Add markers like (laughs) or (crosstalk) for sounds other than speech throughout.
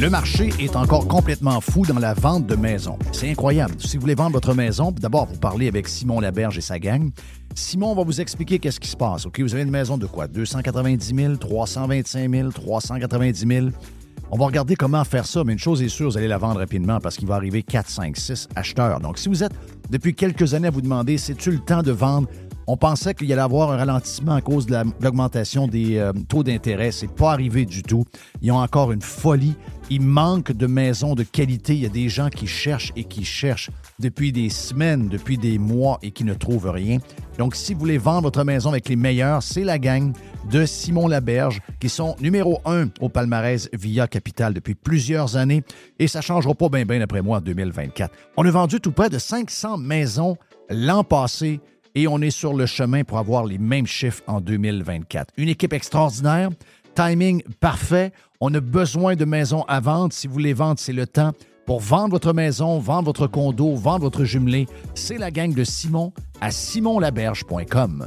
Le marché est encore complètement fou dans la vente de maisons. C'est incroyable. Si vous voulez vendre votre maison, d'abord, vous parlez avec Simon Laberge et sa gang. Simon va vous expliquer qu'est-ce qui se passe. OK, vous avez une maison de quoi? 290 000, 325 000, 390 000. On va regarder comment faire ça, mais une chose est sûre, vous allez la vendre rapidement parce qu'il va arriver 4, 5, 6 acheteurs. Donc, si vous êtes depuis quelques années à vous demander, c'est-tu le temps de vendre? On pensait qu'il y allait avoir un ralentissement à cause de l'augmentation des euh, taux d'intérêt. C'est pas arrivé du tout. Ils ont encore une folie. Il manque de maisons de qualité. Il y a des gens qui cherchent et qui cherchent depuis des semaines, depuis des mois et qui ne trouvent rien. Donc, si vous voulez vendre votre maison avec les meilleurs, c'est la gang de Simon Laberge qui sont numéro un au palmarès via Capital depuis plusieurs années et ça ne changera pas bien, bien après moi en 2024. On a vendu tout près de 500 maisons l'an passé et on est sur le chemin pour avoir les mêmes chiffres en 2024. Une équipe extraordinaire, timing parfait. On a besoin de maisons à vendre. Si vous voulez vendre, c'est le temps. Pour vendre votre maison, vendre votre condo, vendre votre jumelé, c'est la gang de Simon à simonlaberge.com.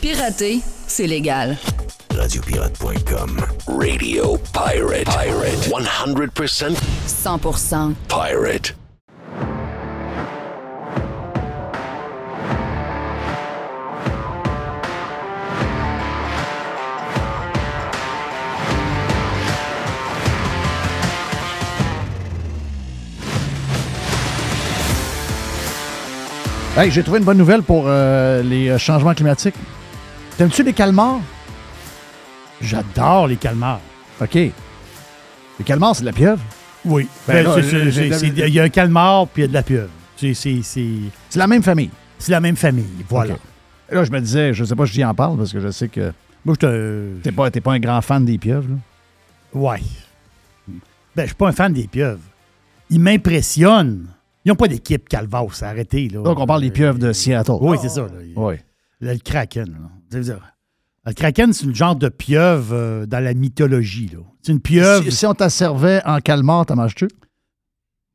Pirater, c'est légal. Radiopirate.com Radio Pirate. Pirate. 100% 100% pirate. Hey, j'ai trouvé une bonne nouvelle pour euh, les euh, changements climatiques. T'aimes-tu les calmars? J'adore les calmars. OK. Les calmars, c'est de la pieuvre? Oui. Ben Ben, c'est- Il y a un calmar puis il y a de la pieuvre. C'est la même famille. c'est la même famille. Voilà. Là, je me disais, je sais pas si j'y en parle parce que je sais que Moi, je te. t'es pas, t'es pas un grand fan des pieuvres. là. Ouais. Ben, je suis pas un fan des pieuvres. Ils m'impressionnent. Ils n'ont pas d'équipe Calvas, arrêtez. Là. Donc, on parle des pieuvres de Seattle. Oui, c'est ça. là. Oui. Le, le Kraken. là. Le Kraken, c'est une genre de pieuvre euh, dans la mythologie. C'est une pieuvre. Si, si on t'a servait en calmar, t'en manges-tu?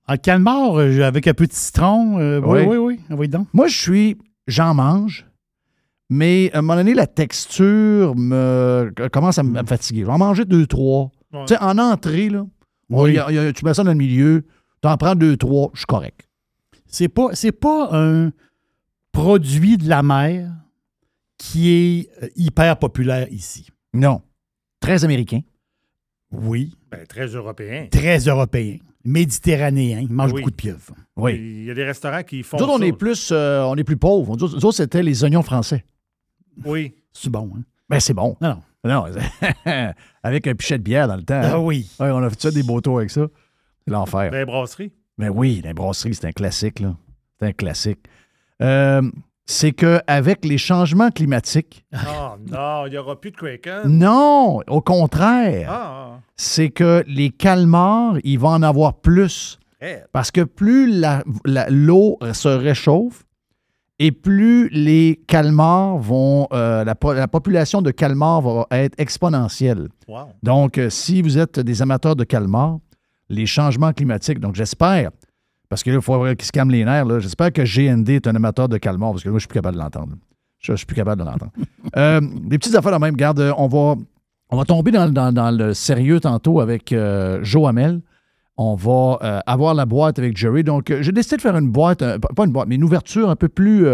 En calmar, euh, avec un peu de citron. euh, oui, Oui. oui, donc. Moi, je suis. J'en mange, mais à un moment donné, la texture me commence à me fatiguer. Je vais en manger deux, trois. Ouais. Tu sais, en entrée, là, on- Oui. y a- y a- tu mets ça dans le milieu, tu en prends deux, trois, je suis correct. C'est pas, c'est pas un produit de la mer qui est euh, hyper populaire ici. Non. Très américain. Oui. Ben, très européen. Très européen. Méditerranéen. Ils mangent Oui. beaucoup de pieuvres. Oui. Il y a des restaurants qui font Nous autres, on ça. est plus, euh, on est plus pauvres. Nous autres, c'était les oignons français. Oui. C'est bon, hein? Ben, c'est bon. Non, non. Non, (laughs) avec un pichet de bière dans le temps. Ah hein. oui. Ouais, on a fait ça des beaux tours avec ça. C'est l'enfer. Des brasseries. Ben oui, la brasserie, c'est un classique, là. C'est un classique. Euh, c'est qu'avec les changements climatiques, Oh non, il n'y aura plus de Kraken. non, au contraire, Ah, c'est que les calmars, il va en avoir plus. ah. Eh, Parce que plus l'eau se réchauffe, Et plus les calmars vont. euh, la, po- la population de calmars va être exponentielle. Wow. Donc, euh, si vous êtes des amateurs de calmars, les changements climatiques, donc j'espère, parce que là, il faut qu'ils se calment les nerfs, là, j'espère que GND est un amateur de calmars, parce que moi, je suis plus capable de l'entendre. Je, je suis plus capable de l'entendre. (laughs) Euh, des petites affaires de même. Garde, euh, on va, on va tomber dans, dans- dans le sérieux tantôt avec euh, Joe Hamel. On va euh, avoir la boîte avec Jerry. Donc, j'ai décidé de faire une boîte, pas une boîte, mais une ouverture un peu plus.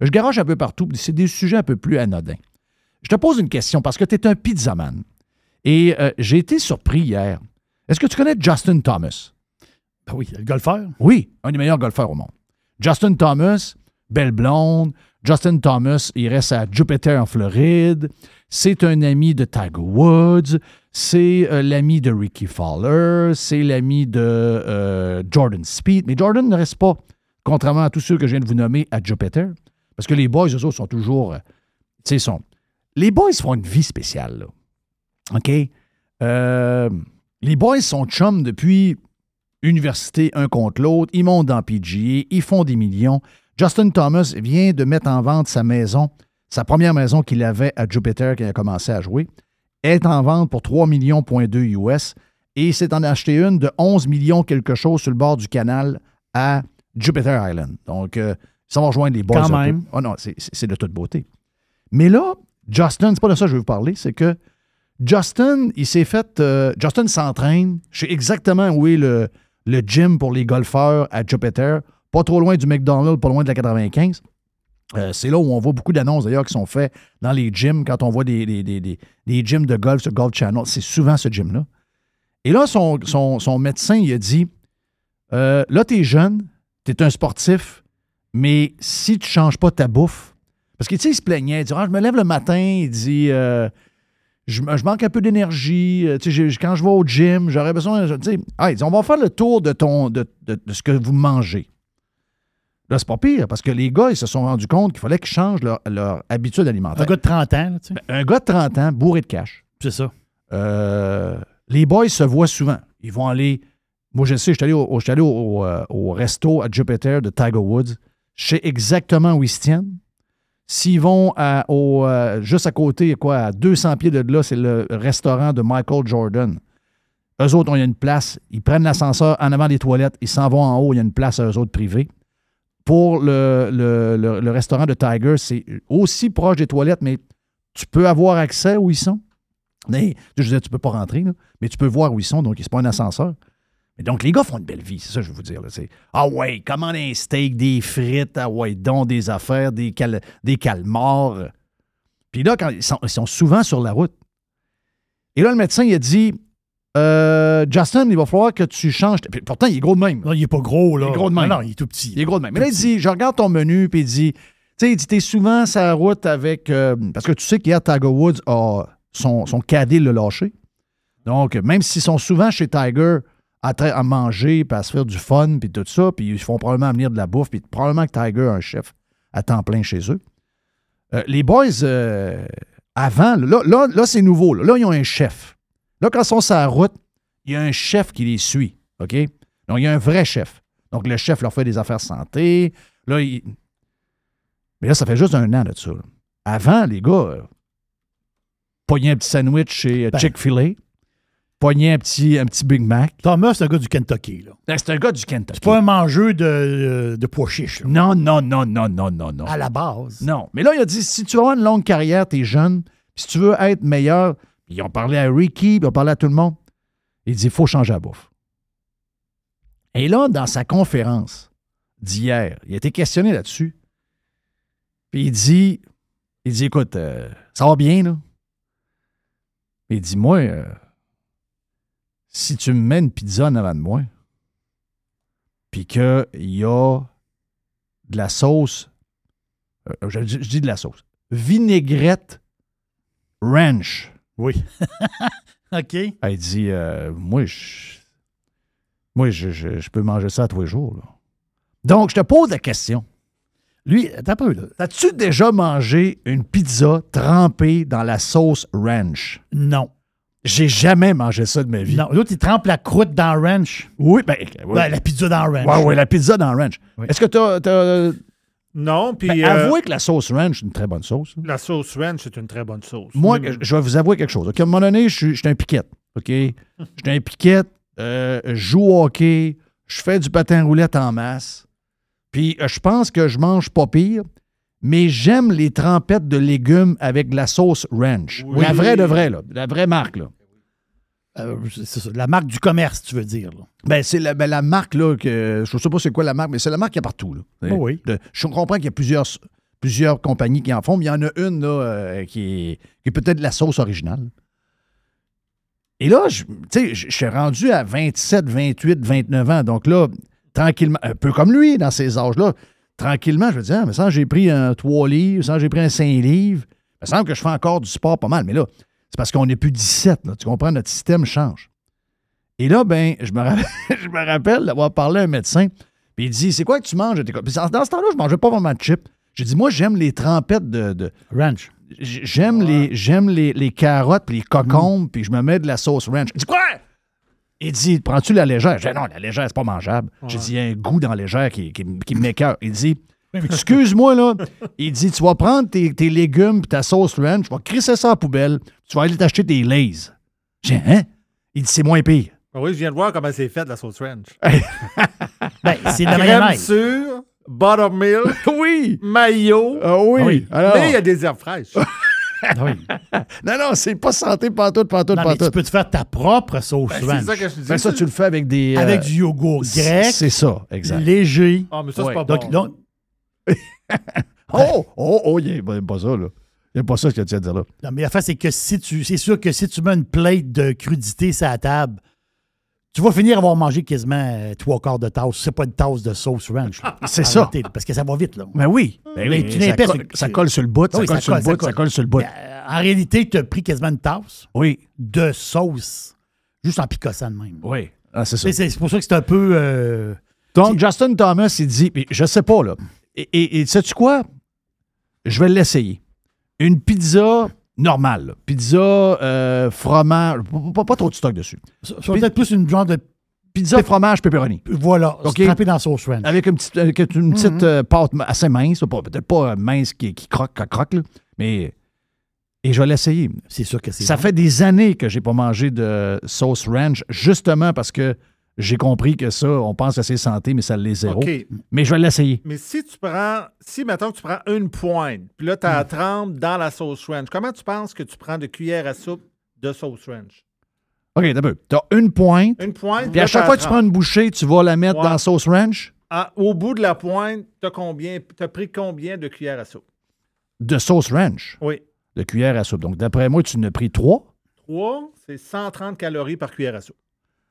je garoche un peu partout. C'est des sujets un peu plus anodins. Je te pose une question parce que tu es un pizzaman. Et j'ai été surpris hier. Est-ce que tu connais Justin Thomas? Ben oui, le golfeur. Oui, un des meilleurs golfeurs au monde. Justin Thomas, belle blonde. Justin Thomas, il reste à Jupiter en Floride. C'est un ami de Tiger Woods. C'est euh, l'ami de Ricky Fowler. C'est l'ami de euh, Jordan Speed. Mais Jordan ne reste pas, contrairement à tous ceux que je viens de vous nommer, à Jupiter. Parce que les boys, eux autres, sont toujours. euh, tu sais, sont. Les boys font une vie spéciale, là. OK? Les boys sont chums depuis université un contre l'autre. Ils montent dans PGA, ils font des millions. Justin Thomas vient de mettre en vente sa maison, sa première maison qu'il avait à Jupiter quand il a commencé à jouer, est en vente pour 3 millions US et s'est en acheté une de 11 millions quelque chose sur le bord du canal à Jupiter Island. Donc, euh, ça va rejoindre les boys. Quand même. Oh non, c'est de toute beauté. Mais là, Justin, c'est pas de ça que je veux vous parler, c'est que Justin, il s'est fait. euh, Justin s'entraîne. Je sais exactement où est le, le gym pour les golfeurs à Jupiter. Pas trop loin du McDonald's, pas loin de la 95. Euh, c'est là où on voit beaucoup d'annonces d'ailleurs qui sont faites dans les gyms quand on voit des, gyms de golf sur Golf Channel. C'est souvent ce gym-là. Et là, son médecin, il a dit euh, Là, tu es jeune, tu es un sportif, mais si tu ne changes pas ta bouffe, parce que tu sais, il se plaignait, il dit Ah, Je me lève le matin, il dit euh, je, je manque un peu d'énergie. euh, quand je vais au gym, j'aurais besoin. dit, on va faire le tour de, ton, de, de- de ce que vous mangez. Là, c'est pas pire, parce que les gars, ils se sont rendus compte qu'il fallait qu'ils changent leur, leur habitude alimentaire. Un gars de 30 ans, tu sais. Un gars de 30 ans, bourré de cash. C'est ça. Euh, les boys se voient souvent. Ils vont aller. Moi, je sais, je suis allé, au, je suis allé au- au, euh, au resto à Jupiter de Tiger Woods. Je sais exactement où ils se tiennent. S'ils vont à- au, euh, juste à côté, quoi, à 200 pieds de là, c'est le restaurant de Michael Jordan. Eux autres, il y a une place. Ils prennent l'ascenseur en avant des toilettes. Ils s'en vont en haut. Il y a une place à eux autres privée. Pour le, restaurant de Tiger, c'est aussi proche des toilettes, mais tu peux avoir accès où ils sont. Mais, je dire, tu peux pas rentrer, mais tu peux voir où ils sont, donc c'est pas un ascenseur. Mais donc, les gars font une belle vie, c'est ça que je veux vous dire. là, c'est, ah ouais, commande un steak, des frites, ah ouais, donc des affaires, des, cal- des calmars. Puis là, quand ils sont, ils sont souvent sur la route. Et là, le médecin, il a dit, euh, Justin, il va falloir que tu changes. Puis pourtant, il est gros de même. Non, il est pas gros, là. Il est gros de même. Non, non, il est tout petit. Il est gros de même. Mais là, il dit, je regarde ton menu, puis il dit, tu sais, il dit, t'es souvent sur la route avec. euh, parce que tu sais qu'hier, Tiger Woods a son, son cadet l'a lâché. Donc, même s'ils sont souvent chez Tiger à, manger, puis à se faire du fun, puis tout ça, puis ils font probablement venir de la bouffe, puis probablement que Tiger a un chef à temps plein chez eux. Euh, les boys, euh, avant, là, là, là, c'est nouveau. Là. Là, ils ont un chef. Là, quand ils sont sur la route, il y a un chef qui les suit. OK? Donc, il y a un vrai chef. Donc, le chef leur fait des affaires santé. Là, il... Mais là, ça fait juste un an de ça. Avant, les gars, euh, pognaient un petit sandwich chez euh, Ben. Chick-fil-A, pognaient un petit, un petit Big Mac. Thomas, c'est un gars du Kentucky, là. Ben, C'est un gars du Kentucky. C'est pas un mangeur de, de pois chiches, là. Non, non, non, non, non, non, non. À la base. Non. Mais là, il a dit si tu veux avoir une longue carrière, t'es jeune, si tu veux être meilleur, ils ont parlé à Ricky, ils ont parlé à tout le monde. Il dit il faut changer la bouffe. Et là, dans sa conférence d'hier, il a été questionné là-dessus. Puis il dit il dit écoute, euh, ça va bien, là. Il dit moi, euh, si tu me mets une pizza en avant de moi, puis qu'il y a de la sauce euh, je, je dis de la sauce. Vinaigrette ranch. Oui. (laughs) OK. Elle dit euh, Moi, je. Moi, je, peux manger ça tous les jours. là. Donc, je te pose la question. Lui, un peu, là. As-tu déjà mangé une pizza trempée dans la sauce ranch? Non. J'ai jamais mangé ça de ma vie. Non. L'autre, il trempe la croûte dans le ranch. Oui, ben. oui. Ben, la pizza dans le ranch. Ouais, ouais, la pizza dans le ranch. Oui. Est-ce que tu as, Non, puis Ben, euh, avouez que la sauce ranch, c'est une très bonne sauce. hein. la sauce ranch, c'est une très bonne sauce. Moi, Mm. je vais vous avouer quelque chose. OK, À un moment donné, je suis je suis un piquette. OK? Je suis un piquette, euh, je joue au hockey, je fais du patin roulette en masse. Puis euh, je pense que je mange pas pire, mais j'aime les trempettes de légumes avec de la sauce ranch. Oui. La vraie de vraie, là. La vraie marque, là. Euh, c'est ça, la marque du commerce, tu veux dire. là. Ben, c'est la, ben, la marque, là, que je sais pas c'est quoi la marque, mais c'est la marque qu'il y a partout, là. Oh oui. De- je comprends qu'il y a plusieurs, plusieurs compagnies qui en font, mais il y en a une, là, euh, qui est, qui est peut-être la sauce originale. Et là, je- tu sais, je je suis rendu à 27, 28, 29 ans. Donc là, tranquillement, un peu comme lui, dans ces âges-là, tranquillement, je me dis, ah, mais ça, j'ai pris un 3 livres, ça, j'ai pris un 5 livres. Il me semble que je fais encore du sport pas mal. Mais là, c'est parce qu'on n'est plus 17. Là, tu comprends? Notre système change. Et là, ben, je me rappelle, (laughs) je me rappelle d'avoir parlé à un médecin. Puis il dit, c'est quoi que tu manges? Puis dans ce temps-là, je mangeais pas vraiment de chips. J'ai dit, moi, j'aime les trempettes de- de, Ranch. J'aime les, j'aime les, les carottes puis les cocombes, puis je me mets de la sauce ranch. Il dit quoi? Il dit, prends-tu la légère? J'ai dit, non, la légère, c'est pas mangeable. J'ai dit, il y a un goût dans la légère qui, qui, qui m'écoeure. Il dit, excuse-moi, là. Il dit, tu vas prendre tes, tes légumes puis ta sauce ranch, tu vas crisser ça à la poubelle, tu vas aller t'acheter des Lays. J'ai dit, hein? Il dit, c'est moins pire. Ah oui, je viens de voir comment c'est fait, la sauce ranch. (laughs) Ben, c'est de la Crème sûre, buttermilk, (laughs) Oui! maillot. Ah oui! Oui. Alors, Mais il y a des herbes fraîches. (laughs) Ah oui. (laughs) non, non, c'est pas santé pantoute, pantoute, Non, mais tu pantoute. peux te faire ta propre sauce Ben, c'est ça que je te dis. Ben, ça, tu le fais avec des... euh, Avec du yogourt grec, C'est ça, exact. léger. Ah, mais ça, Ouais. c'est pas Donc, bon. donc, (laughs) Oh, oh, oh, il n'aime pas ça, là. Il n'aime pas ça ce que tu viens de dire là. non, mais la face, c'est que si tu. C'est sûr que si tu mets une plate de crudité sur la table, tu vas finir à avoir mangé quasiment euh, trois quarts de tasse. C'est pas une tasse de sauce ranch. C'est ça. Parce que ça va vite, là. Ben oui. Ben Mais oui, tu ça, colle, c'est- ça colle sur le bout, ça colle ça sur le bout, ça colle. sur le bout. En réalité, tu as pris quasiment une tasse Oui, de sauce juste en picossant de même. oui. Ah, c'est ça. C'est pour ça que c'est un peu. euh, Donc, Justin Thomas, il dit, je sais pas, là. Et, et, et sais-tu quoi? Je vais l'essayer. Une pizza normale, là. pizza, euh, fromage, pas, pas- pas trop de stock dessus. ça ça va peut-être plus une genre de. Pizza, fromage, pepperoni. Voilà, OK? trempé dans la sauce ranch. Avec une petite, avec une petite euh, pâte assez mince, pas- peut-être pas euh, mince qui, qui croque, qui croque, là, mais. Et je vais l'essayer. C'est sûr que c'est. Ça bon. fait des années que j'ai pas mangé de sauce ranch, justement parce que j'ai compris que ça, on pense que c'est santé, mais ça l'est zéro. Mais je vais l'essayer. Mais si tu prends, si maintenant tu prends une pointe, puis là, tu la trempes dans la sauce ranch, comment tu penses que tu prends de cuillère à soupe de sauce ranch? OK, d'abord, tu as une pointe, Une pointe. puis à chaque fois que tu prends une bouchée, tu vas la mettre Ouais. dans la sauce ranch? Ah, au bout de la pointe, tu as combien, pris combien de cuillères à soupe? de sauce ranch, Oui. de cuillère à soupe. Donc, d'après moi, tu en as pris trois. Trois, c'est 130 calories par cuillère à soupe.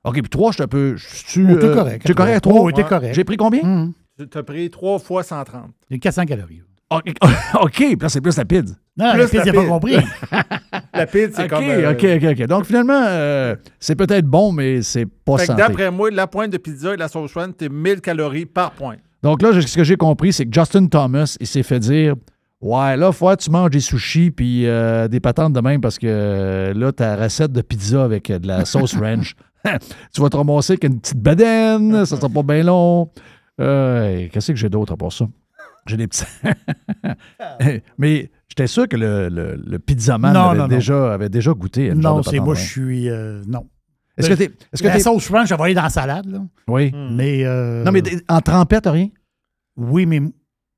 OK, puis trois, je te peux. Tu Oh, t'es correct. Tu es correct à Oh, trois? oui, t'es Ouais. correct. J'ai pris combien? Hum, Tu as pris trois fois 130. Il y a 400 calories. OK, (laughs) OK, puis là, c'est plus rapide. Non, Plus n'a pas compris. (laughs) La pizza, c'est OK, comme. euh, OK, OK, OK. Donc, finalement, euh, c'est peut-être bon, mais c'est pas fait que santé. d'après moi, la pointe de pizza et la sauce ranch, c'est 1000 calories par pointe. Donc là, ce que j'ai compris, c'est que Justin Thomas, il s'est fait dire Ouais, là, faut que tu manges des sushis puis euh, des patentes de même parce que euh, là, ta recette de pizza avec euh, de la sauce (laughs) ranch, (laughs) tu vas te ramasser avec une petite bedaine, ça sera pas bien long. Euh, Qu'est-ce que j'ai d'autre à part ça? J'ai des petits. (laughs) Mais j'étais sûr que le, le, le pizzaman Non, avait, non, non. Déjà, avait déjà goûté à une non, de c'est moi, je suis. euh, non. Est-ce que t'es. Est-ce que La t'es- sauce ranch, ça va aller dans la salade, là. Oui. Mais. euh, Non, mais en trempette, t'as rien? Oui, mais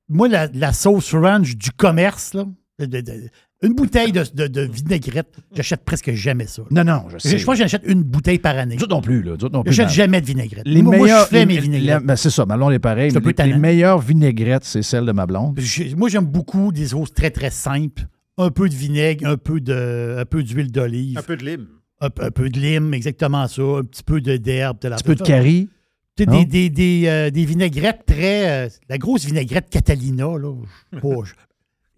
moi, la, la sauce ranch du commerce, là, de- de- de- une bouteille de, de- de vinaigrette, j'achète presque jamais ça. Non, non, je Je, sais. je pense que j'achète une bouteille par année. Nous autres non plus, là. Non plus. J'achète mais- jamais de vinaigrette. Les moi, je fais mes vinaigrettes. ben, c'est ça, Malon est pareil. C'est un mais peu Les, meilleures vinaigrettes, c'est celle de ma blonde. Moi, j'aime beaucoup des sauces très, très simples. Un peu de vinaigre, un peu de, un peu d'huile d'olive, Un peu de lime. un, un peu de lime, exactement ça, un petit peu de d'herbe. Un petit peu de curry. Tu sais, Non? Des, des, des, euh, des vinaigrettes très. euh, la grosse vinaigrette Catalina, là. je- je- (laughs)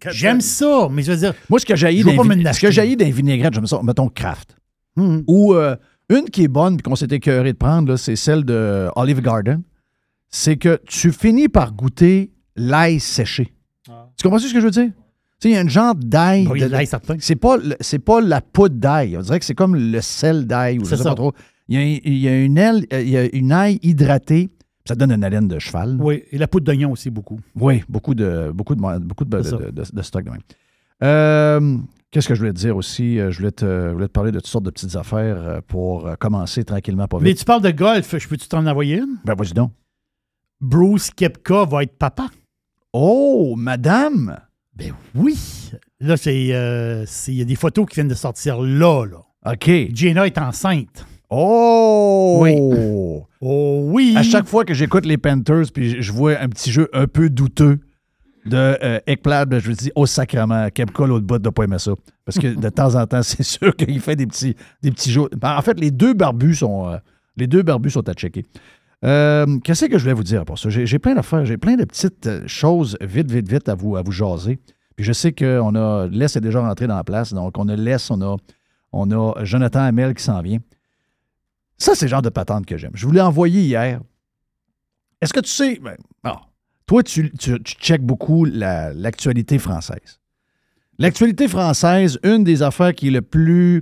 J'aime ça, mais je veux dire. Moi, ce que j'ai des vinaigrettes, j'aime ça, mettons Kraft. hum, Ou euh, une qui est bonne puis qu'on s'est écœuré de prendre, là, c'est celle de Olive Garden. C'est que tu finis par goûter l'ail séché. Tu comprends ce que je veux dire? Tu sais, il y a un genre d'ail. oui, de- l'ail certain. C'est pas, pas la poudre d'ail. On dirait que c'est comme le sel d'ail ou je C'est sais ça. pas trop. Il y a, il y a une aile, euh, il y a une ail hydratée. Ça donne une haleine de cheval. Oui, et la poudre d'oignon aussi, beaucoup. Oui, beaucoup de, beaucoup de, beaucoup de, C'est ça. de- de- de stock de même. Euh, Qu'est-ce que je voulais te dire aussi? Euh, Je voulais te, je voulais te parler de toutes sortes de petites affaires euh, pour commencer tranquillement, pas Mais vite. tu parles de golf, je peux-tu t'en envoyer une? Ben, vas-y donc. Bruce Kepka va être papa. Oh, madame! Ben oui. Là, euh, il y a des photos qui viennent de sortir là, là. OK. Jenna est enceinte. Oh! Oui. (laughs) Oh oui. À chaque fois que j'écoute les Panthers puis je- vois un petit jeu un peu douteux de euh, Ekblad, ben, je me dis, oh sacrement, Kepka, l'autre bout, doit pas aimer ça. Parce que de temps en temps, (laughs) c'est sûr qu'il fait des petits, des petits jeux. Ben, en fait, les deux barbus sont, euh, les deux barbus sont à checker. Euh, Qu'est-ce que je voulais vous dire pour ça? J'ai plein d'affaires, j'ai plein de petites euh, choses vite, vite, vite à vous, à vous jaser. Puis je sais qu'on a, l'Est est déjà rentré dans la place, donc on a l'Est, on a, on a Jonathan Hamel qui s'en vient. Ça, c'est le genre de patente que j'aime. Je vous l'ai envoyé hier. Est-ce que tu sais. ben, toi, tu, tu, tu checkes beaucoup la- l'actualité française. L'actualité française, une des affaires qui est le plus.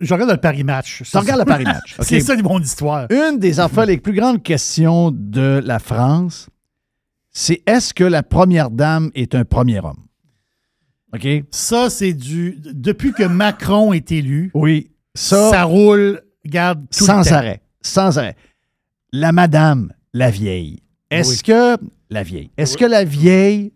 Je regarde le Paris match. Tu regardes le Paris match. (laughs) C'est ça, mon histoire. Une des affaires, les plus grandes questions de la France, c'est est-ce que la première dame est un premier homme? OK? Ça, c'est du. Depuis que Macron est élu, Oui. ça, Ça, roule, garde tout sans le temps. arrêt. Sans arrêt. La madame, la vieille. Est-ce Oui. que. La vieille? Est-ce que la vieille,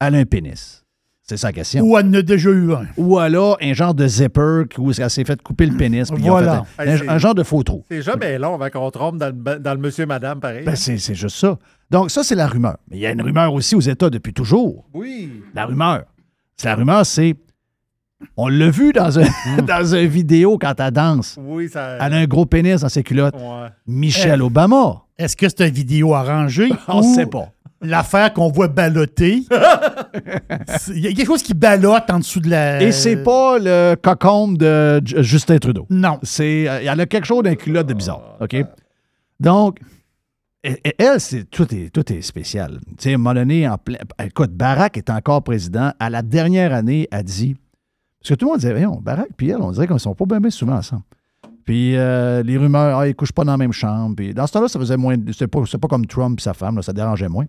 elle a un pénis? C'est sa question. Ou elle en a déjà eu un. Ou alors un genre de zipper où elle s'est fait couper le pénis. Voilà. un, un- un genre de faux trou. C'est jamais long avant qu'on trompe dans le, dans le monsieur-madame, pareil. Ben, c'est c'est juste ça. Donc, ça, c'est la rumeur. Mais il y a une rumeur aussi aux États depuis toujours. oui. La rumeur. C'est La rumeur, c'est. On l'a vu dans un, (laughs) dans une vidéo quand elle danse. Oui, ça. Elle a un gros pénis dans ses culottes. Ouais. Michelle Eh. Obama. Est-ce que c'est une vidéo arrangée? (laughs) On ne sait pas. L'affaire qu'on voit balloter? (laughs) Il y a quelque chose qui ballotte en dessous de la. Et c'est pas le cocombe de J- Justin Trudeau. Non. C'est, euh, il y en a quelque chose d'un culotte de bizarre. OK? Donc, elle, c'est, tout, est, tout est spécial. Tu sais, à un moment donné, en plein, écoute, Barack est encore président. À la dernière année, a dit. Parce que tout le monde disait, voyons, Barack et elle, on dirait qu'ils ne sont pas bien, bien souvent ensemble. Puis euh, les rumeurs, ah, ils ne couchent pas dans la même chambre. Puis dans ce temps-là, ça faisait moins. C'est pas, pas comme Trump et sa femme, là, ça dérangeait moins.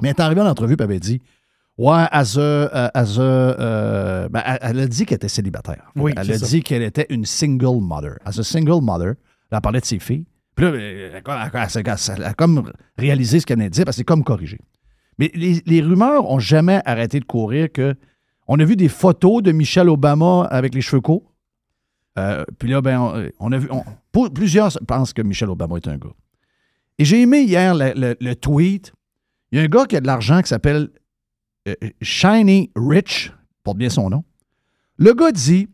Mais elle est arrivée en entrevue et elle avait dit Ouais, as a, euh, as a, euh, ben, elle, a dit qu'elle était célibataire. Oui, elle a ça. dit qu'elle était une single mother. As a single mother, elle parlait de ses filles. Puis là, elle, elle- elle- elle- elle a comme réalisé ce qu'elle venait de dire, parce que c'est comme corrigé. Mais les, les rumeurs ont jamais arrêté de courir que. On a vu des photos de Michelle Obama avec les cheveux courts. Euh, puis là, ben, on, on a vu. on- pour- plusieurs pensent que Michelle Obama est un gars. Et j'ai aimé hier le, le- le tweet. Il y a un gars qui a de l'argent qui s'appelle euh, Shiny Rich, porte bien son nom. Le gars dit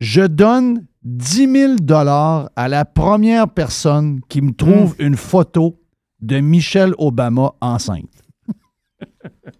Je donne 10 000 à la première personne qui me trouve une photo de Michelle Obama enceinte.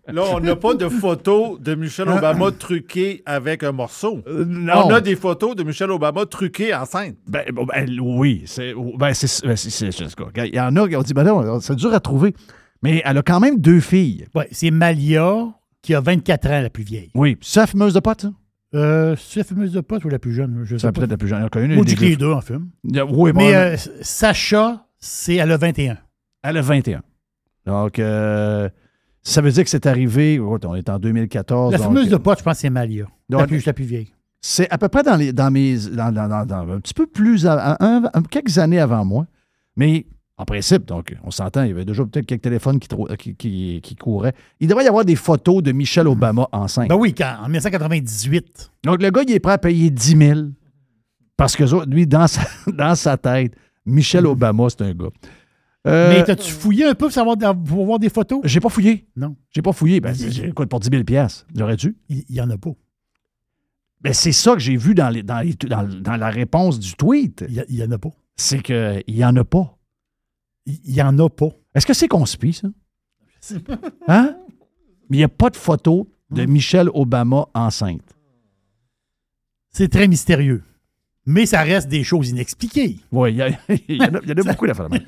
Là, on n'a pas de photo de Michelle Obama truquée avec un morceau. non. On a des photos de Michelle Obama truquée enceinte. Ben, bon, ben, oui, c'est ben, c'est- ben, c'est- c'est- c'est ce gars. Il y en a qui ont dit ben non, c'est dur à trouver. Mais elle a quand même deux filles. Ouais, c'est Malia qui a 24 ans, la plus vieille. Oui, c'est la fumeuse de potes, ça? Euh, c'est la fumeuse de pote ou la plus jeune? Je C'est sais pas. peut-être la plus jeune. Elle que les deux en fument. Oui, bon, Mais euh, Sacha, c'est elle a 21. Elle a 21. Donc, euh, ça veut dire que c'est arrivé, oh, on est en 2014. La donc, de pote, je pense c'est Malia. La Donc, plus, la plus vieille. C'est à peu près dans, les, dans mes. Dans, dans- dans- dans- un petit peu plus. à- un- un- quelques années avant moi. Mais en principe, donc, on s'entend, il y avait déjà peut-être quelques téléphones qui, trou- qui, qui- qui couraient. Il devrait y avoir des photos de Michelle Obama enceinte. Ben oui, quand, en 1998. Donc, le gars, il est prêt à payer 10 000 parce que lui, dans sa, (laughs) dans sa tête, Michelle (laughs) Obama, c'est un gars. Euh, Mais t'as-tu fouillé un peu pour, savoir, pour voir des photos? J'ai pas fouillé. Non. J'ai pas fouillé. Ben, j'ai- écoute, pour 10 000 j'aurais dû. Il n'y en a pas. Ben, c'est ça que j'ai vu dans, les, dans, les- dans- dans la réponse du tweet. Il n'y en a pas. C'est qu'il n'y en a pas. Il n'y en a pas. Est-ce que c'est conspi, ça? Hein? Mais il n'y a pas de photo de Michelle Obama enceinte. C'est très mystérieux. Mais ça reste des choses inexpliquées. Oui, il y, a- (laughs) y en a y en a (laughs) beaucoup d'affaires. (laughs)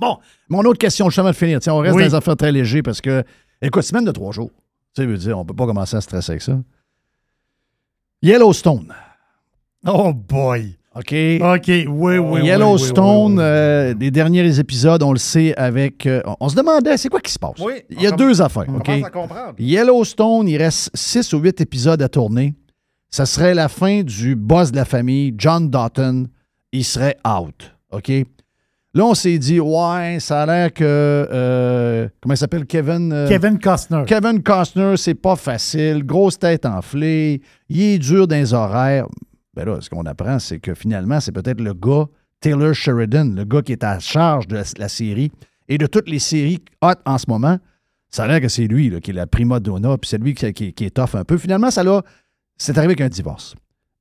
Bon, mon autre question, justement, de finir. Tiens, on reste Oui. dans les affaires très légers parce que, écoute, semaine de trois jours. Tu sais, veut dire, on ne peut pas commencer à stresser avec ça. Yellowstone. Oh boy! OK? OK, oui, oui, oui. Yellowstone, oui, oui, euh, les derniers épisodes, on le sait, avec. euh, on- se demandait, c'est quoi qui se passe? Oui, Il y a deux affaires. On OK? commence à comprendre. Yellowstone, il reste six ou huit épisodes à tourner. Ça serait la fin du boss de la famille, John Doughton. Il serait out. OK? Là, on s'est dit, ouais, ça a l'air que. euh, comment il s'appelle? Kevin. euh, Kevin Costner. Kevin Costner, c'est pas facile. Grosse tête enflée. Il est dur dans les horaires. Ben là, ce qu'on apprend, c'est que finalement, c'est peut-être le gars, Taylor Sheridan, le gars qui est à charge de la, la série et de toutes les séries hot en ce moment. Ça a l'air que c'est lui là, qui est la prima donna, puis c'est lui qui, qui- qui est tough un peu. Finalement, ça là, c'est arrivé avec un divorce.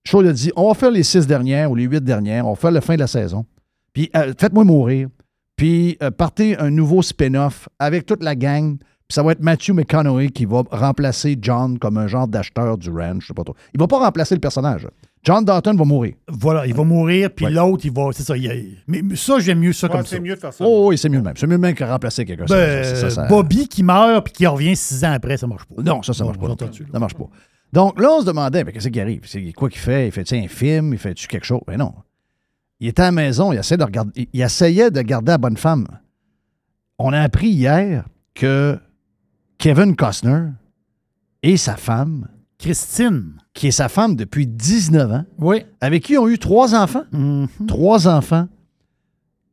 Shaw a dit on va faire les six dernières ou les huit dernières, on va faire la fin de la saison. Puis euh, faites-moi mourir. Puis euh, partez un nouveau spin-off avec toute la gang. Puis ça va être Matthew McConaughey qui va remplacer John comme un genre d'acheteur du ranch. Je sais pas trop. Il va pas remplacer le personnage. John Dalton va mourir. Voilà, il va mourir, puis Ouais. l'autre, il va. C'est ça. il a- mais, mais ça, j'aime mieux ça Ouais, comme c'est mieux de faire ça. Oh oui, c'est mieux même. C'est mieux même que remplacer quelqu'un. Ça, Ben, ça, ça, ça- Bobby qui meurt, puis qui revient six ans après, ça marche pas. Non, ça, ça Bon, marche pas. Ça marche pas. Donc là, on se demandait, ben, qu'est-ce qui arrive? C'est quoi qu'il fait? Il fait-tu un film? Il fait-tu quelque chose? Ben non. Il était à la maison, il essayait de, regarder, il- il essayait de garder la bonne femme. On a appris hier que Kevin Costner et sa femme, Christine. qui est sa femme depuis 19 ans, Oui. avec qui ils ont eu trois enfants. Mhm. Trois enfants.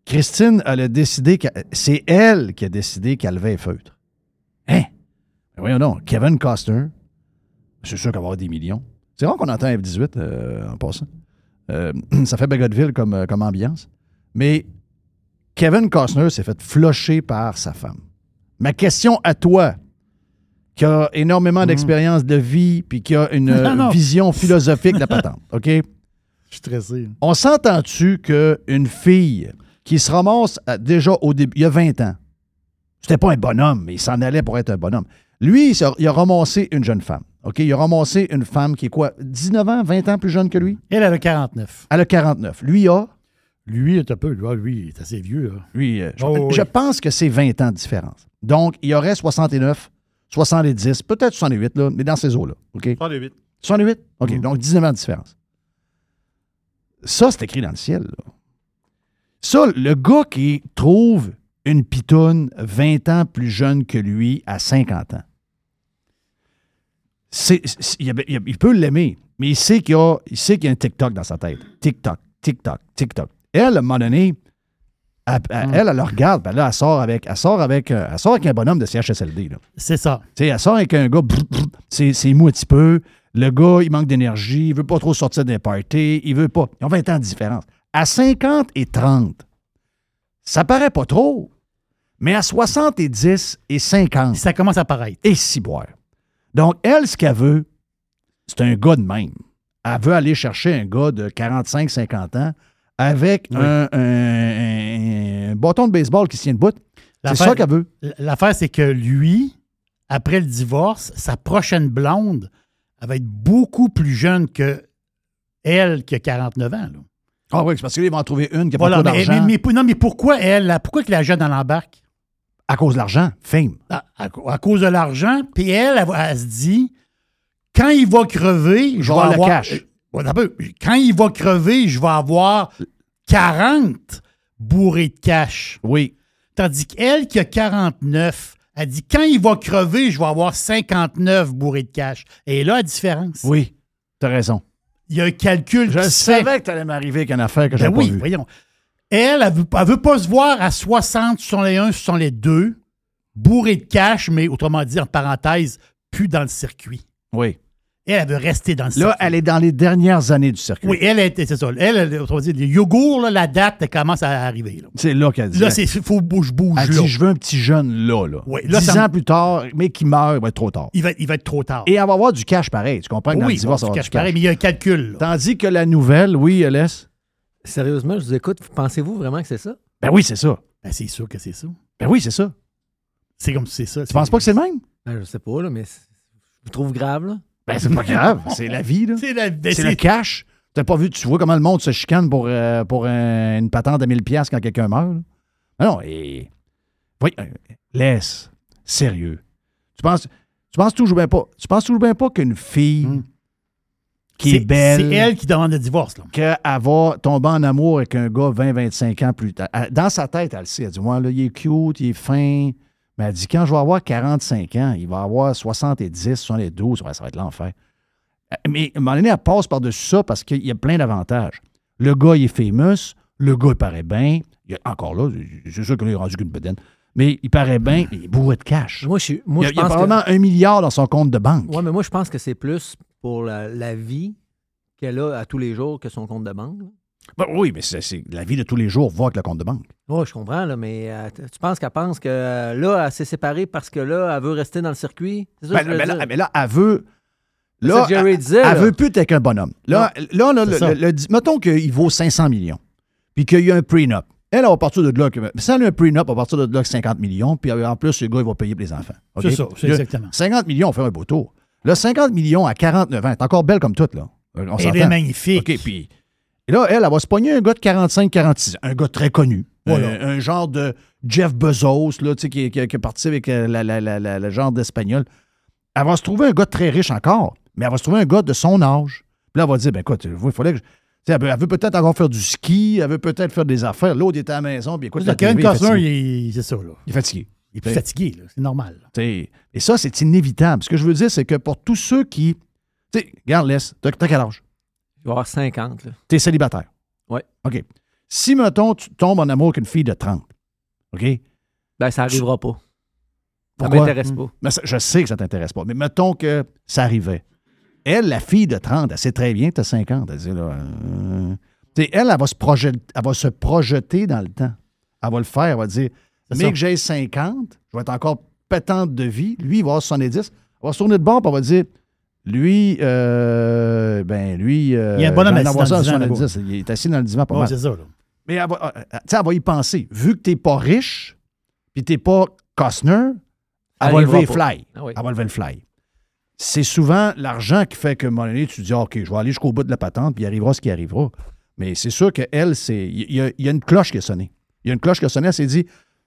Christine, elle a décidé, c'est elle qui a décidé qu'elle levait les feutres. Hein? Ben voyons donc, Kevin Costner, c'est sûr qu'il va avoir des millions. C'est rare qu'on entend F-18 euh, en passant. Euh, (clears throat) ça fait Bagotville comme, euh, comme ambiance. Mais Kevin Costner s'est fait flusher par sa femme. Ma question à toi, qui a énormément d'expérience de vie puis qui a une (laughs) Non, non. vision philosophique de la patente, (laughs) OK? Je suis stressé. On s'entend-tu qu'une fille qui se ramasse à- déjà au début, il y a 20 ans, c'était pas un bonhomme, mais il s'en allait pour être un bonhomme. Lui, il, il a ramassé une jeune femme. OK? Il a ramassé une femme qui est quoi? 19 ans, 20 ans plus jeune que lui? Elle, elle a 49. Elle a 49. Lui, a? Lui, il est un peu. Lui, lui, il est assez vieux. Là. Lui, euh, je, Oh, oui. je pense que c'est 20 ans de différence. Donc, il y aurait 69, 70, peut-être 68, là, mais dans ces eaux-là. OK? 38. 68? OK, Mm. donc 19 ans de différence. Ça, c'est écrit dans le ciel. là. Ça, le gars qui trouve une pitoune 20 ans plus jeune que lui à 50 ans, c'est, c'est- il, peut l'aimer, mais il sait qu'il y a, il sait qu'il y a un TikTok dans sa tête. TikTok, TikTok, TikTok. Elle, à un moment donné, elle, elle, elle, elle le regarde, ben là, elle sort avec, elle sort avec, euh, elle sort avec un bonhomme de CHSLD. Là. C'est ça. Elle sort avec un gars, brr, brr, c'est c'est mou un petit peu. Le gars, il manque d'énergie, il veut pas trop sortir des parties, il veut pas. Ils ont 20 ans de différence. À 50 et 30, ça paraît pas trop. Mais à 70 et 50, Ça commence à paraître. et si boire. Donc, elle, ce qu'elle veut, c'est un gars de même. Elle veut aller chercher un gars de 45-50 ans avec Oui. un, un- un bâton de baseball qui se tient debout. C'est L'affaire- ça qu'elle veut. L'affaire, c'est que lui, après le divorce, sa prochaine blonde, elle va être beaucoup plus jeune que elle qui a 49 ans. là. Ah oui, c'est parce qu'il va en trouver une qui n'a Voilà, pas d'argent. non, mais pourquoi elle? là? Pourquoi que la jeune, elle embarque? À cause de l'argent, fame. À, à- à cause de l'argent. Puis elle, elle, se dit, quand il va crever, je vais avoir le cash. Euh, un peu. Quand il va crever, je vais avoir 40 bourrés de cash. Oui. Tandis qu'elle qui a 49, elle dit quand il va crever, je vais avoir 59 bourrés de cash. Et là, la différence. Oui. T'as raison. Il y a un calcul Je qui se fait. savais que t'allais m'arriver avec une affaire que Ben j'avais oui, pas vue. voyons. Elle, elle veut, elle veut pas se voir à 60 sur les 1, sur les 2, bourré de cash, mais autrement dit, en parenthèse, plus dans le circuit. Oui. Elle, elle veut rester dans le circuit. Là, elle est dans les dernières années du circuit. Oui, elle, était- c'est ça. Elle, elle, autrement dit, les yogourts, là, la date, elle commence à arriver. Là, C'est là qu'elle dit. là il faut que je bouge elle là. dit, je veux un petit jeune là, là. Oui, là, Dix ça ans plus tard, mais qui meurt, il va être trop tard. Il va, il va être trop tard. Et elle va avoir du cash pareil. Tu comprends? Que dans oui, le divorce, elle avoir cache du cash. pareil, mais il y a un calcul. là. Tandis que la nouvelle, oui, laisse. Sérieusement, je vous écoute. Pensez-vous vraiment que c'est ça? Ben oui, c'est ça. Ben, c'est sûr que c'est ça. Ben oui, c'est ça. C'est comme c'est ça. Tu penses pas que c'est le même? Ben, je sais pas, là, mais c'est- je vous trouve grave, là. Ben c'est pas grave. (laughs) C'est la vie, là. C'est la- ben, le cash. T'as pas vu, tu vois comment le monde se chicane pour, euh, pour un- une patente de 1000 pièces quand quelqu'un meurt. là? Ah non, et... Oui, euh, laisse. Sérieux. Tu penses, tu penses toujours bien pas. Tu penses toujours bien pas qu'une fille Hmm. Qui C'est est belle. C'est elle qui demande le divorce. Là. qu'elle va tomber en amour avec un gars 20-25 ans plus tard. Dans sa tête, elle le sait. Elle dit Moi, là, il est cute, il est fin. Mais elle dit Quand je vais avoir 45 ans, il va avoir 70, 72, ouais, ça va être l'enfer. Euh, Mais à un moment donné, elle passe par-dessus ça parce qu'il y a plein d'avantages. Le gars, il est famous. Le gars, il paraît bien. Il y a- encore là, c'est sûr qu'il est rendu qu'une bedaine. Mais il paraît bien, il est bourré de cash. Moi, je, moi, il y a, je il y a pense que... probablement un milliard dans son compte de banque. Ouais, mais moi, je pense que c'est plus pour la, la vie qu'elle a à tous les jours que son compte de banque. là. Ben oui, mais c'est c'est la vie de tous les jours, voir avec le compte de banque. Oui, je comprends, là, mais euh, t- tu penses qu'elle pense que euh, là, elle s'est séparée parce que là, elle veut rester dans le circuit? C'est ça Ben, que je veux ben dire. là, mais là, elle veut. C'est Là, ça que Jerry elle, disait, elle là. veut plus être avec un bonhomme. Là, là, là, le- ça. le- le- mettons qu'il vaut 500 millions, puis qu'il y a un prenup. Elle, elle va partir de là. que- Si elle a un prenup, elle va partir de là avec 50 millions, puis en plus, le gars, il va payer pour les enfants. OK? C'est ça, c'est Là, exactement. 50 millions, on fait un beau tour. Là, 50 millions à 49 ans, elle est encore belle comme toute, là. Euh, On Elle est magnifique. OK, puis et là, elle, elle va se pogner un gars de 45-46 ans, un gars très connu. Voilà. Euh, un genre de Jeff Bezos, là, tu sais, qui, qui- qui est parti avec euh, la, la- la- la- le genre d'espagnol. Elle va se trouver un gars très riche encore, mais elle va se trouver un gars de son âge. Puis là, elle va dire, ben écoute, il fallait que... je- Elle veut, peut-être encore faire du ski, elle veut peut-être faire des affaires. L'autre, il était à la maison, puis écoute, la TV, il est fatigué. est- ça. Là. Il est fatigué. Il est plus fatigué. là. C'est normal. là. Tu sais, Et ça, c'est inévitable. Ce que je veux dire, c'est que pour tous ceux qui... Tu sais, regarde, laisse, t'as quel âge? Il va avoir 50. Là. T'es célibataire. Ouais. OK. Si, mettons, tu tombes en amour avec une fille de 30, OK? Ben, ça n'arrivera pas. Ça Pourquoi? m'intéresse pas. Mais ça- je sais que ça t'intéresse pas, mais mettons que ça arrivait. Elle, la fille de 30, elle sait très bien que tu as 50. Elle dit, là, euh, tu sais, elle, elle va, se projeter, elle va se projeter dans le temps. Elle va le faire. Elle va dire, mais ça. que j'ai 50, je vais être encore pétante de vie. Lui, il va avoir 70. Elle va se tourner de bord, elle va dire, lui, euh, ben, lui, euh, Il y a un bonhomme assis dans le ça à divan, 70. Il est assis dans le divan, pas mal. c'est ça. Là. Mais elle va, euh, tu sais, elle va y penser. Vu que tu n'es pas riche, puis tu n'es pas Costner, elle va lever le fly. Ah oui. Elle va lever le fly. C'est souvent l'argent qui fait que, à un moment donné, tu te dis, OK, je vais aller jusqu'au bout de la patente, puis il arrivera ce qui arrivera. Mais c'est sûr qu'elle, c'est. Il y, y a une cloche qui a sonné. Il y a une cloche qui a sonné. Elle s'est dit,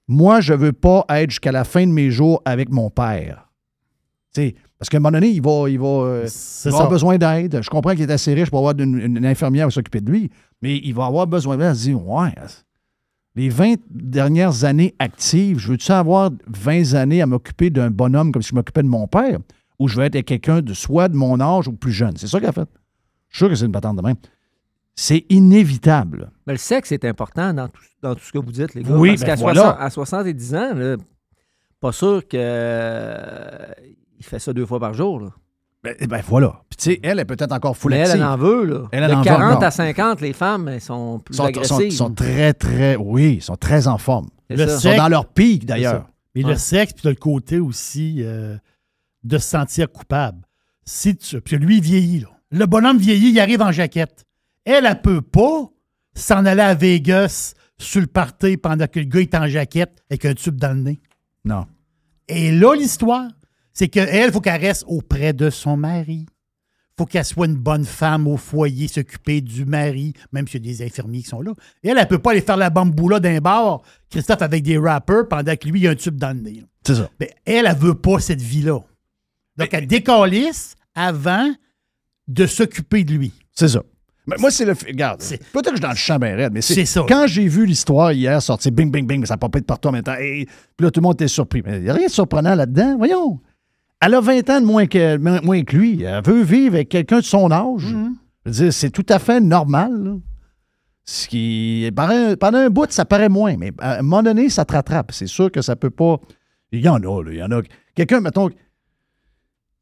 moi, je ne veux pas être jusqu'à la fin de mes jours avec mon père. Tu sais, parce qu'à un moment donné, il va, il va, euh, il va avoir besoin d'aide. Je comprends qu'il est assez riche pour avoir une, une infirmière qui s'occuper de lui, mais il va avoir besoin d'aide. Elle se dit, ouais, les 20 dernières années actives, je veux-tu avoir 20 années à m'occuper d'un bonhomme comme si je m'occupais de mon père, ou je veux être avec quelqu'un de soit de mon âge ou plus jeune? C'est ça qu'elle a fait. Je suis sûr que c'est une patente de même. C'est inévitable. Mais le sexe est important dans tout, dans tout ce que vous dites, les gars. Oui, parce ben qu'à voilà. 60 à 70 ans, là, pas sûr que euh, il fait ça deux fois par jour. Là. Ben, ben voilà. Puis tu sais, elle est peut-être encore full Mais elle, en veut. Là. Elle, elle de en veut 40 encore. à 50, les femmes, elles sont plus sont, agressives. sont- sont très, très, oui, sont très en forme. Ils sont dans leur pic, d'ailleurs. Mais Ouais. le sexe, puis tu as le côté aussi euh, de se sentir coupable. Si tu, puis lui, il vieillit. Là. Le bonhomme vieillit, il arrive en jaquette. Elle, elle peut pas s'en aller à Vegas sur le party pendant que le gars est en jaquette avec un tube dans le nez. Non. Et là, l'histoire, c'est qu'elle, il faut qu'elle reste auprès de son mari. faut qu'elle soit une bonne femme au foyer, s'occuper du mari, même s'il y a des infirmiers qui sont là. Et elle, elle peut pas aller faire la bamboula d'un bar, Christophe, avec des rappers, pendant que lui, il a un tube dans le nez. C'est ça. Mais elle, elle veut pas cette vie-là. Donc, elle décalisse avant de s'occuper de lui. C'est ça. Mais moi, c'est le. Regarde, C'est- peut-être que je suis dans le champ bien raide, mais c'est ça. Quand j'ai vu l'histoire hier sortir, bing, bing, bing, ça popait de partout en même temps. Et, puis là, tout le monde était surpris. Mais il n'y a rien de surprenant là-dedans. Voyons. Elle a 20 ans de moins que, moins moins que lui. Elle veut vivre avec quelqu'un de son âge. Je veux dire, c'est tout à fait normal. là. Ce qui, pendant, un- pendant un bout, ça paraît moins, mais à un moment donné, ça te rattrape. C'est sûr que ça peut pas. Il y en a, là. Il y en a. Quelqu'un, mettons,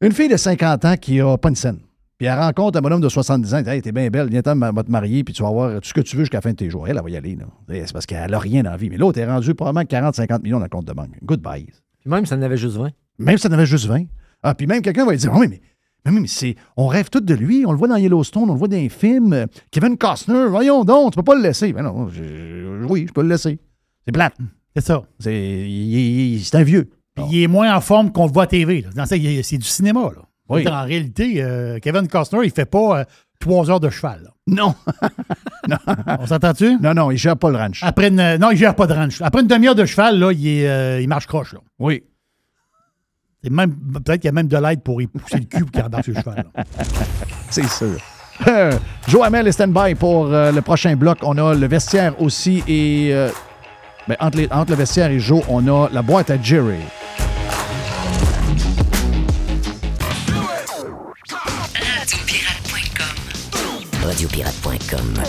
une fille de 50 ans qui a pas une scène. Puis elle rencontre un bonhomme de 70 ans. Elle dit Hey, t'es bien belle, viens-t'en va te marier, puis tu vas avoir tout ce que tu veux jusqu'à la fin de tes jours. Elle, elle va y aller. là. Et C'est parce qu'elle a rien dans la vie. Mais l'autre est rendu probablement 40-50 millions dans le compte de banque. Goodbye. Puis même, ça en avait juste 20. Même si ça en avait juste 20. Ah, puis même quelqu'un va lui dire Oui, mais, mais, oui, mais c'est, on rêve tous de lui. On le voit dans Yellowstone, on le voit dans les films. Kevin Costner, voyons donc, tu peux pas le laisser. Mais non, je- je- oui, je peux le laisser. C'est plate. C'est ça. C'est, il- il- c'est un vieux. Puis il est moins en forme qu'on le voit à TV. là. Dans ça, c'est du cinéma. Là. Oui. En réalité, euh, Kevin Costner, il fait pas euh, trois heures de cheval. là. Non, (laughs) (laughs) On s'entend-tu? non, non, il gère pas le ranch. Après une, non, il gère pas de ranch. Après une demi-heure de cheval, là, il, est, euh, il marche croche. Là. Oui. C'est même, peut-être qu'il y a même de l'aide pour y pousser le cul pour qu'il embarque sur le cheval. là. (laughs) C'est sûr. Joe Hamel est stand-by pour euh, le prochain bloc. On a le vestiaire aussi et euh, ben, entre, les- entre le vestiaire et Joe, on a la boîte à Jerry. Radiopirate.com.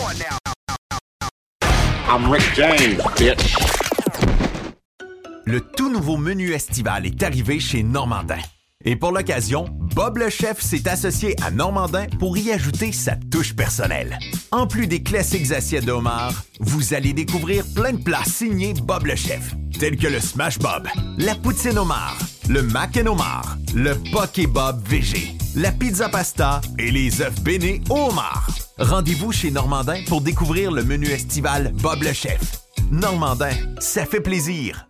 I'm Rick James, bitch. Le tout nouveau menu estival est arrivé chez Normandin. Et pour l'occasion, Bob le chef s'est associé à Normandin pour y ajouter sa touche personnelle. En plus des classiques assiettes de homard, vous allez découvrir plein de plats signés Bob le chef, tels que le Smash Bob, la poutine homard, le mac and homard, le poké Bob VG, la pizza pasta et les œufs bénis au homard. Rendez-vous chez Normandin pour découvrir le menu estival Bob le chef. Normandin, ça fait plaisir.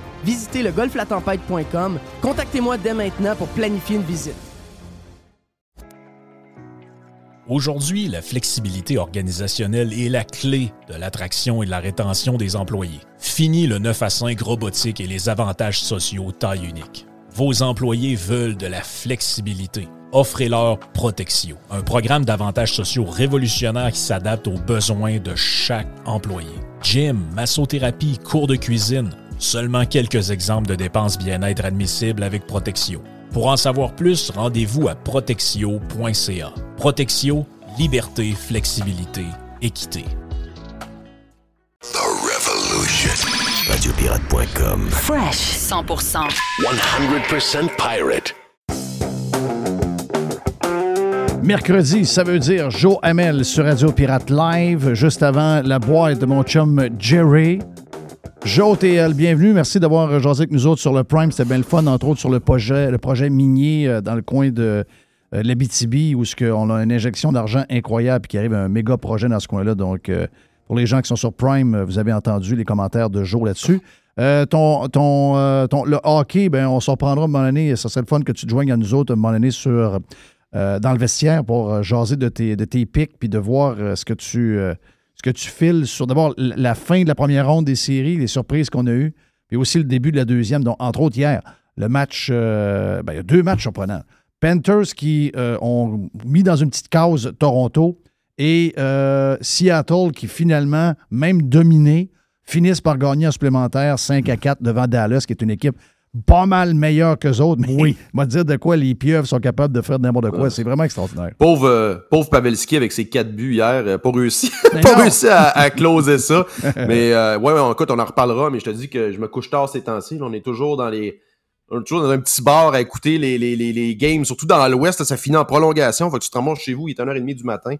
Visitez le golflatempête.com. Contactez-moi dès maintenant pour planifier une visite. Aujourd'hui, la flexibilité organisationnelle est la clé de l'attraction et de la rétention des employés. Fini le 9 à 5 robotique et les avantages sociaux taille unique. Vos employés veulent de la flexibilité. Offrez-leur Protexio, un programme d'avantages sociaux révolutionnaire qui s'adapte aux besoins de chaque employé. Gym, massothérapie, cours de cuisine, seulement quelques exemples de dépenses bien-être admissibles avec Protexio. Pour en savoir plus, rendez-vous à protexio.ca. Protexio, liberté, flexibilité, équité. The Revolution. Radiopirate.com. Fresh 100%. 100% pirate. Mercredi, ça veut dire Joe Hamel sur Radio Pirate Live, juste avant la boîte de mon chum Jerry. Joe TL, bienvenue. Merci d'avoir jasé avec nous autres sur le Prime. C'était bien le fun, entre autres sur le projet, le projet minier euh, dans le coin de euh, l'Abitibi, où on a une injection d'argent incroyable, qui arrive un méga projet dans ce coin-là. Donc, euh, pour les gens qui sont sur Prime, euh, vous avez entendu les commentaires de Joe là-dessus. Euh, ton, ton, euh, ton- le hockey, ben, on s'en prendra à un moment donné. Ça serait le fun que tu te joignes à nous autres à un moment sur, euh, dans le vestiaire pour euh, jaser de tes, de tes pics puis de voir euh, ce que tu euh, que tu files sur d'abord la fin de la première ronde des séries, les surprises qu'on a eues, puis aussi le début de la deuxième. Donc, entre autres, hier, le match, euh, ben, il y a deux matchs surprenants. Panthers qui euh, ont mis dans une petite case Toronto et euh, Seattle qui finalement, même dominé, finissent par gagner en supplémentaire 5 à 4 devant Dallas, qui est une équipe pas mal meilleure qu'eux autres. Mais oui. (laughs) moi dire de quoi les pieuvres sont capables de faire n'importe quoi. C'est vraiment extraordinaire. Pauvre, euh, pauvre Pavelski avec ses quatre buts hier, euh, pas réussi, (laughs) pas réussi à, à closer ça. (laughs) mais euh, ouais, écoute, on en reparlera, mais je te dis que je me couche tard ces temps-ci. On est toujours dans les. On est toujours dans un petit bar à écouter les, les, les, les games, surtout dans l'Ouest, ça finit en prolongation. Faut que tu te remontes chez vous, il est 1h30 du matin.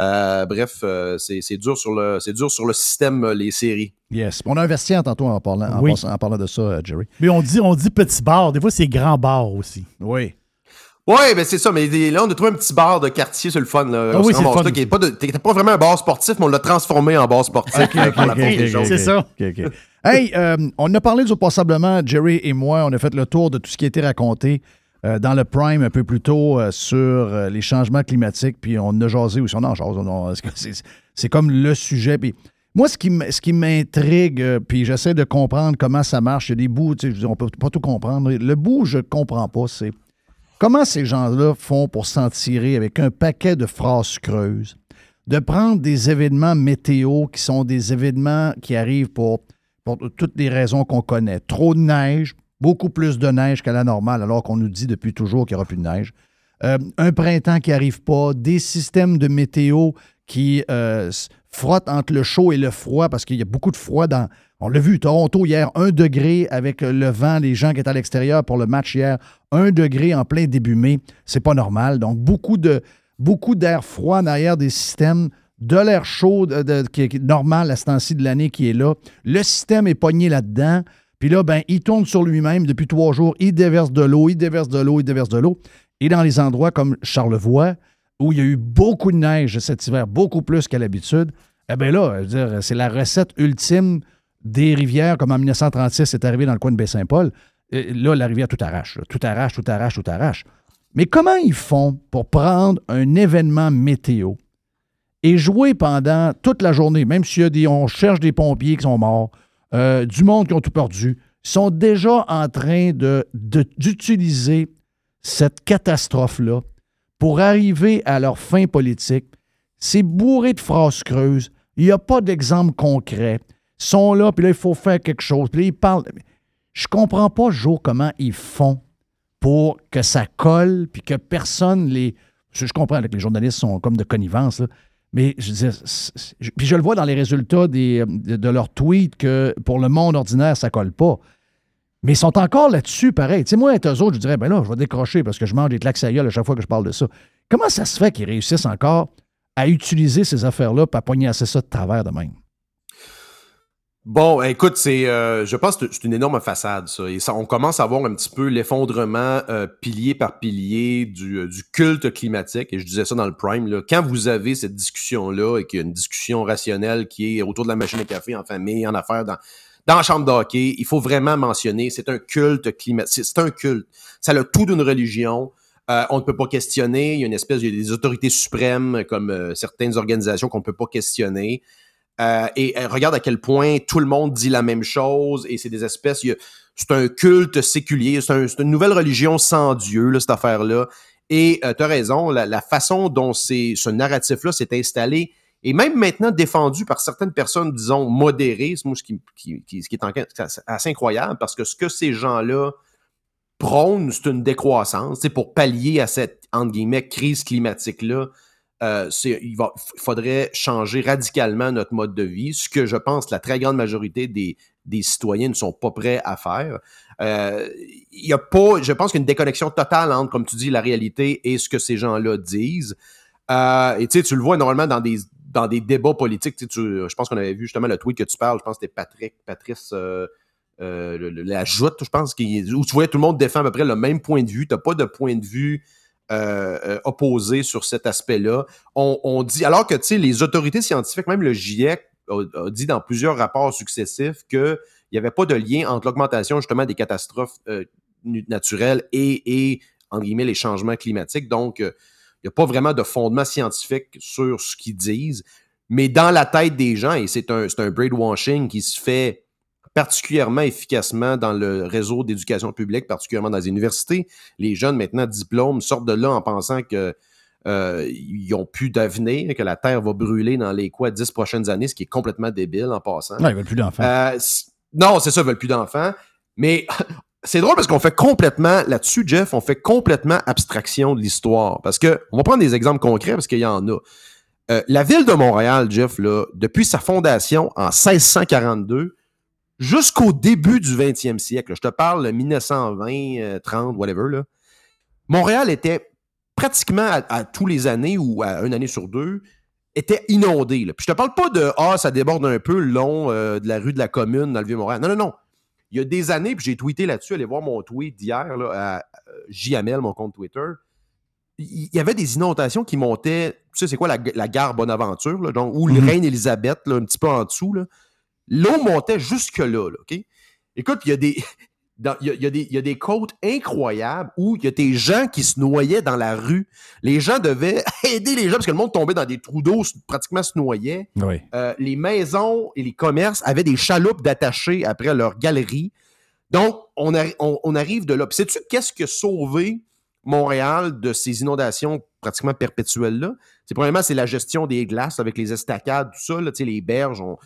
Euh, bref, euh, c'est c'est dur sur le c'est dur sur le système, euh, les séries. Yes. On a un vestiaire tantôt en parlant, en Oui. passant- en parlant de ça, euh, Jerry. Mais on dit, on dit petit bar. Des fois, c'est grand bar aussi. Oui. Ouais, ben c'est ça, mais là, on a trouvé un petit bar de quartier sur le fun. Là. Ah oui, c'est le fun. qui est pas de- T'es pas vraiment un bar sportif, mais on l'a transformé en bar sportif. OK, euh, OK, pour la OK, force OK, des choses. C'est ça. Hey, euh, on a parlé du passablement, Jerry et moi, on a fait le tour de tout ce qui a été raconté euh, dans le Prime un peu plus tôt euh, sur les changements climatiques, puis on a jasé aussi, on en jase, c'est- c'est comme le sujet. Puis moi, ce qui m'intrigue, puis j'essaie de comprendre comment ça marche, il y a des bouts, tu sais, on peut pas tout comprendre. Le bout je comprends pas, c'est comment ces gens-là font pour s'en tirer avec un paquet de phrases creuses de prendre des événements météo qui sont des événements qui arrivent pour, pour toutes les raisons qu'on connaît. Trop de neige, beaucoup plus de neige qu'à la normale, alors qu'on nous dit depuis toujours qu'il n'y aura plus de neige. Euh, un printemps qui n'arrive pas, des systèmes de météo qui euh, frottent entre le chaud et le froid parce qu'il y a beaucoup de froid dans. On l'a vu, Toronto hier, un degré avec le vent, les gens qui étaient à l'extérieur pour le match hier, un degré en plein début mai, c'est pas normal. Donc, beaucoup beaucoup d'air froid derrière des systèmes, de l'air chaud qui est normal à ce temps-ci de l'année qui est là. Le système est pogné là-dedans. Puis là, ben, il tourne sur lui-même depuis trois jours. Il déverse de l'eau, il déverse de l'eau, il déverse de l'eau. Et dans les endroits comme Charlevoix, où il y a eu beaucoup de neige cet hiver, beaucoup plus qu'à l'habitude, eh bien là, c'est la recette ultime des rivières, comme en 1936, c'est arrivé dans le coin de Baie-Saint-Paul. Là, la rivière tout arrache, tout arrache, tout arrache, tout arrache. Mais comment ils font pour prendre un événement météo? Et jouer pendant toute la journée, même s'il y a des, on cherche des pompiers qui sont morts, euh, du monde qui ont tout perdu, sont déjà en train d'utiliser cette catastrophe-là pour arriver à leur fin politique. C'est bourré de phrases creuses. Il n'y a pas d'exemple concret. Ils sont là, puis là, il faut faire quelque chose. Puis là, ils parlent. Je comprends pas, Joe, comment ils font pour que ça colle, puis que personne les. Je, comprends que les journalistes sont comme de connivence, là, mais je puis je le vois dans les résultats de, leurs tweets que pour le monde ordinaire, ça colle pas. Mais ils sont encore là-dessus, pareil. Tu sais, moi, être eux autres, je dirais, ben là, je vais décrocher parce que je mange des claques à à chaque fois que je parle de ça. Comment ça se fait qu'ils réussissent encore à utiliser ces affaires-là pour poignasser ça de travers de même? Bon, écoute, c'est, euh, je pense que c'est une énorme façade, ça. Et ça, on commence à voir un petit peu l'effondrement euh, pilier par pilier du, euh, du culte climatique. Et je disais ça dans le prime. Là. Quand vous avez cette discussion-là et qu'il y a une discussion rationnelle qui est autour de la machine à café, en famille, en affaires, dans, dans la chambre d'hockey, il faut vraiment mentionner, c'est un culte climatique. C'est un culte. Ça a le tout d'une religion. Euh, on ne peut pas questionner. Il y a une espèce, il y des autorités suprêmes comme certaines organisations qu'on ne peut pas questionner. Euh, et euh, regarde à quel point tout le monde dit la même chose et c'est des espèces. C'est un culte séculier, c'est un- c'est une nouvelle religion sans Dieu, là, cette affaire-là. Et tu as raison, la, façon dont ce narratif-là s'est installé et même maintenant défendu par certaines personnes, disons, modérées, moi ce qui, est assez incroyable parce que ce que ces gens-là prônent, c'est une décroissance. C'est pour pallier à cette, entre guillemets, crise climatique-là. Euh, il faudrait changer radicalement notre mode de vie, ce que je pense la très grande majorité des, citoyens ne sont pas prêts à faire. Euh, Il y a pas, je pense qu'il y a une déconnexion totale entre, comme tu dis, la réalité et ce que ces gens-là disent. Euh, et tu le vois normalement dans des, dans des débats politiques. Tu je pense qu'on avait vu justement le tweet que tu parles. Je pense que c'était Patrick, Patrice la joute, je pense, où tu voyais tout le monde défend à peu près le même point de vue. Tu n'as pas de point de vue euh, euh, opposé sur cet aspect-là. On, dit, alors que tu les autorités scientifiques, même le GIEC, a, dit dans plusieurs rapports successifs qu'il n'y avait pas de lien entre l'augmentation justement des catastrophes euh, naturelles et, entre guillemets, les changements climatiques. Donc, il n'y a pas vraiment de fondement scientifique sur ce qu'ils disent. Mais dans la tête des gens, et c'est un, c'est un brainwashing qui se fait particulièrement efficacement dans le réseau d'éducation publique, particulièrement dans les universités. Les jeunes, maintenant, diplômes, sortent de là en pensant que euh, ils n'ont plus d'avenir, que la Terre va brûler dans les quoi, 10 prochaines années, ce qui est complètement débile en passant. Non, ils veulent plus d'enfants. Euh, non, c'est ça, ils veulent plus d'enfants. Mais (laughs) c'est drôle parce qu'on fait complètement, là-dessus, Jeff, on fait complètement abstraction de l'histoire. Parce que, on va prendre des exemples concrets parce qu'il y en a. Euh, la ville de Montréal, Jeff, là, depuis sa fondation en 1642 jusqu'au début du 20e siècle, je te parle de 1920, euh, 30, whatever, là, Montréal était pratiquement à, à tous les années ou à une année sur deux, était inondé. Là. Puis je te parle pas de Ah, ça déborde un peu le long euh, de la rue de la commune dans le Vieux-Montréal. Non, non, non. Il y a des années, puis j'ai tweeté là-dessus, allez voir mon tweet d'hier à euh, JML, mon compte Twitter. Il y avait des inondations qui montaient, tu sais, c'est quoi la, la gare Bonaventure, là, donc, ou le Mhm. Reine-Élisabeth, là, un petit peu en dessous. là. L'eau montait jusque-là, là, OK? Écoute, il y a des. (laughs) dans- Il y, a, il y a des, il y a des côtes incroyables où il y a des gens qui se noyaient dans la rue. Les gens devaient (laughs) aider les gens parce que le monde tombait dans des trous d'eau, pratiquement se noyait. Oui. Euh, les maisons et les commerces avaient des chaloupes d'attachés après leur galerie. Donc, on, on- on arrive de là. Puis sais-tu qu'est-ce qui a sauvé Montréal de ces inondations pratiquement perpétuelles-là? C'est probablement c'est la gestion des glaces avec les estacades, tout ça, là, les berges, on-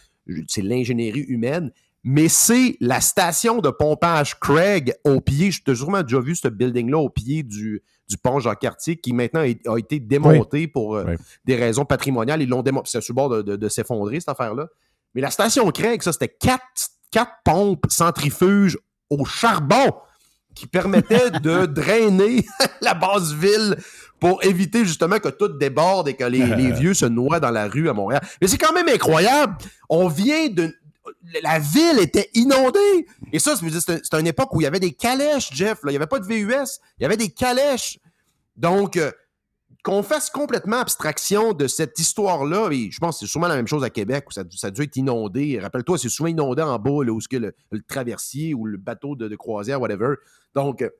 c'est l'ingénierie humaine. Mais c'est la station de pompage Craig au pied. Je t'ai sûrement déjà vu ce building-là au pied du, du pont Jacques-Cartier qui maintenant a, été démonté pour euh, Oui. des raisons patrimoniales. Ils l'ont démonté. C'est sur le bord de, de- de s'effondrer, cette affaire-là. Mais la station Craig, ça, c'était quatre, quatre pompes centrifuges au charbon qui permettaient de (laughs) drainer (laughs) la basse ville pour éviter justement que tout déborde et que les, (laughs) les vieux se noient dans la rue à Montréal. Mais c'est quand même incroyable. On vient de... La ville était inondée. Et ça, c'est une époque où il y avait des calèches, Jeff. là. Il n'y avait pas de VUS. Il y avait des calèches. Donc, euh, qu'on fasse complètement abstraction de cette histoire-là, et je pense que c'est sûrement la même chose à Québec, où ça, ça a dû être inondé. Rappelle-toi, c'est souvent inondé en bas, là, où que le, traversier ou le bateau de, croisière, whatever. Donc, euh,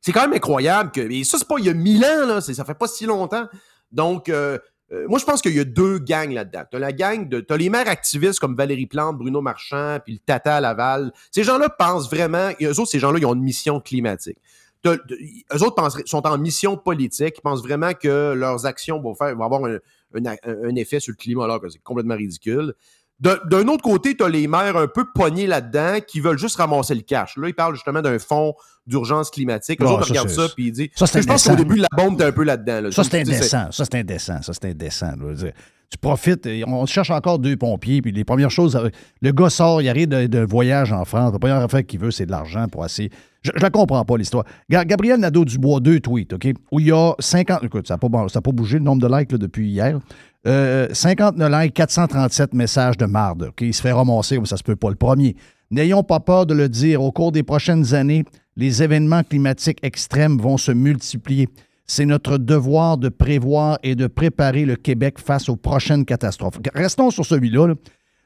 c'est quand même incroyable que. Et ça, c'est pas il y a mille ans, là, ça fait pas si longtemps. Donc, euh, euh, moi, je pense qu'il y a deux gangs là-dedans. T'as la gang de. T'as les maires activistes comme Valérie Plante, Bruno Marchand, puis le Tata Laval. Ces gens-là pensent vraiment. et Eux autres, ces gens-là, ils ont une mission climatique. T'as- t'as- Eux autres pensent- sont en mission politique. Ils pensent vraiment que leurs actions vont, faire, vont avoir un, un- un effet sur le climat, alors que c'est complètement ridicule. De- D'un autre côté, tu as les maires un peu pognés là-dedans qui veulent juste ramasser le cash. Là, ils parlent justement d'un fonds d'urgence climatique. Eux Bon, autres ça, regardent ça puis ils disent. ça, c'est je pense qu'au début de la bombe, t'es un peu là-dedans. là. Ça, c'est indécent. Ça, c'est indécent. Ça, c'est indécent. là. Je veux dire, Tu profites. On cherche encore deux pompiers. Puis les premières choses, euh, le gars sort, il arrive de, voyage en France. La première affaire qu'il veut, c'est de l'argent pour essayer. Je, je la comprends pas, l'histoire. Ga- Gabriel Nadeau-Dubois, deux tweets, OK? Où il y a 50. Écoute, ça n'a pas, bougé le nombre de likes depuis hier. Euh, 59 likes, 437 messages de marde. OK? Il se fait ramasser, mais ça se peut pas. Le premier. N'ayons pas peur de le dire. Au cours des prochaines années, les événements climatiques extrêmes vont se multiplier. C'est notre devoir de prévoir et de préparer le Québec face aux prochaines catastrophes. Restons sur celui-là. là.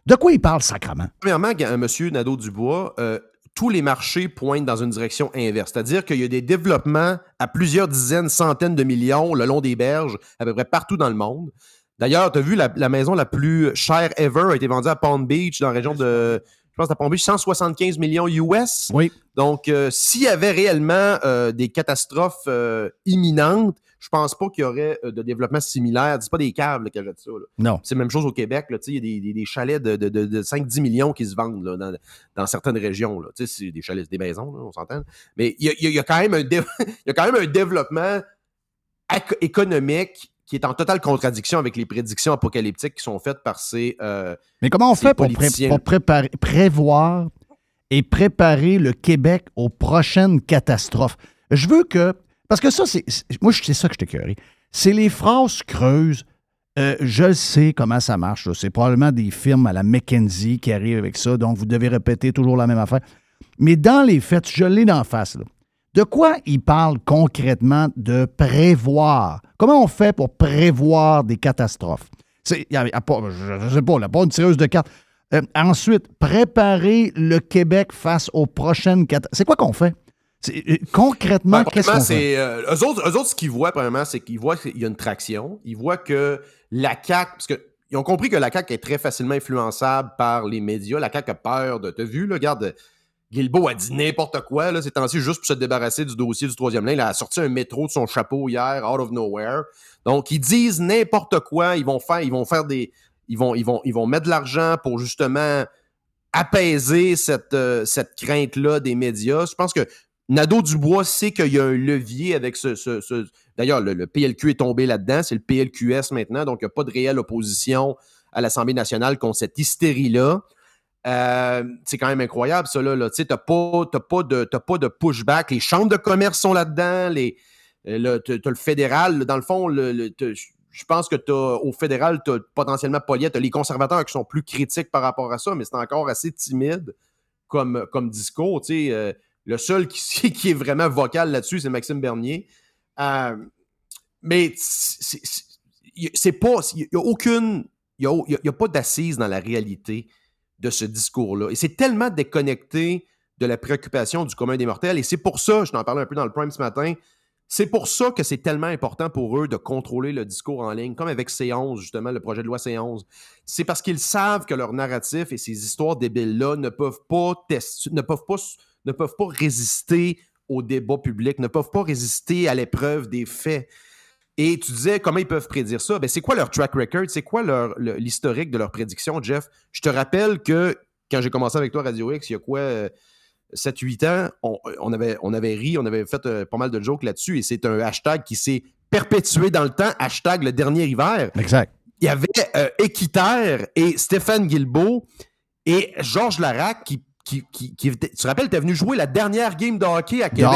De quoi il parle sacrement? Premièrement, Ga- M. Nadeau-Dubois, euh, tous les marchés pointent dans une direction inverse. C'est-à-dire qu'il y a des développements à plusieurs dizaines, centaines de millions le long des berges, à peu près partout dans le monde. D'ailleurs, tu as vu la, la maison la plus chère ever a été vendue à Palm Beach, dans la région de, je pense, à Palm Beach, 175 millions US. Oui. Donc, euh, s'il y avait réellement euh, des catastrophes euh, imminentes, je pense pas qu'il y aurait de développement similaire. C'est pas des câbles qui achètent ça. là. Non. C'est la même chose au Québec. Il y a des, des- des chalets de, de- de- de 5-10 millions qui se vendent là, dans, dans certaines régions. là. C'est des chalets, des maisons, là, on s'entend. Mais il y a, y a- y a quand même un dé- (laughs) il y a quand même un développement économique qui est en totale contradiction avec les prédictions apocalyptiques qui sont faites par ces. euh, Mais comment on fait pour, pré- politiciens. pour préparer, prévoir et préparer le Québec aux prochaines catastrophes? Je veux que. Parce que ça, c'est. Moi, c'est ça que je t'écœurais. C'est les phrases creuses. Euh, je sais comment ça marche. C'est probablement des firmes à la McKenzie qui arrivent avec ça, donc vous devez répéter toujours la même affaire. Mais dans les faits, je l'ai d'en face. Là. De quoi il parle concrètement de prévoir? Comment on fait pour prévoir des catastrophes? C'est- y a- il y a pas- je ne sais pas, une tireuse de cartes. Euh, ensuite, préparer le Québec face aux prochaines catastrophes. C'est quoi qu'on fait? Euh, concrètement, Ben, qu'est-ce qu'on fait? c'est, euh, eux, autres, eux autres, ce qu'ils voient, premièrement, c'est qu'ils voient qu'il y a une traction. Ils voient que la CAQ, parce qu'ils ont compris que la CAQ est très facilement influençable par les médias. La CAQ a peur de. T'as vu, là, regarde, Guilbeault a dit n'importe quoi, là, ces temps-ci, juste pour se débarrasser du dossier du troisième lien. Il a sorti un métro de son chapeau hier, out of nowhere. Donc, ils disent n'importe quoi. Ils vont faire, ils vont faire des. Ils vont, ils vont, ils vont mettre de l'argent pour justement apaiser cette, euh, cette crainte-là des médias. Je pense que Nadeau Dubois sait qu'il y a un levier avec ce. D'ailleurs, le, le PLQ est tombé là-dedans. C'est le PLQS maintenant, donc il n'y a pas de réelle opposition à l'Assemblée nationale contre cette hystérie-là. Euh, c'est quand même incroyable, ça. Là. Tu t'as pas, pas, de, pas de pushback. Les chambres de commerce sont là-dedans. Euh, t'as, t'as le fédéral. Dans le fond, je pense que t'as, au fédéral, tu as potentiellement Poliette, t'as les conservateurs qui sont plus critiques par rapport à ça, mais c'est encore assez timide comme, comme discours. tu sais. Euh, le seul qui, (laughs) est vraiment vocal là-dessus, c'est Maxime Bernier. Mais c'est pas. Il n'y a aucune. Il n'y a, a pas d'assise dans la réalité de ce discours-là. Et c'est tellement déconnecté de la préoccupation du commun des mortels. Et c'est pour ça, je t'en parlais un peu dans le prime ce matin, c'est pour ça que c'est tellement important pour eux de contrôler le discours en ligne, comme avec C11, justement, le projet de loi C11. C'est parce qu'ils savent que leur narratif et ces histoires débiles-là ne peuvent pas tester, ne peuvent pas, ne peuvent pas résister au débat public, ne peuvent pas résister à l'épreuve des faits. Et tu disais comment ils peuvent prédire ça? Ben, c'est quoi leur track record? C'est quoi leur, le- l'historique de leur prédiction, Jeff? Je te rappelle que quand j'ai commencé avec toi, Radio X, il y a quoi, euh, 7-8 ans, on, on avait, on avait ri, on avait fait euh, pas mal de jokes là-dessus et c'est un hashtag qui s'est perpétué dans le temps, hashtag le dernier hiver. Exact. Il y avait euh, Équiterre et Stéphane Guilbeault et Georges Larac qui, qui, qui, qui était- tu te rappelles, t'es venu jouer la dernière game de hockey à. Québec?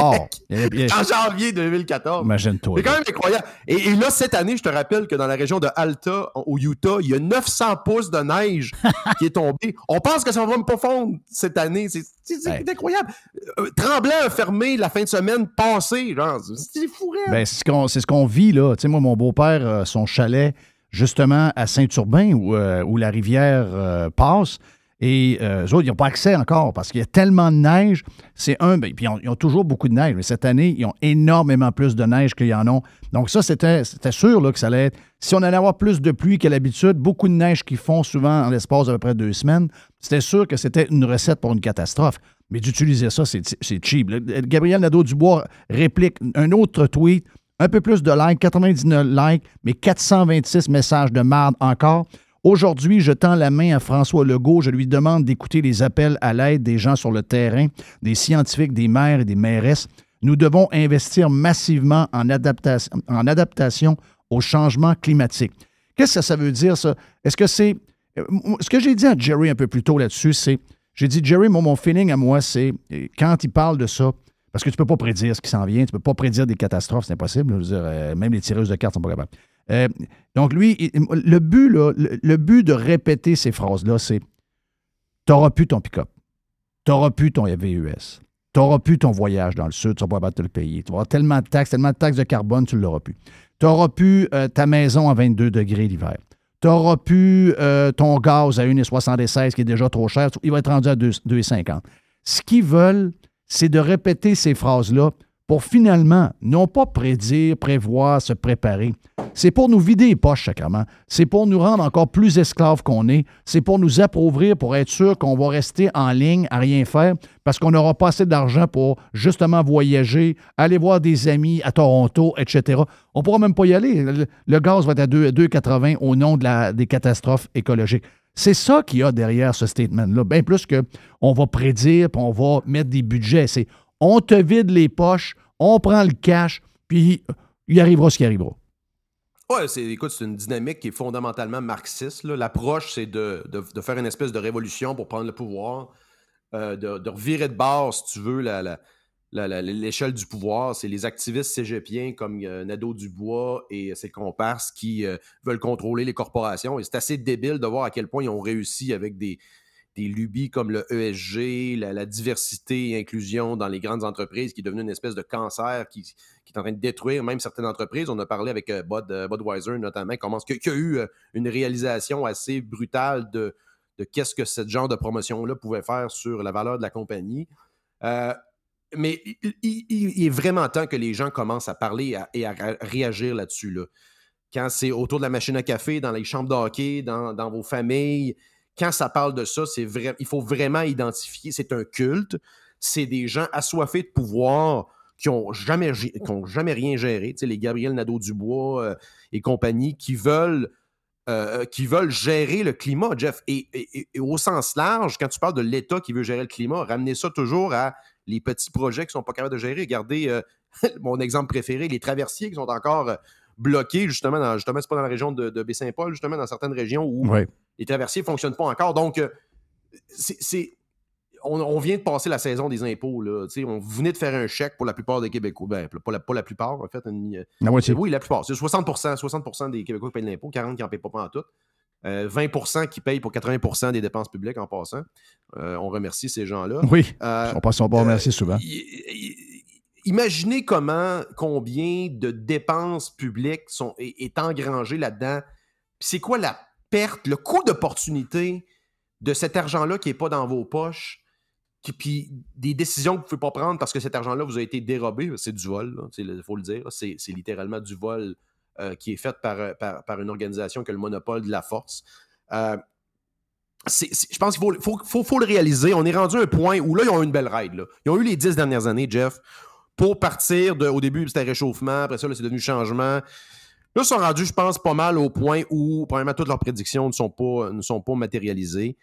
A- (laughs) en janvier 2014. Imagine-toi. C'est quand même incroyable. Et, et là, cette année, je te rappelle que dans la région de Alta, au Utah, il y a 900 pouces de neige (laughs) qui est tombée. On pense que ça va même pas fondre cette année. C'est incroyable. Euh, Tremblant a fermé la fin de semaine passée. C'est fou, raide. Ben, c'est ce qu'on ce vit, là. Tu sais, moi, mon beau-père, euh, son chalet, justement, à Saint-Urbain, où, euh, où la rivière euh, passe, et euh, eux autres, ils n'ont pas accès encore parce qu'il y a tellement de neige. C'est un, ben, puis ils ont, toujours beaucoup de neige, mais cette année, ils ont énormément plus de neige qu'ils en ont. Donc, ça, c'était sûr là, que ça allait être. Si on allait avoir plus de pluie qu'à l'habitude, beaucoup de neige qu'ils font souvent en l'espace d'à peu près deux semaines, c'était sûr que c'était une recette pour une catastrophe. Mais d'utiliser ça, c'est cheap. Gabriel Nadeau-Dubois réplique un autre tweet, un peu plus de likes, 99 likes, mais 426 messages de marde encore. Aujourd'hui, je tends la main à François Legault. Je lui demande d'écouter les appels à l'aide des gens sur le terrain, des scientifiques, des maires et des mairesses. Nous devons investir massivement en adaptation, au changement climatique. Qu'est-ce que ça veut dire, ça? Est-ce que c'est. euh, Ce que j'ai dit à Jerry un peu plus tôt là-dessus, c'est. J'ai dit, Jerry, mon feeling à moi, c'est quand il parle de ça, parce que tu ne peux pas prédire ce qui s'en vient, tu ne peux pas prédire des catastrophes, c'est impossible. Euh, même les tireuses de cartes sont pas capables. Euh, donc, lui, le but, là, le, but de répéter ces phrases-là, c'est T'auras plus ton pick-up. T'auras plus ton VUS. T'auras plus ton voyage dans le sud, tu vas pas te le payer. Tu avoir tellement de taxes, tellement de taxes de carbone, tu l'auras plus. T'auras plus euh, ta maison à 22 degrés l'hiver. T'auras plus euh, ton gaz à 1,76 qui est déjà trop cher. Il va être rendu à 2 2,50. Ce qu'ils veulent, c'est de répéter ces phrases-là pour finalement, non pas prédire, prévoir, se préparer. C'est pour nous vider les poches, sacrément. C'est pour nous rendre encore plus esclaves qu'on est. C'est pour nous appauvrir, pour être sûr qu'on va rester en ligne à rien faire parce qu'on n'aura pas assez d'argent pour justement voyager, aller voir des amis à Toronto, etc. On ne pourra même pas y aller. Le, gaz va être à 2 2,80 au nom des catastrophes écologiques. C'est ça qu'il y a derrière ce statement-là. Bien plus que on va prédire, puis on va mettre des budgets. C'est on te vide les poches, on prend le cash, puis il arrivera ce qui arrivera. Ouais, c'est, écoute, c'est une dynamique qui est fondamentalement marxiste. L'approche, c'est de, faire une espèce de révolution pour prendre le pouvoir, euh, de, de revirer de bord, si tu veux, la- l'échelle du pouvoir. C'est les activistes cégepiens comme euh, Nadeau-Dubois et ses comparses qui euh, veulent contrôler les corporations. Et c'est assez débile de voir à quel point ils ont réussi avec des, des lubies comme le ESG, la, diversité et inclusion dans les grandes entreprises, qui est devenu une espèce de cancer qui, qui est en train de détruire même certaines entreprises. On a parlé avec euh, Bud, euh, Budweiser notamment, comment qu'il y a eu euh, une réalisation assez brutale de, qu'est-ce que ce genre de promotion-là pouvait faire sur la valeur de la compagnie. Mais il, est vraiment temps que les gens commencent à parler et à, réagir là-dessus. Là. Quand c'est autour de la machine à café, dans les chambres de hockey, dans vos familles, quand ça parle de ça, c'est vrai, il faut vraiment identifier, c'est un culte, c'est des gens assoiffés de pouvoir qui n'ont jamais, jamais rien géré, tu sais, les Gabriel Nadeau-Dubois euh, et compagnie, qui veulent, euh, qui veulent gérer le climat, Jeff. Et, au sens large, quand tu parles de l'État qui veut gérer le climat, ramener ça toujours à les petits projets qui ne sont pas capables de gérer. Regardez euh, (laughs) mon exemple préféré, les traversiers qui sont encore euh, bloqués, justement, dans, justement, c'est pas dans la région de, de Baie-Saint-Paul, justement, dans certaines régions où Ouais. les traversiers ne fonctionnent pas encore. Donc, euh, c'est, on, on vient de passer la saison des impôts. Là. On venait de faire un chèque pour la plupart des Québécois. Ben, pas, la, pas la plupart, en fait. une- euh, La moitié. oui, la plupart. C'est 60 60 des Québécois qui payent de l'impôt, 40 qui n'en payent pas en tout. Euh, 20% qui payent pour 80% des dépenses publiques en passant. Euh, on remercie ces gens-là. Oui. Euh, On passe on pas remercier souvent. Imaginez comment, combien de dépenses publiques sont, est, est engrangé là-dedans. C'est quoi la perte, le coût d'opportunité de cet argent-là qui n'est pas dans vos poches, puis des décisions que vous ne pouvez pas prendre parce que cet argent-là vous a été dérobé? C'est du vol, il faut le dire. C'est littéralement du vol euh, qui est fait par, euh, par, par une organisation qui a le monopole de la force. Euh, je pense qu'il faut, faut, le réaliser. On est rendu à un point où là, ils ont eu une belle ride. Ils ont eu les dix dernières années, Jeff, pour partir de. Au début, c'était réchauffement. Après ça, c'est devenu changement. Là, ils sont rendus, je pense, pas mal au point où, probablement, toutes leurs prédictions ne sont pas, ne sont pas matérialisées.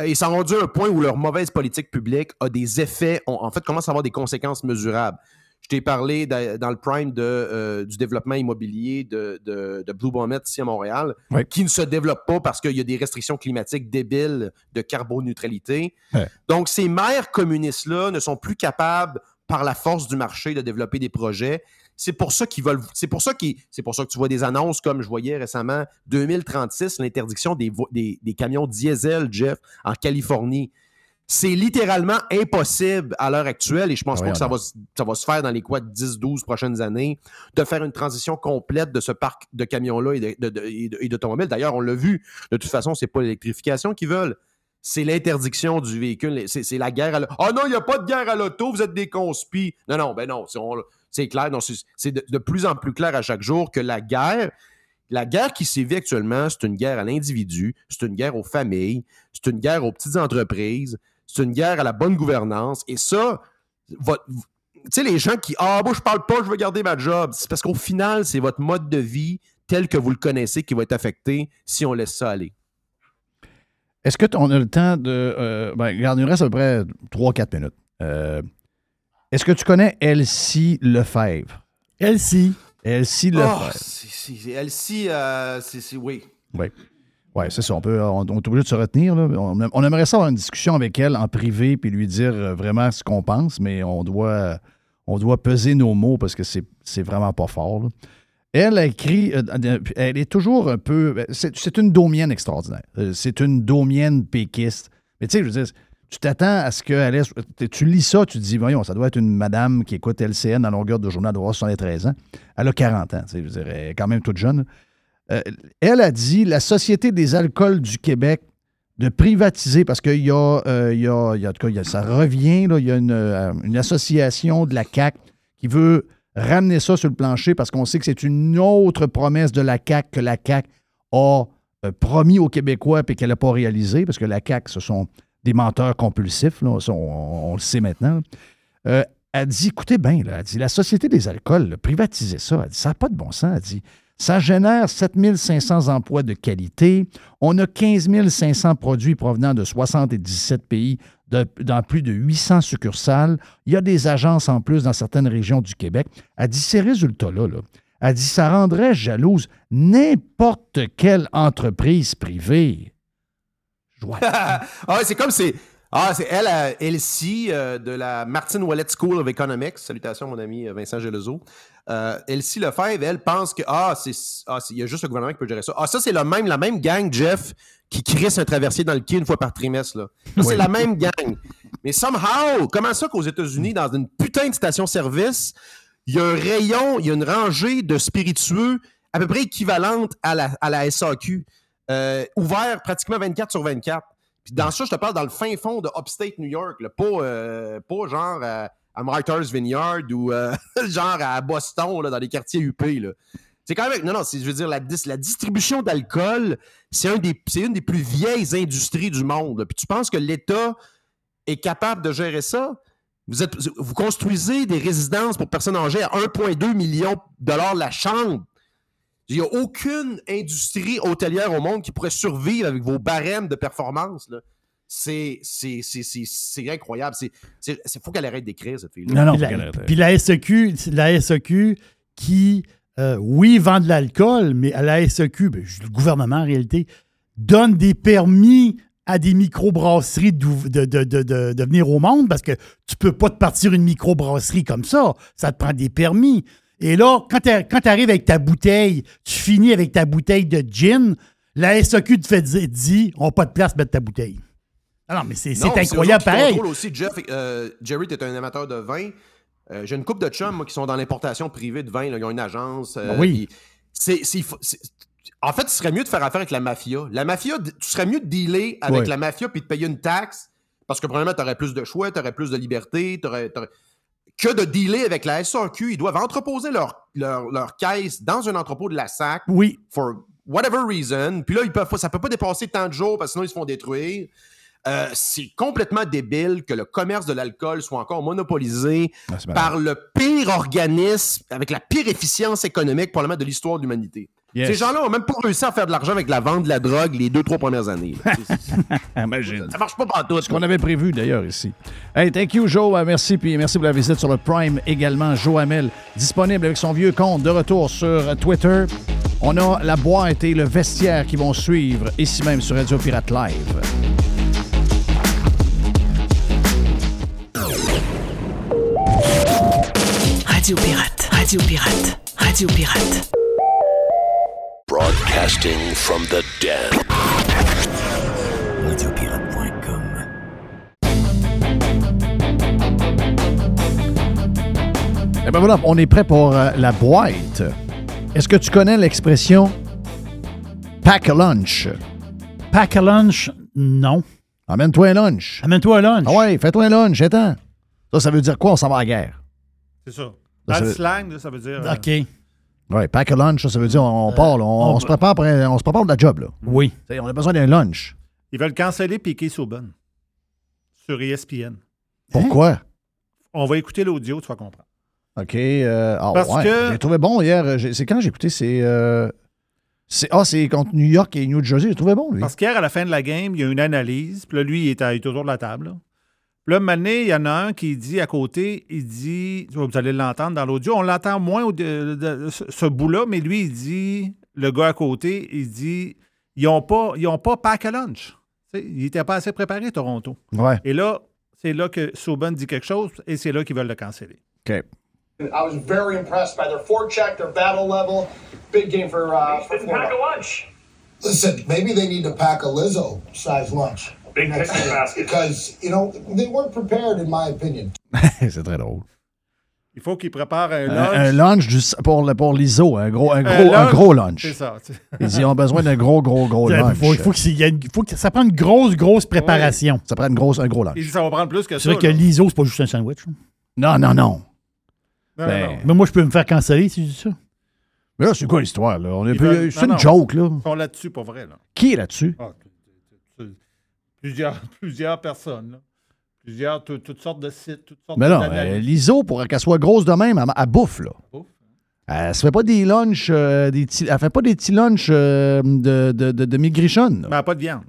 Euh, Ils sont rendus à un point où leur mauvaise politique publique a des effets, on- en fait, commence à avoir des conséquences mesurables. Je t'ai parlé da- dans le prime de, euh, du développement immobilier de, de, de Blue Bonnet ici à Montréal, Ouais. qui ne se développe pas parce qu'il y a des restrictions climatiques débiles de carboneutralité. Ouais. Donc, ces maires communistes-là ne sont plus capables, par la force du marché, de développer des projets. C'est pour ça qu'ils veulent. C'est pour ça qu'ils- c'est pour ça que tu vois des annonces comme je voyais récemment 2036, l'interdiction des, des, des camions diesel, Jeff, en Californie. C'est littéralement impossible à l'heure actuelle, et je pense pas que ça va, ça va se faire dans les quoi 10-12 prochaines années, de faire une transition complète de ce parc de camions-là et de- de- d'automobiles. D'ailleurs, on l'a vu, de toute façon, c'est pas l'électrification qu'ils veulent. C'est l'interdiction du véhicule. C'est la guerre à l'auto. Oh non, il n'y a pas de guerre à l'auto, vous êtes des conspis. Non, non, ben non. c'est- clair. c'est- de, plus en plus clair à chaque jour que la guerre, la guerre qui sévit actuellement, c'est une guerre à l'individu, c'est une guerre aux familles, c'est une guerre aux petites entreprises, c'est une guerre à la bonne gouvernance. Et ça, tu sais, les gens qui Ah, moi, je parle pas, je veux garder ma job. C'est parce qu'au final, c'est votre mode de vie tel que vous le connaissez qui va être affecté si on laisse ça aller. Est-ce que on a le temps de. euh, ben, regarde, il nous reste à peu près 3-4 minutes. Euh, Est-ce que tu connais Elsie Lefebvre? Elsie. Elsie Oh, Lefebvre. c'est- c'est- Elsie, euh, c'est c'est- oui. Oui. Oui, c'est ça. On, peut, on, on est obligé de se retenir. là. On, on aimerait ça avoir une discussion avec elle en privé puis lui dire euh, vraiment ce qu'on pense, mais on doit, on doit peser nos mots parce que c'est c'est vraiment pas fort. là. Elle a écrit, euh, elle est toujours un peu. C'est c'est une domienne extraordinaire. Euh, C'est une domienne péquiste. Mais tu sais, je veux dire, tu t'attends à ce qu'elle ait. Tu lis ça, tu te dis, voyons, ça doit être une madame qui écoute LCN à longueur de journée, elle doit avoir 73 ans. Elle a 40 ans, tu sais, je veux dire, elle est quand même toute jeune. Euh, elle a dit la Société des alcools du Québec de privatiser, parce qu'il y a, euh, y a, y a- ça revient, il y a une, une association de la CAC qui veut ramener ça sur le plancher parce qu'on sait que c'est une autre promesse de la CAC que la CAC a euh, promis aux Québécois et qu'elle n'a pas réalisé, parce que la CAC, ce sont des menteurs compulsifs, on, le sait maintenant. Euh, elle dit, écoutez bien, elle dit, la Société des alcools, là, privatiser ça, ça n'a pas de bon sens. Elle dit, ça génère 7500 emplois de qualité. On a 15 500 produits provenant de 77 pays, dans plus de 800 succursales. Il y a des agences en plus dans certaines régions du Québec. Elle dit, ces résultats-là, là, elle dit, ça rendrait jalouse n'importe quelle entreprise privée. (laughs) Ah, c'est comme c'est. Ah, c'est elle, euh, Elsie, euh, de la Martin Wallet School of Economics. Salutations, mon ami euh, Vincent Gelozo. Euh, Elsie Lefebvre, elle pense que ah, c'est ah, il y a juste le gouvernement qui peut gérer ça. Ah, ça, c'est le même, la même gang, Jeff, qui crisse un traversier dans le quai une fois par trimestre. Là. Ça, c'est la même gang. Mais somehow, comment ça qu'aux États-Unis, dans une putain de station-service, il y a un rayon, il y a une rangée de spiritueux à peu près équivalente à la, à la SAQ, euh, ouvert pratiquement 24 sur 24. Puis dans ça, je te parle dans le fin fond de Upstate New York, là, pas, euh, pas genre à, Martha's Vineyard ou euh, (laughs) genre à Boston, là, dans les quartiers UP. C'est quand même. Non, non, je veux dire, la, la distribution d'alcool, c'est un une des plus vieilles industries du monde. Puis tu penses que l'État est capable de gérer ça? Vous, êtes, vous construisez des résidences pour personnes âgées à 1,2 million de dollars la chambre. Il n'y a aucune industrie hôtelière au monde qui pourrait survivre avec vos barèmes de performance. là. C'est c'est- c'est- c'est- c'est incroyable. Il faut qu'elle arrête d'écrire, cette fille-là. Non, non, Puis la, puis la SEQ, la SEQ qui, euh, oui, vend de l'alcool, mais à la SEQ, ben, le gouvernement en réalité, donne des permis à des microbrasseries d'ouv- de, de, de, de- de venir au monde parce que tu peux pas te partir une microbrasserie comme ça. Ça te prend des permis. Et là, quand tu arrives avec ta bouteille, tu finis avec ta bouteille de gin, la SEQ te fait dire, dit, on n'a pas de place pour mettre ta bouteille. Ah non, mais c'est incroyable pareil. aussi, Jeff, euh, Jerry, tu es un amateur de vin. Euh, J'ai une couple de chums moi, qui sont dans l'importation privée de vin. là. Ils ont une agence. euh, Ben oui. c'est- en fait, il serait mieux de faire affaire avec la mafia. La mafia, tu serais mieux de dealer avec la mafia puis de payer une taxe parce que probablement tu aurais plus de choix, tu aurais plus de liberté, t'aurais- t'aurais- que de dealer avec la SAQ. Ils doivent entreposer leur, leur, leur caisse dans un entrepôt de la SAC Oui. for whatever reason. Puis là, ils peuvent, ça peut pas dépasser tant de jours parce que sinon ils se font détruire. Euh, c'est complètement débile que le commerce de l'alcool soit encore monopolisé Ah, par le pire organisme avec la pire efficience économique probablement de l'histoire de l'humanité. Yes. Ces gens-là ont même pas réussi à faire de l'argent avec la vente de la drogue les deux, trois premières années. (laughs) Imagine. ça marche pas partout. Ce qu'on avait prévu d'ailleurs ici. Hey, thank you, Joe. Euh, Merci, puis merci pour la visite sur le Prime également. Joe Hamel, disponible avec son vieux compte de retour sur Twitter. On a la boîte et le vestiaire qui vont suivre ici même sur Radio Pirate Live. Radio Pirate, Radio Pirate, Radio Pirate. Broadcasting from the den. Radiopirate.com. Eh ben voilà, on est prêt pour euh, la boîte. Est-ce que tu connais l'expression pack a lunch? Pack a lunch, non. Amène-toi un lunch. Amène-toi un lunch. Ah ouais, fais-toi un lunch, attends. Ça, ça veut dire quoi? On s'en va à la guerre? C'est ça. Ça, le slang, là, ça veut dire. euh, OK. Ouais, pack a lunch, ça, veut dire on part, là, on, on- on se prépare pour, un- on se prépare pour la job, là. Oui. On a besoin d'un lunch. Ils veulent canceller Piqué Souban sur ESPN. Pourquoi? On va écouter l'audio, tu vas comprendre. OK. euh, ah, Parce ouais. que- J'ai trouvé bon hier. euh, C'est quand j'ai écouté, c'est. euh, c'est- ah, c'est contre New York et New Jersey. J'ai trouvé bon, lui. Parce qu'hier, à la fin de la game, il y a une analyse. Puis là, lui, il est, à- il est autour de la table. là. Puis là, un moment donné, il y en a un qui dit à côté, il dit, vous allez l'entendre dans l'audio, on l'entend moins au- de, de- ce, ce bout-là, mais lui, il dit, le gars à côté, il dit, ils n'ont pas, ils ont pas pack a lunch. Tu sais, ils n'étaient pas assez préparés, Toronto. Ouais. Et là, c'est là que Souban dit quelque chose et c'est là qu'ils veulent le canceller. OK. I was very impressed by their forecheck, their battle level. Big game for, uh, for Florida. lunch. Listen, maybe they need to pack a Lizzo size lunch. Big next picnic year. basket. Because, you know, they weren't prepared, in my opinion. (laughs) c'est très drôle. Il faut qu'ils préparent un Un, lunch. un lunch du- pour, le- pour l'ISO, un gros, un, gros, un lunch, gros lunch. c'est ça, tu sais. (laughs) Ils ont besoin d'un gros, gros, gros Il lunch. faut, il faut qu'il y ait une- faut que ça prenne une grosse, grosse préparation. Ça prend une grosse, un gros lunch. Il dit, ça va prendre plus que C'est ça. vrai que l'ISO, c'est pas juste un sandwich. Non, non, non. Non, Ben, non, non. Mais moi, je peux me faire canceller si je dis ça. Mais là, c'est quoi l'histoire, là? On est Ils plus- veulent- C'est une non. joke, là. Ils sont là-dessus, pas vrai. Là. Qui est là-dessus? Ah, c'est- c'est- plusieurs, (laughs) plusieurs personnes. là. Plusieurs, tout- toutes sortes de sites, toutes sortes Mais non, euh, l'ISO, pour qu'elle soit grosse de même, elle, elle bouffe, là. Bouffe. Elle se fait pas des lunchs, euh, des petits- elle fait pas des petits lunchs euh, de, de, de, là. Mais elle a pas de viande.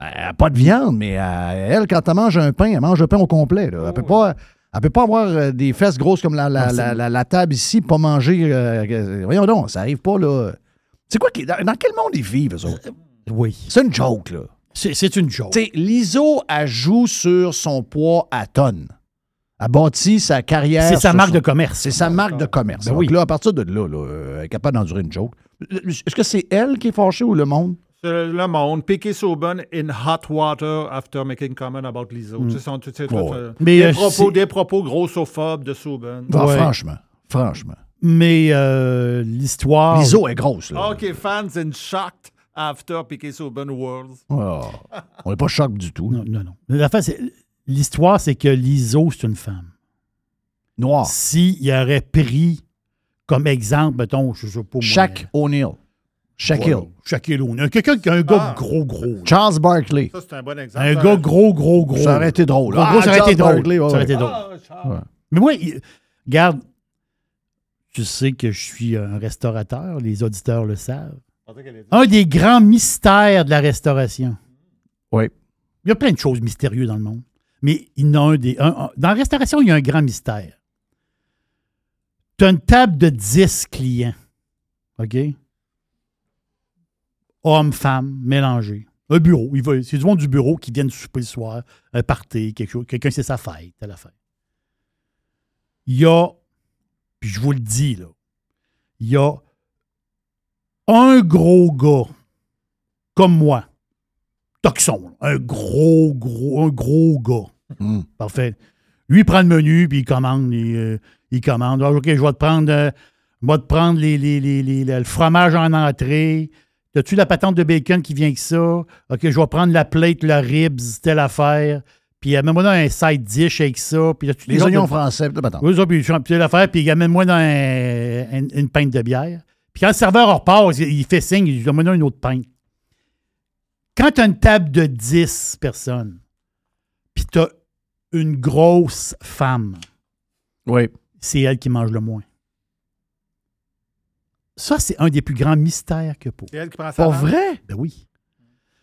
Elle a pas de viande, mais elle, quand elle mange un pain, elle mange un pain au complet. Là. Elle peut pas. Elle peut pas avoir des fesses grosses comme la, la, Ah, la, la- la table ici, pas manger. euh, voyons donc, ça arrive pas, là. C'est quoi qui. Dans, dans quel monde ils vivent, eux autres? Oui. C'est une joke, là. C'est une joke. L'ISO, elle joue sur son poids à tonnes. Elle bâtit sa carrière. C'est sa marque son- de commerce. C'est sa marque de commerce. Ben Donc oui. là, à partir de là, là, elle est capable d'endurer une joke. Est-ce que c'est elle qui est fâchée ou le monde? C'est le monde. Piqué Souban in hot water after making comment about l'ISO. Mm. Tu sais, sont- tu sais, Ouais. euh, Mais, des, euh, propos, c'est- des propos grossophobes de Souban. Ah, Ouais. Franchement. Franchement. Mais euh, l'histoire. L'ISO est grosse, là. OK, fans in shocked after Piqué Souban Worlds. Oh, on n'est pas choc du tout. Non, non, non. L'affaire, c'est- L'histoire, c'est que l'ISO, c'est une femme. Noir. S'il aurait pris comme exemple, mettons, je sais pas moi. Shaq O'Neal. Shaquille. Voilà. Shaquille O'Neal. Quelqu'un qui a un gars Ah. gros, gros. là. Charles Barkley. Ça, c'est un bon exemple. Un gars gros, gros, gros. Ça aurait été drôle. Gros, Ah, gros, ça aurait été drôle. Barkley, ouais, Ça aurait été drôle. Ah. Ouais. Mais moi, il- regarde, tu sais que je suis un restaurateur, les auditeurs le savent. Un des grands mystères de la restauration. Oui. Il y a plein de choses mystérieuses dans le monde. Mais il y en a un des. un- un- dans la restauration, il y a un grand mystère. Tu as une table de 10 clients. OK? Hommes, femmes, mélangés. Un bureau. Il va- C'est du monde du bureau qui viennent souper le soir, un party, quelque chose. Quelqu'un, c'est sa fête, telle affaire. Il y a, puis je vous le dis, là, il y a un gros gars, comme moi, toxon, un gros, gros, un gros gars. Mm. Parfait. Lui, il prend le menu, puis il commande. Il, euh, il commande. Ah, OK, je vais te prendre, euh, je vais te prendre les, les- les- le fromage en entrée. As-tu la patente de bacon qui vient avec ça? OK, je vais prendre la plate, le ribs, telle affaire. Puis amène-moi dans un side dish avec ça. Puis as-tu Les oignons français. tout attends. oui, ça, puis, puis l'affaire, puis amène-moi dans un- une, une pinte de bière. Puis quand le serveur repart, il il fait signe, il dit amène une autre pinte. Quand tu as une table de 10 personnes, puis tu as une grosse femme, Oui. c'est elle qui mange le moins. Ça, c'est un des plus grands mystères que pour. C'est elle qui prend Pas marque. vrai? Ben oui.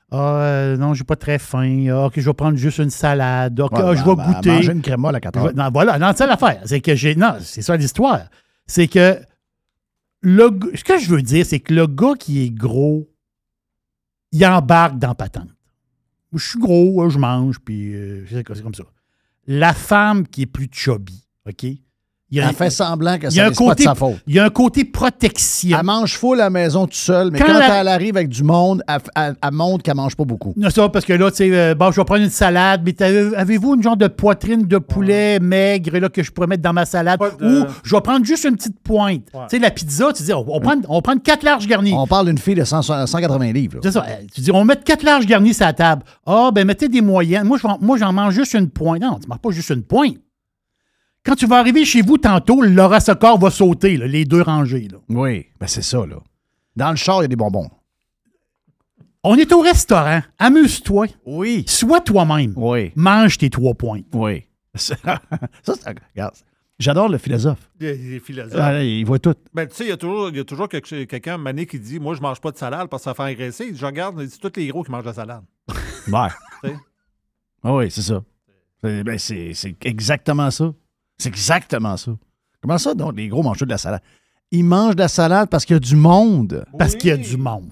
Ah, euh, non, j'ai pas très faim. Ah, OK, je vais prendre juste une salade. OK, Ouais, ah, je vais ben, goûter. manger une crème à 4 Je vais- heures. Non, voilà, non, c'est ça l'affaire. C'est que j'ai. Non, c'est ça l'histoire. C'est que le ce que je veux dire, c'est que le gars qui est gros, il embarque dans patente. Je suis gros, euh, je mange, puis euh, c'est comme ça. La femme qui est plus chubby, OK? Il y a Elle un- fait semblant que ça n'est pas de sa faute. Il y a un côté protection. Elle mange à la maison tout seul, mais Quand quand, la- elle arrive avec du monde, elle, elle- elle montre qu'elle mange pas beaucoup. Non, ça, parce que là, tu sais, euh, bon, je vais prendre une salade, mais t'avez- avez-vous une genre de poitrine de poulet maigre là, que je pourrais mettre dans ma salade? De- Ou je vais prendre juste une petite pointe. Tu sais, la pizza, tu dis, on, on prend, on prend quatre larges garnis. On parle d'une fille de 100 180 livres. là. C'est ça. euh, Tu dis, on met quatre larges garnis sur la table. Ah, ben mettez des vais- moi, j'en mange juste une pointe. Non, tu ne manges pas juste une pointe. Quand tu vas arriver chez vous tantôt, Laura Socor va sauter, là, les deux rangées. là. Oui, ben c'est ça, là. Dans le char, il y a des bonbons. On est au restaurant. Amuse-toi. Oui. Sois toi-même. Oui. Mange tes trois pointes. Oui. (laughs) ça, ça, regarde. J'adore le philosophe. Il est- il est philosophe. Ah, il voit tout. Ben, tu sais, il y a toujours, il y a toujours quelqu'un, Mané, qui dit Moi, je mange pas de salade parce que ça fait engraisser. Je regarde, c'est tous les gros qui mangent de la salade. (laughs) Sais? Ah oui, c'est ça. Ben, c'est- c'est exactement ça. C'est exactement ça. Comment ça, donc, les gros mangent de la salade? Ils mangent de la salade parce qu'il y a du monde. Parce qu'il y a du monde.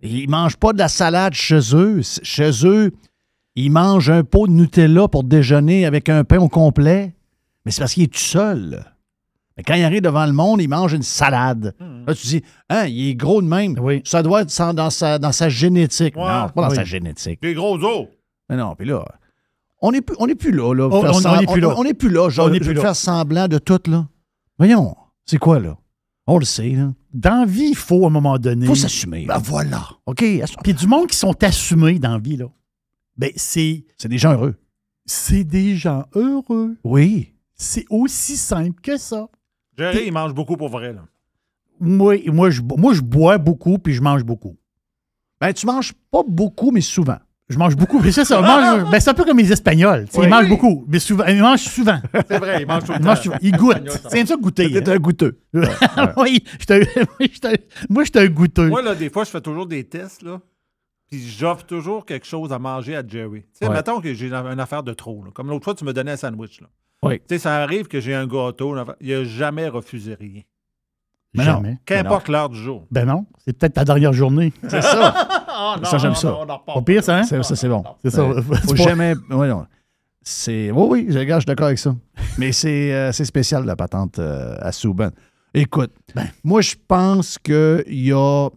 Ils mangent pas de la salade chez eux. Chez eux, ils mangent un pot de Nutella pour déjeuner avec un pain au complet. Mais c'est parce qu'il est tout seul. Mais quand il arrive devant le monde, il mange une salade. Là, tu dis, hein, il est gros de même. Ça doit être dans, sa, dans sa génétique. Ouais. Non, pas dans Oui. sa génétique. Les gros os. Mais non, puis là, on n'est plus, on est plus là. là Oh, on- on sem- est plus là. On n'est plus là. Genre, On est je plus là. faire semblant de tout, là. Voyons, c'est quoi, là? On le sait, là. Dans la vie, il faut à un moment donné. faut s'assumer. Ben voilà. OK. Puis du monde qui sont assumés dans la vie, là. Ben, c'est. C'est des gens heureux. C'est des gens heureux. Oui. C'est aussi simple que ça. Jerry, il mange beaucoup pour vrai. Là. Moi, moi, je, moi, je bois beaucoup puis je mange beaucoup. Ben, tu manges pas beaucoup, mais souvent. Je mange beaucoup. Mais c'est ça. je mange- (laughs) ben, c'est un peu comme les Espagnols. Oui. Ils mangent beaucoup, mais souvent. Ils mangent souvent. C'est vrai, tout le Ils temps. mangent souvent. Ils goûtent. C'est ça goûter. T'es un goûteux. hein. (laughs) oui, je suis un- (laughs) moi, je suis un- moi, je suis un goûteux. Moi, là, des fois, je fais toujours des tests, là. Puis j'offre toujours quelque chose à manger à Jerry. Tu sais, Ouais. mettons que j'ai une affaire de trop. là. Comme l'autre fois, tu me donnais un sandwich. Là. Oui. Tu sais, ça arrive que j'ai un gâteau. une affaire- Il n'a jamais refusé rien. Mais non, mais- Qu'importe l'heure du jour. Ben non, c'est peut-être ta dernière journée. (laughs) C'est ça. (laughs) Ah, non, ça, j'aime ça. Pas pire, ça, hein? Ça, ça, c'est bon. C'est ça. Euh, (laughs) Faut jamais. non. C'est. Oui, oui, je regarde, je suis d'accord avec ça. Mais c'est euh, c'est spécial, la patente euh, à Souban. Écoute, Ben. moi, je pense qu'il y a,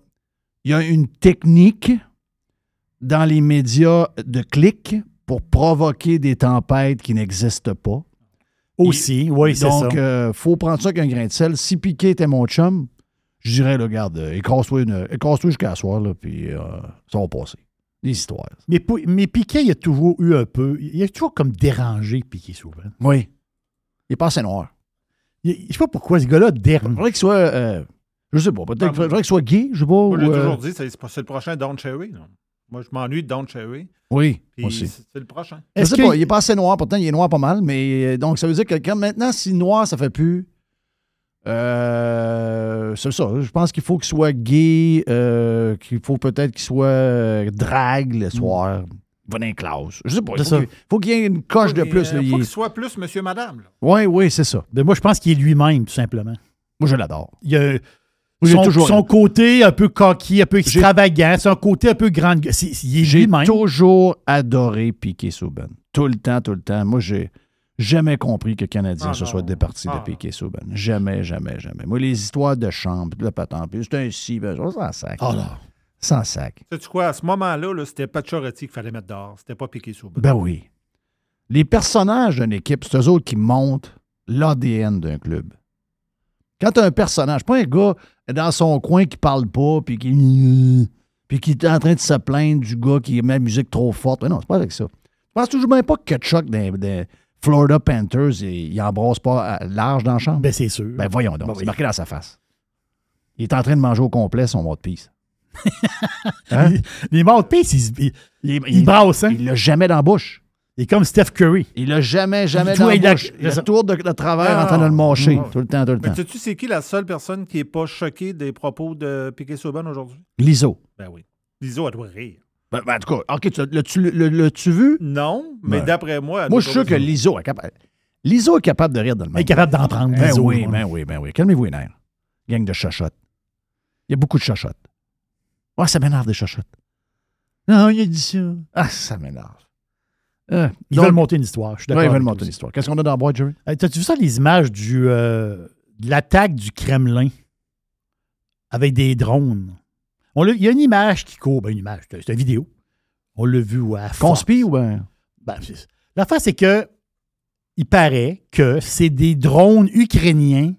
il y a une technique dans les médias de clic pour provoquer des tempêtes qui n'existent pas. Aussi, oui, c'est ça. Donc, il faut prendre ça avec un grain de sel. Si Piqué était mon chum, je dirais, là, regarde, euh, écrase-toi jusqu'à soir, là, puis euh, ça va passer. Des histoires. Mais, mais Piquet, il a toujours eu un peu. Il a toujours comme dérangé Piquet souvent. Oui. Il est pas assez noir. Il- je sais pas pourquoi ce gars-là Il dérange. faudrait qu'il soit. euh, je sais pas. Peut-être qu'il faudrait qu'il soit gay, je sais pas. Moi, j'ai euh, toujours dit, c'est c'est le prochain Don Cherry. là. Moi, je m'ennuie de Don Cherry. Oui, moi aussi. c'est le prochain. Je Est-ce sais pas, il est pas assez noir, pourtant il est noir pas mal, mais euh, donc ça veut dire que quand maintenant, si noir, ça fait plus. Euh, c'est ça. Je pense qu'il faut qu'il soit gay, euh, qu'il faut peut-être qu'il soit euh, drague le soir. Il va dans les classes. Je sais pas. Il C'est faut ça. qu'il faut qu'il y ait une coche de Mais, plus. euh, là, faut il qu'il soit plus monsieur-madame. là. Oui, oui, c'est ça. Ben, moi, je pense qu'il est lui-même, tout simplement. Moi, je l'adore. Il a Son, toujours son côté un peu coquille, un peu extravagant, son côté un peu grande. J'ai toujours adoré Piquet Souban. Tout le temps, tout le temps. Moi, j'ai jamais compris que Canadien Ah se soit départi Ah de Piquet Souban. Jamais, jamais, jamais. Moi, les histoires de chambre, de patente, puis c'est un si, ben, sans sac. Ah là. Sans sac. Sais-tu quoi? À ce moment-là, là, c'était pas Chorotti qu'il fallait mettre dehors. C'était pas piqué sous Ben oui. Les personnages d'une équipe, c'est eux autres qui montent l'ADN d'un club. Quand tu as un personnage, pas un gars dans son coin qui parle pas, puis qui, (laughs) puis qui est en train de se plaindre du gars qui met la musique trop forte. Mais non, c'est pas avec ça. Je pense toujours même pas que Kutchuk des, des Florida Panthers, il, il embrasse pas à- large dans la chambre. Ben, c'est sûr. Ben voyons donc, Ben c'est marqué dans sa face. Il est en train de manger au complet son mot de pisse. (laughs) Hein? Les mouthpiece, ils, ils, Il, ils brassent, hein? il l'a jamais dans la bouche. Il est comme Steph Curry. Il a jamais, jamais Il dans la il a-. Il a tour de, de travers Ah. en train de le mâcher. Ah. Tout le temps, tout le Mais temps. sais-tu, c'est qui la seule personne qui n'est pas choquée des propos de Piquet Souban aujourd'hui? Liso. Ben oui. Liso, elle doit rire. Ben, ben, en tout cas, OK, tu- l'as-tu le- vu? Non, mais Ben. d'après moi. elle Moi, je suis sûr que. Liso est capable. Liso est capable de rire dans le même. Il est capable d'en prendre. Ben Liso, oui, ben oui, ben oui. Calmez-vous les nerfs. Gang de chachottes. Il y a beaucoup de chachottes. Ouais, ça m'énerve des chachottes. Non, il a dit ça. Ah, ça m'énerve. Euh, Ils donc- veulent monter une histoire. Je suis d'accord. Ouais, ils veulent monter une histoire. Qu'est-ce qu'on a dans la boîte, Jerry? Hey, T'as-tu vu ça, les images du, euh, de l'attaque du Kremlin avec des drones? On l'a- Il y a une image qui court. Ben, une image, c'est une vidéo. On l'a vu à. Conspi ou ben? Ben, c'est- L'affaire, c'est que il paraît que c'est des drones ukrainiens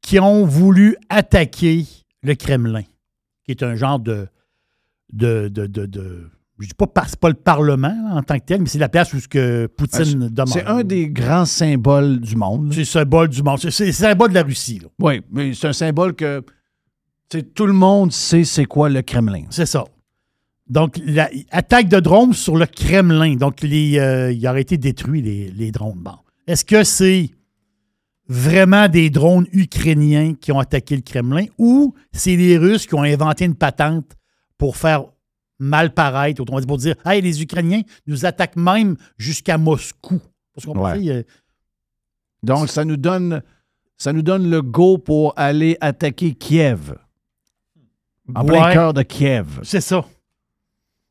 qui ont voulu attaquer le Kremlin, qui est un genre de, de, de, de- je dis pas, par- c'est pas le Parlement là, en tant que tel, mais c'est la place où ce que Poutine demeure. C'est un des grands symboles du monde. C'est le symbole du monde. C'est le symbole de la Russie. là. Oui, mais c'est un symbole que tout le monde sait c'est quoi le Kremlin. C'est ça. Donc, la, attaque de drones sur le Kremlin. Donc, les, euh, il aurait été détruit, les, les drones. Bon. Est-ce que c'est vraiment des drones ukrainiens qui ont attaqué le Kremlin ou c'est les Russes qui ont inventé une patente pour faire mal paraître, autrement dit, pour dire Hey, les Ukrainiens nous attaquent même jusqu'à Moscou. Parce qu'on Ouais. pensait, euh, Donc, ça nous donne ça nous donne le go pour aller attaquer Kiev. En plein cœur de Kiev. c'est ça.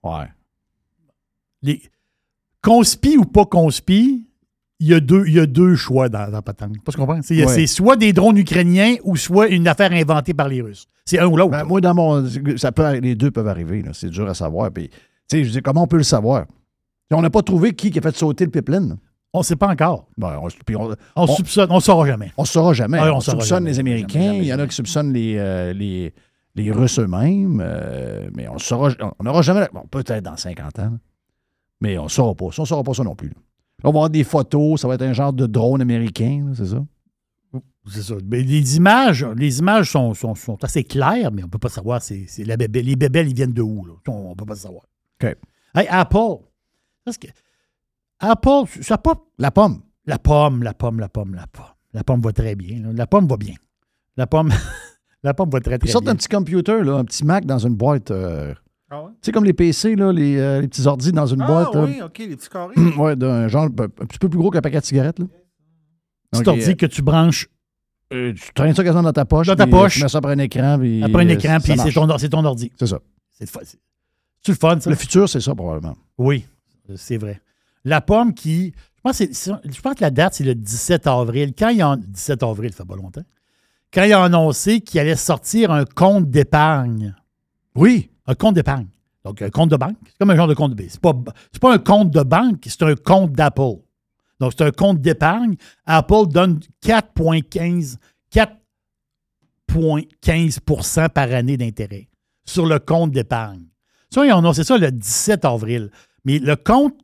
Ouais. Les, conspi ou pas conspi, il y a deux, il y a deux choix dans, dans la patente. Pas ce qu'on? C'est Ouais. soit des drones ukrainiens ou soit une affaire inventée par les Russes. C'est un ou l'autre. Ben, moi, dans mon. Ça peut, les deux peuvent arriver. C'est dur à savoir. Puis, je dis, comment on peut le savoir? On n'a pas trouvé qui, qui a fait sauter le pipeline. on ne sait pas encore. Ben, on, puis on, On, on- soupçonne, on ne saura jamais. on saura jamais. Ah on on saura soupçonne jamais. les Américains. Jamais, jamais, il y en a qui soupçonnent les, euh, les, les Russes eux-mêmes. euh, mais on saura, on n'aura jamais. Bon, peut-être dans 50 ans. Mais on ne saura pas. ça. On ne saura pas ça non plus. là. Là, on va avoir des photos. Ça va être un genre de drone américain, c'est ça? C'est ça. Mais les images, les images sont, sont, sont assez claires, mais on ne peut pas savoir c'est, c'est la bébelle. Les bébelles, ils viennent de où? là? On ne peut pas savoir. OK. Hey, Apple. Parce que Apple, ça pas. La pomme. La pomme, la pomme, la pomme, la pomme. La pomme va très bien. là. La pomme va bien. La pomme, (laughs) la pomme va très, très Ils sortent bien. un petit computer, là, un petit Mac dans une boîte. euh, Ah ouais? tu sais, comme les PC, là, les, euh, les petits ordis dans une Ah boîte. là. oui, OK, les petits carrés. (clears throat) ouais, d'un genre un petit peu plus gros qu'un paquet de cigarettes. Là. Petit ordi euh, que tu branches euh, tu traînes ça quasiment dans ta poche. Dans ta puis, poche. Tu mets ça après un écran. Puis, après un écran, ça puis c'est ton, c'est ton ordi. C'est ça. C'est le fun. Le fun, ça? Le futur, c'est ça, probablement. Oui, c'est vrai. La pomme qui. Je pense, je pense que la date, c'est le 17 avril. Quand il a. 17 avril, ça fait pas longtemps. Quand il a annoncé qu'il allait sortir un compte d'épargne. Oui. Un compte d'épargne. Donc, un compte de banque. C'est comme un genre de compte C'est pas, c'est pas un compte de banque, c'est un compte d'Apple. Donc, c'est un compte d'épargne. Apple donne 4,15 4,15 par année d'intérêt sur le compte d'épargne. Ça, ils ont annoncé ça le 17 avril. Mais le compte,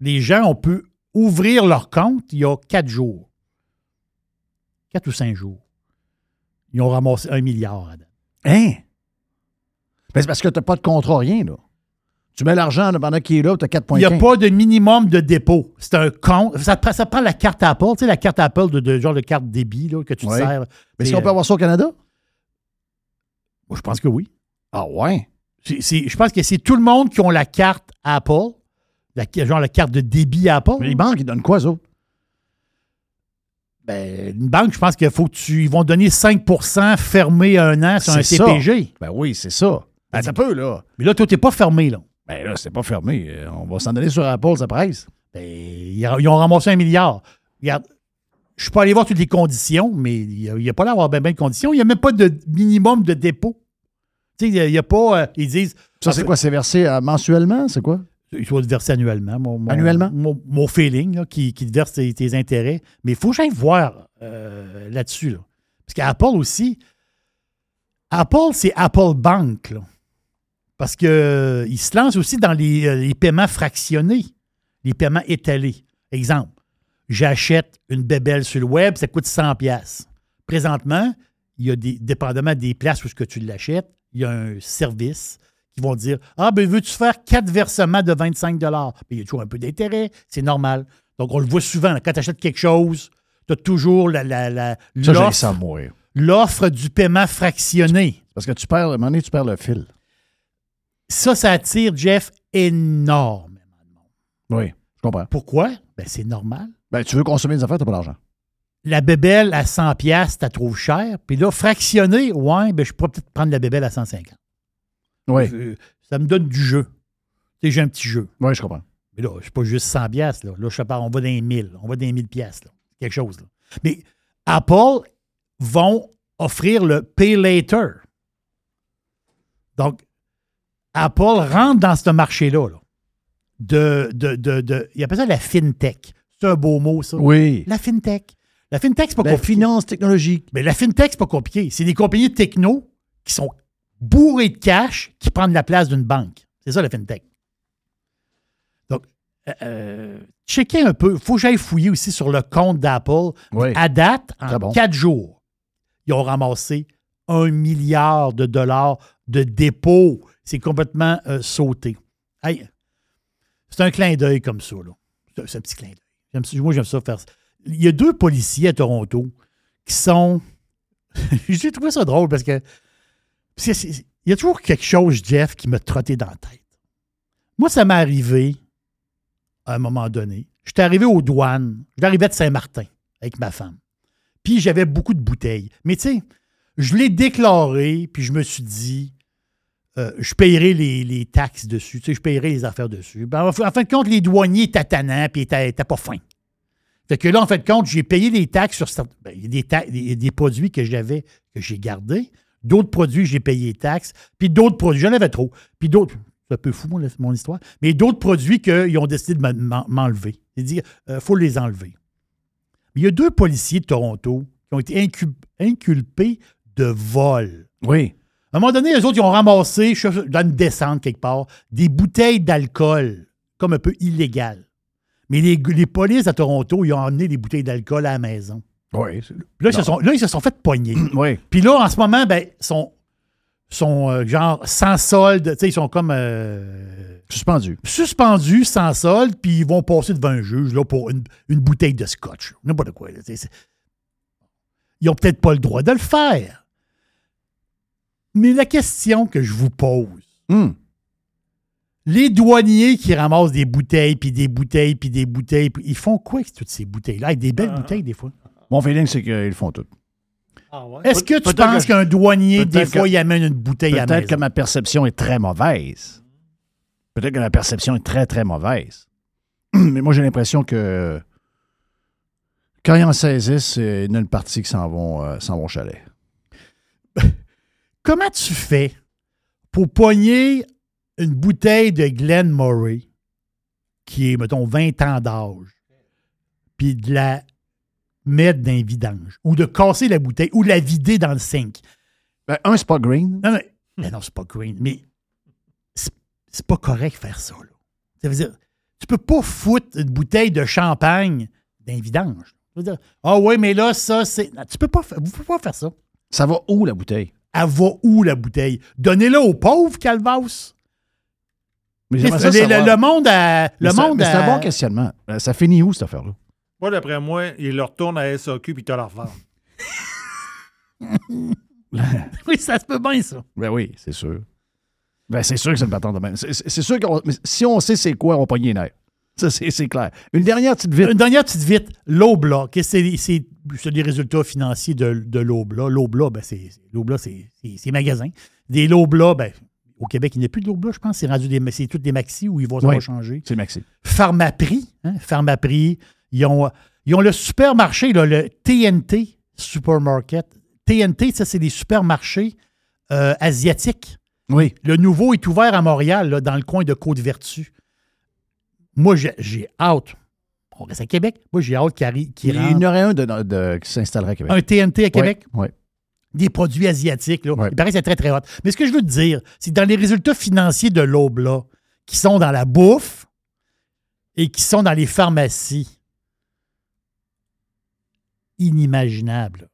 les gens, on peut ouvrir leur compte il y a quatre jours. Quatre ou cinq jours. Ils ont ramassé un milliard. Hein? C'est parce que tu n'as pas de contrat, rien, là. Tu mets l'argent pendant qu'il est là, tu as 4,15. Il n'y a pas de minimum de dépôt. C'est un compte. Ça, prend- ça prend la carte Apple, tu sais, la carte Apple de, de genre de carte débit là, que tu te sers. Mais est-ce qu'on peut euh, avoir ça au Canada? moi, je pense que oui. Ah ouais? Je pense que c'est tout le monde qui ont la carte Apple, la, genre la carte de débit Apple. Mais les banques, ils donnent quoi, eux autres? Ben, une banque, je pense qu'il faut que tu. Ils vont donner 5% fermé un an sur un ça. CPG. Ben oui, c'est ça. Ben, ça peut, là. Mais là, toi, t'es pas fermé, là. Ben là, c'est pas fermé. Euh, On va s'en aller sur Apple, ça presse. Ben, ils ont ramassé un milliard. Regarde, je suis pas allé voir toutes les conditions, mais il n'y a, pas l'air d'avoir bien de conditions. Il n'y a même pas de minimum de dépôt. Tu sais, il n'y a, pas. euh, ils disent. Ça, c'est quoi? C'est versé euh, mensuellement? C'est quoi? Il faut te verser annuellement. Mon, mon- Annuellement? Mon, mon feeling, là, qui, qui te verse tes, tes intérêts. Mais il faut que j'aille voir euh, là-dessus. Là. Parce qu'Apple aussi, Apple, c'est Apple Bank. là. Parce qu'ils se lancent aussi dans les, euh, les paiements fractionnés, les paiements étalés. Exemple, j'achète une bébelle sur le web, ça coûte 100$. pièces. Présentement, il y a des, dépendamment des places où ce que tu l'achètes, il y a un service qui vont dire Ah, ben veux-tu faire quatre versements de 25 Puis il y a toujours un peu d'intérêt, c'est normal. Donc, on le voit souvent. Quand tu achètes quelque chose, tu as toujours la, l'offre- ça l'offre du paiement fractionné. Parce que tu perds, à un moment donné, tu perds le fil. Ça, ça attire, Jeff, énorme. Oui, je comprends. Pourquoi? Ben, c'est normal. Ben, tu veux consommer des affaires, tu n'as pas d'argent. La bébelle à 100 pièces, tu trouves cher. Puis là, fractionné, ouais, ben, je pourrais peut-être prendre la bébelle à 150. Oui. Euh, Ça me donne du jeu. Tu sais, j'ai un petit jeu. Oui, je comprends. Mais là, c'est pas juste 100 pièces là. Là, je parle, on va dans les 1000. On va dans les 1000 pièces là. Quelque chose, là. Mais Apple vont offrir le Pay Later. Donc, Apple rentre dans ce marché-là. là, de, de, de, de- il appelle ça la FinTech. C'est un beau mot, ça. Oui. La FinTech. La FinTech, c'est pas La compliqué. finance technologique. Mais la FinTech, c'est pas compliqué. C'est des compagnies techno qui sont bourrées de cash qui prennent la place d'une banque. C'est ça, la FinTech. Donc, euh, euh, checkez un peu. Il faut que j'aille fouiller aussi sur le compte d'Apple. Oui. À date, en bon. quatre jours, ils ont ramassé un milliard de dollars de dépôts. C'est complètement euh, sauté. C'est un clin d'œil comme ça. là. C'est- un petit clin d'œil. Moi, j'aime ça faire ça. Il y a deux policiers à Toronto qui sont. (laughs) J'ai trouvé ça drôle parce que. Il y a toujours quelque chose, Jeff, qui m'a trotté dans la tête. Moi, ça m'est arrivé à un moment donné. J'étais arrivé aux douanes. J'arrivais de Saint-Martin avec ma femme. Puis j'avais beaucoup de bouteilles. Mais tu sais, je l'ai déclaré, puis je me suis dit, euh, je payerai les, les taxes dessus, tu sais, je payerai les affaires dessus. Ben, en fin de compte, les douaniers étaient tannants, puis ils étaient pas fins. Fait que là, en fin de compte, j'ai payé des taxes sur ben, des, ta- des- des produits que j'avais, que j'ai gardés. D'autres produits, j'ai payé les taxes. Puis d'autres produits, j'en avais trop. Puis d'autres, c'est un peu fou, mon, mon histoire. Mais d'autres produits qu'ils ont décidé de m'en- m'en- m'enlever. C'est-à-dire, il faut les enlever. Mais il y a deux policiers de Toronto qui ont été incu- inculpés de vol. Oui. À un moment donné, les autres, ils ont ramassé, je sais, dans une descente quelque part, des bouteilles d'alcool, comme un peu illégales. Mais les, les polices à Toronto, ils ont emmené des bouteilles d'alcool à la maison. Oui. Là, ils se sont, là, ils se sont fait pogner. (clears throat) Oui. Puis là, en ce moment, ben, ils sont, sont euh, genre sans solde. Tu sais, ils sont comme euh, Suspendu. suspendus, sans solde, puis ils vont passer devant un juge là, pour une, une bouteille de scotch. N'importe quoi. là, Ils n'ont peut-être pas le droit de le faire. Mais la question que je vous pose, Hum. les douaniers qui ramassent des bouteilles, puis des bouteilles, puis des bouteilles, ils font quoi avec toutes ces bouteilles-là? Avec des belles bouteilles, des fois. Mon feeling, c'est qu'ils le font tout. Est-ce que tu Peut-être penses qu'un douanier, des fois, que- il amène une bouteille à la Peut-être que ma perception est très mauvaise. Peut-être que ma perception est très, très mauvaise. (clears throat) Mais moi, j'ai l'impression que quand ils en saisissent, il y en a une partie qui s'en vont, euh, s'en vont au chalet. (laughs) Comment tu fais pour pogner une bouteille de Glen Murray qui est, mettons, 20 ans d'âge, puis de la mettre dans un vidange, ou de casser la bouteille, ou de la vider dans le sink? Ben, un, c'est pas green. Non, mais, mais non, c'est pas green, mais c'est pas correct faire ça. Là. Ça veut dire, tu peux pas foutre une bouteille de champagne dans un vidange. Ah oui, mais là, ça, c'est. Non, Tu peux pas, vous pouvez pas faire ça. Ça va où, la bouteille? Elle va où, la bouteille? Donnez-la aux pauvres, Calvas. Mais Le, le- monde à. Mais Le c'est- monde mais c'est un bon questionnement. Euh, Ça finit où, cette affaire-là? Moi, d'après moi, il leur retourne à SAQ puis te la revendent. (laughs) oui, ça se peut bien, ça. Ben oui, c'est sûr. Ben, c'est sûr que c'est une patente de même. C'est sûr que si on sait c'est quoi, on va pogner les nerfs. Ça, c'est clair. Une dernière petite vite. Une dernière petite vite. L'Obla. qu'est-ce que C'est des résultats financiers de, de l'Obla. L'Obla, ben c'est magasin. Des Lobla, ben, au Québec, il n'y a plus de Lobla, je pense. C'est rendu des, c'est toutes des maxi où ils vont Oui. changer? C'est Maxi. Pharmaprix, hein, Pharmaprix, ils ont, ils ont le supermarché, là, le TNT Supermarket. TNT, ça, c'est des supermarchés euh, asiatiques. Oui. Le nouveau est ouvert à Montréal, là, dans le coin de Côte-Vertu. Moi, j'ai- hâte. On reste à Québec. Moi, j'ai hâte qu'il qu'il Il y en aurait un de, de- qui s'installerait à Québec. un TNT à Québec? Oui. Des produits asiatiques. Là. Ouais. Il paraît que c'est très, très hot. Mais ce que je veux te dire, c'est que dans les résultats financiers de l'aube, là, qui sont dans la bouffe et qui sont dans les pharmacies, inimaginable.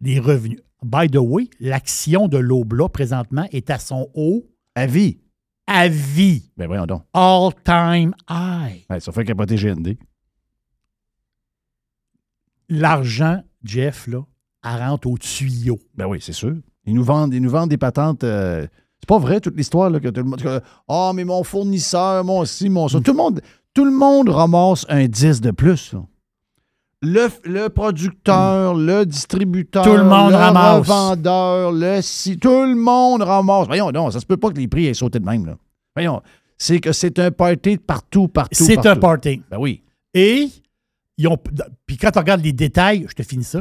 Les revenus. By the way, l'action de l'aube, là, présentement, est à son haut À vie. À vie. Ben voyons donc. All-time high. Ouais, ça fait capoter GND. L'argent, Jeff, là, elle rentre au tuyau. Ben oui, c'est sûr. Ils nous vendent, ils nous vendent des patentes. euh, c'est pas vrai toute l'histoire là, que tout le monde. Ah, mais mon fournisseur, mon ci, mon ça. Tout le monde, tout le monde ramasse un 10 de plus. là. Le, le producteur, le distributeur. Tout le monde le ramasse. revendeur, le si, tout le monde ramasse. Voyons, non, ça se peut pas que les prix aient sauté de même. Là. Voyons, c'est que c'est un party de partout, partout. C'est un party. Ben oui. Et, ils ont, puis quand on regarde les détails, je te finis ça.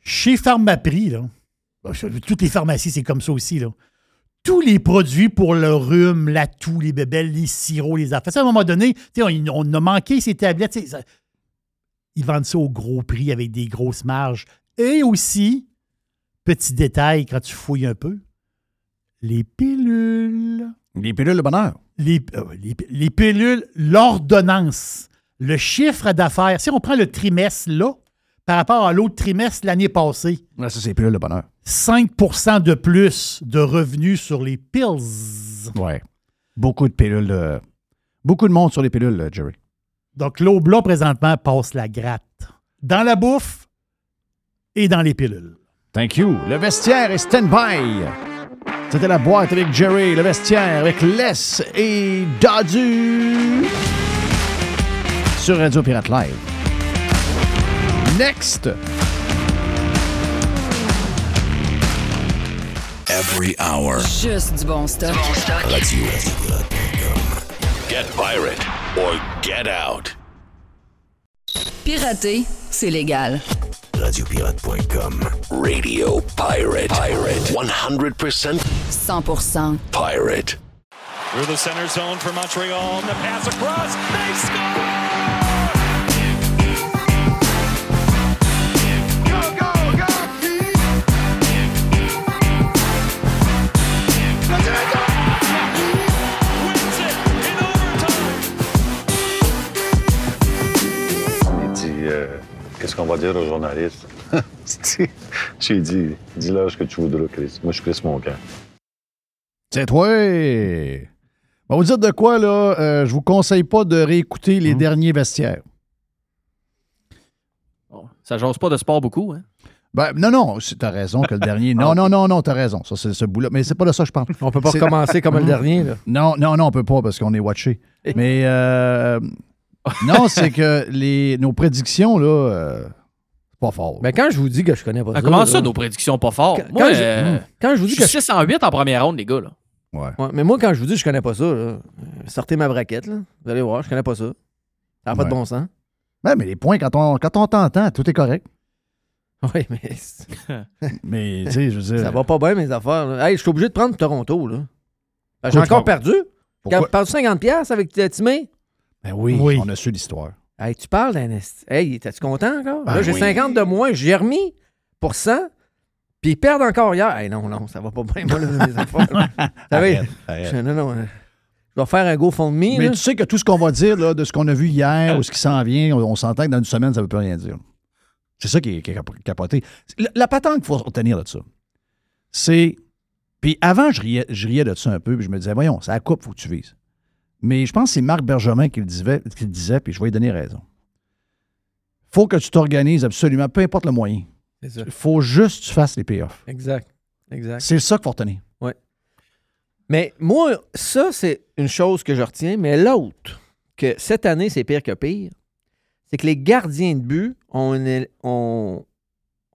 Chez Pharmaprix, là, ben, toutes les pharmacies, c'est comme ça aussi, là. Tous les produits pour le rhume, la toux, les bébelles, les sirops, les affaires. Ça, à un moment donné, on, on a manqué ces tablettes. ça- ils vendent ça au gros prix avec des grosses marges. Et aussi, petit détail, quand tu fouilles un peu, les pilules. Les pilules de bonheur. Les, euh, les- les pilules, l'ordonnance, le chiffre d'affaires. Si on prend le trimestre là, par rapport à l'autre trimestre l'année passée, Là, ça, c'est les pilules de bonheur. 5% de plus de revenus sur les pills. Ouais. Beaucoup de pilules. de- Beaucoup de monde sur les pilules, là, Jerry. Donc, l'Oblat, présentement, passe la gratte. Dans la bouffe et dans les pilules. Thank you. Le vestiaire est stand-by. C'était la boîte avec Jerry, le vestiaire avec Les et Dadu sur Radio Pirate Live. Next. Every hour. Juste du bon stock. Radio. Get pirate or get out. Pirater, c'est légal. Radiopirate.com. Radio Pirate. Pirate. 100% 100% pirate. Through the center zone for Montreal. And the pass across. They score! Qu'on va dire aux journalistes (laughs) J'ai dit Dis-leur ce que tu voudras, Chris. Moi, je suis Chris Moncan. C'est toi. On va vous dire de quoi, là. euh, je vous conseille pas de réécouter les derniers vestiaires. Ça jase pas de sport beaucoup, hein? Ben, non, non, t'as raison que le dernier. Non, non, non, non, t'as raison. Ça, c'est ce bout-là. Mais c'est pas de ça que je parle. On peut pas recommencer comme le (laughs) dernier, là. Non, non, non, on peut pas parce qu'on est watché. (laughs) Mais euh, non, c'est que les, nos prédictions, là, euh, c'est pas fort. Mais quand je vous dis que je connais pas Ah, ça. comment là, ça, nos prédictions pas fortes? Quand- Moi, quand je- euh, quand je vous dis je que suis 608 en première ronde, les gars. Là. Ouais. Ouais, mais moi, quand je vous dis que je connais pas ça, là, sortez ma braquette, là. Vous allez voir, je connais pas ça. Ça n'a pas de bon sens. Ouais, mais les points, quand on, quand on t'entend, tout est correct. (laughs) Oui, mais. (laughs) Mais, tu sais, je veux dire. Ça va pas bien, mes affaires. là. Hey, je suis obligé de prendre Toronto, là. Ben, J'ai encore perdu. Perdu 50$ avec Timé. Ben oui, Oui. on a su l'histoire. Hey, tu parles d'un. Hey, t'es-tu content encore? Ben là, j'ai oui. 50 de moins. J'ai remis pour 100. Puis ils perdent encore hier. Hey, non, non, ça va pas bien, moi, là, (laughs) arrête. je- non, non. euh, Je vais faire un GoFundMe. Mais là. tu sais que tout ce qu'on va dire là, de ce qu'on a vu hier ou ce qui s'en vient, on, on s'entend que dans une semaine, ça ne veut plus rien dire. C'est ça qui est, qui est cap- capoté. La, la patente qu'il faut retenir de ça, c'est. Puis avant, je riais, je riais de ça un peu, puis je me disais, voyons, la coupe, faut que tu vises. Mais je pense que c'est Marc Bergevin qui le disait, qui le disait puis je vais lui donner raison. faut que tu t'organises absolument, peu importe le moyen. Il faut juste que tu fasses les payoffs. Exact. Exact. C'est ça qu'il faut retenir. Ouais. Mais moi, ça, c'est une chose que je retiens. Mais l'autre, que cette année, c'est pire que pire, c'est que les gardiens de but ont une, ont,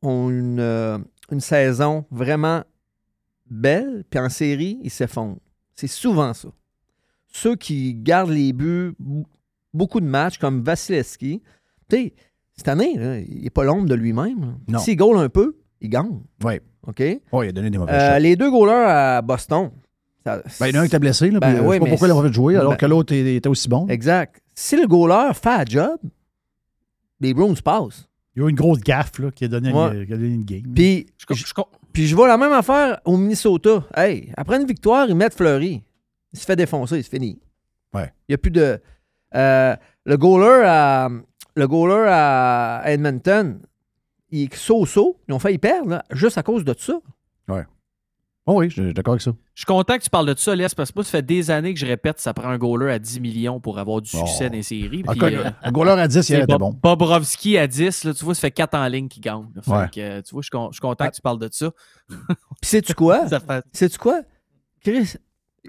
ont une, euh, une saison vraiment belle, puis en série, ils s'effondrent. C'est souvent ça. Ceux qui gardent les buts, beaucoup de matchs, comme Vasilevski, tu sais, cette année, là, il n'est pas l'ombre de lui-même. S'il goal un peu, il gagne. Oui. OK? Oui, il a donné des mauvais Euh, shots. les deux goalers à Boston. ça- Ben, il y en a un qui était blessé, là, Ben puis, euh, oui, je sais pas mais pourquoi il a fait jouer, alors ben- que l'autre était aussi bon. Exact. Si le goaler fait un job, les Browns passent. Il y a eu une grosse gaffe là, qui, a donné Ouais. une, qui a donné une game. Puis je, puis je vois la même affaire au Minnesota. Hey, après une victoire, ils mettent Fleury. Il se fait défoncer, il se finit. Ouais. Il n'y a plus de. euh, le goaler à, le goaler à Edmonton, il est so-so. Ils ont failli perdre, là, juste à cause de ça. Ouais. Oh oui, je suis d'accord avec ça. Je suis content que tu parles de ça, Les, parce que moi, ça fait des années que je répète ça prend un goaler à 10 millions pour avoir du succès Oh. dans les séries. Puis, euh, un goaler à 10, il c'est était bon. Bobrovski à 10, là, tu vois, ça fait 4 en ligne qui gagne. Ouais. que, euh, tu vois, je suis con- je suis content que tu parles de ça. Puis sais-tu quoi? (laughs) Fait- Sais-tu quoi? Chris,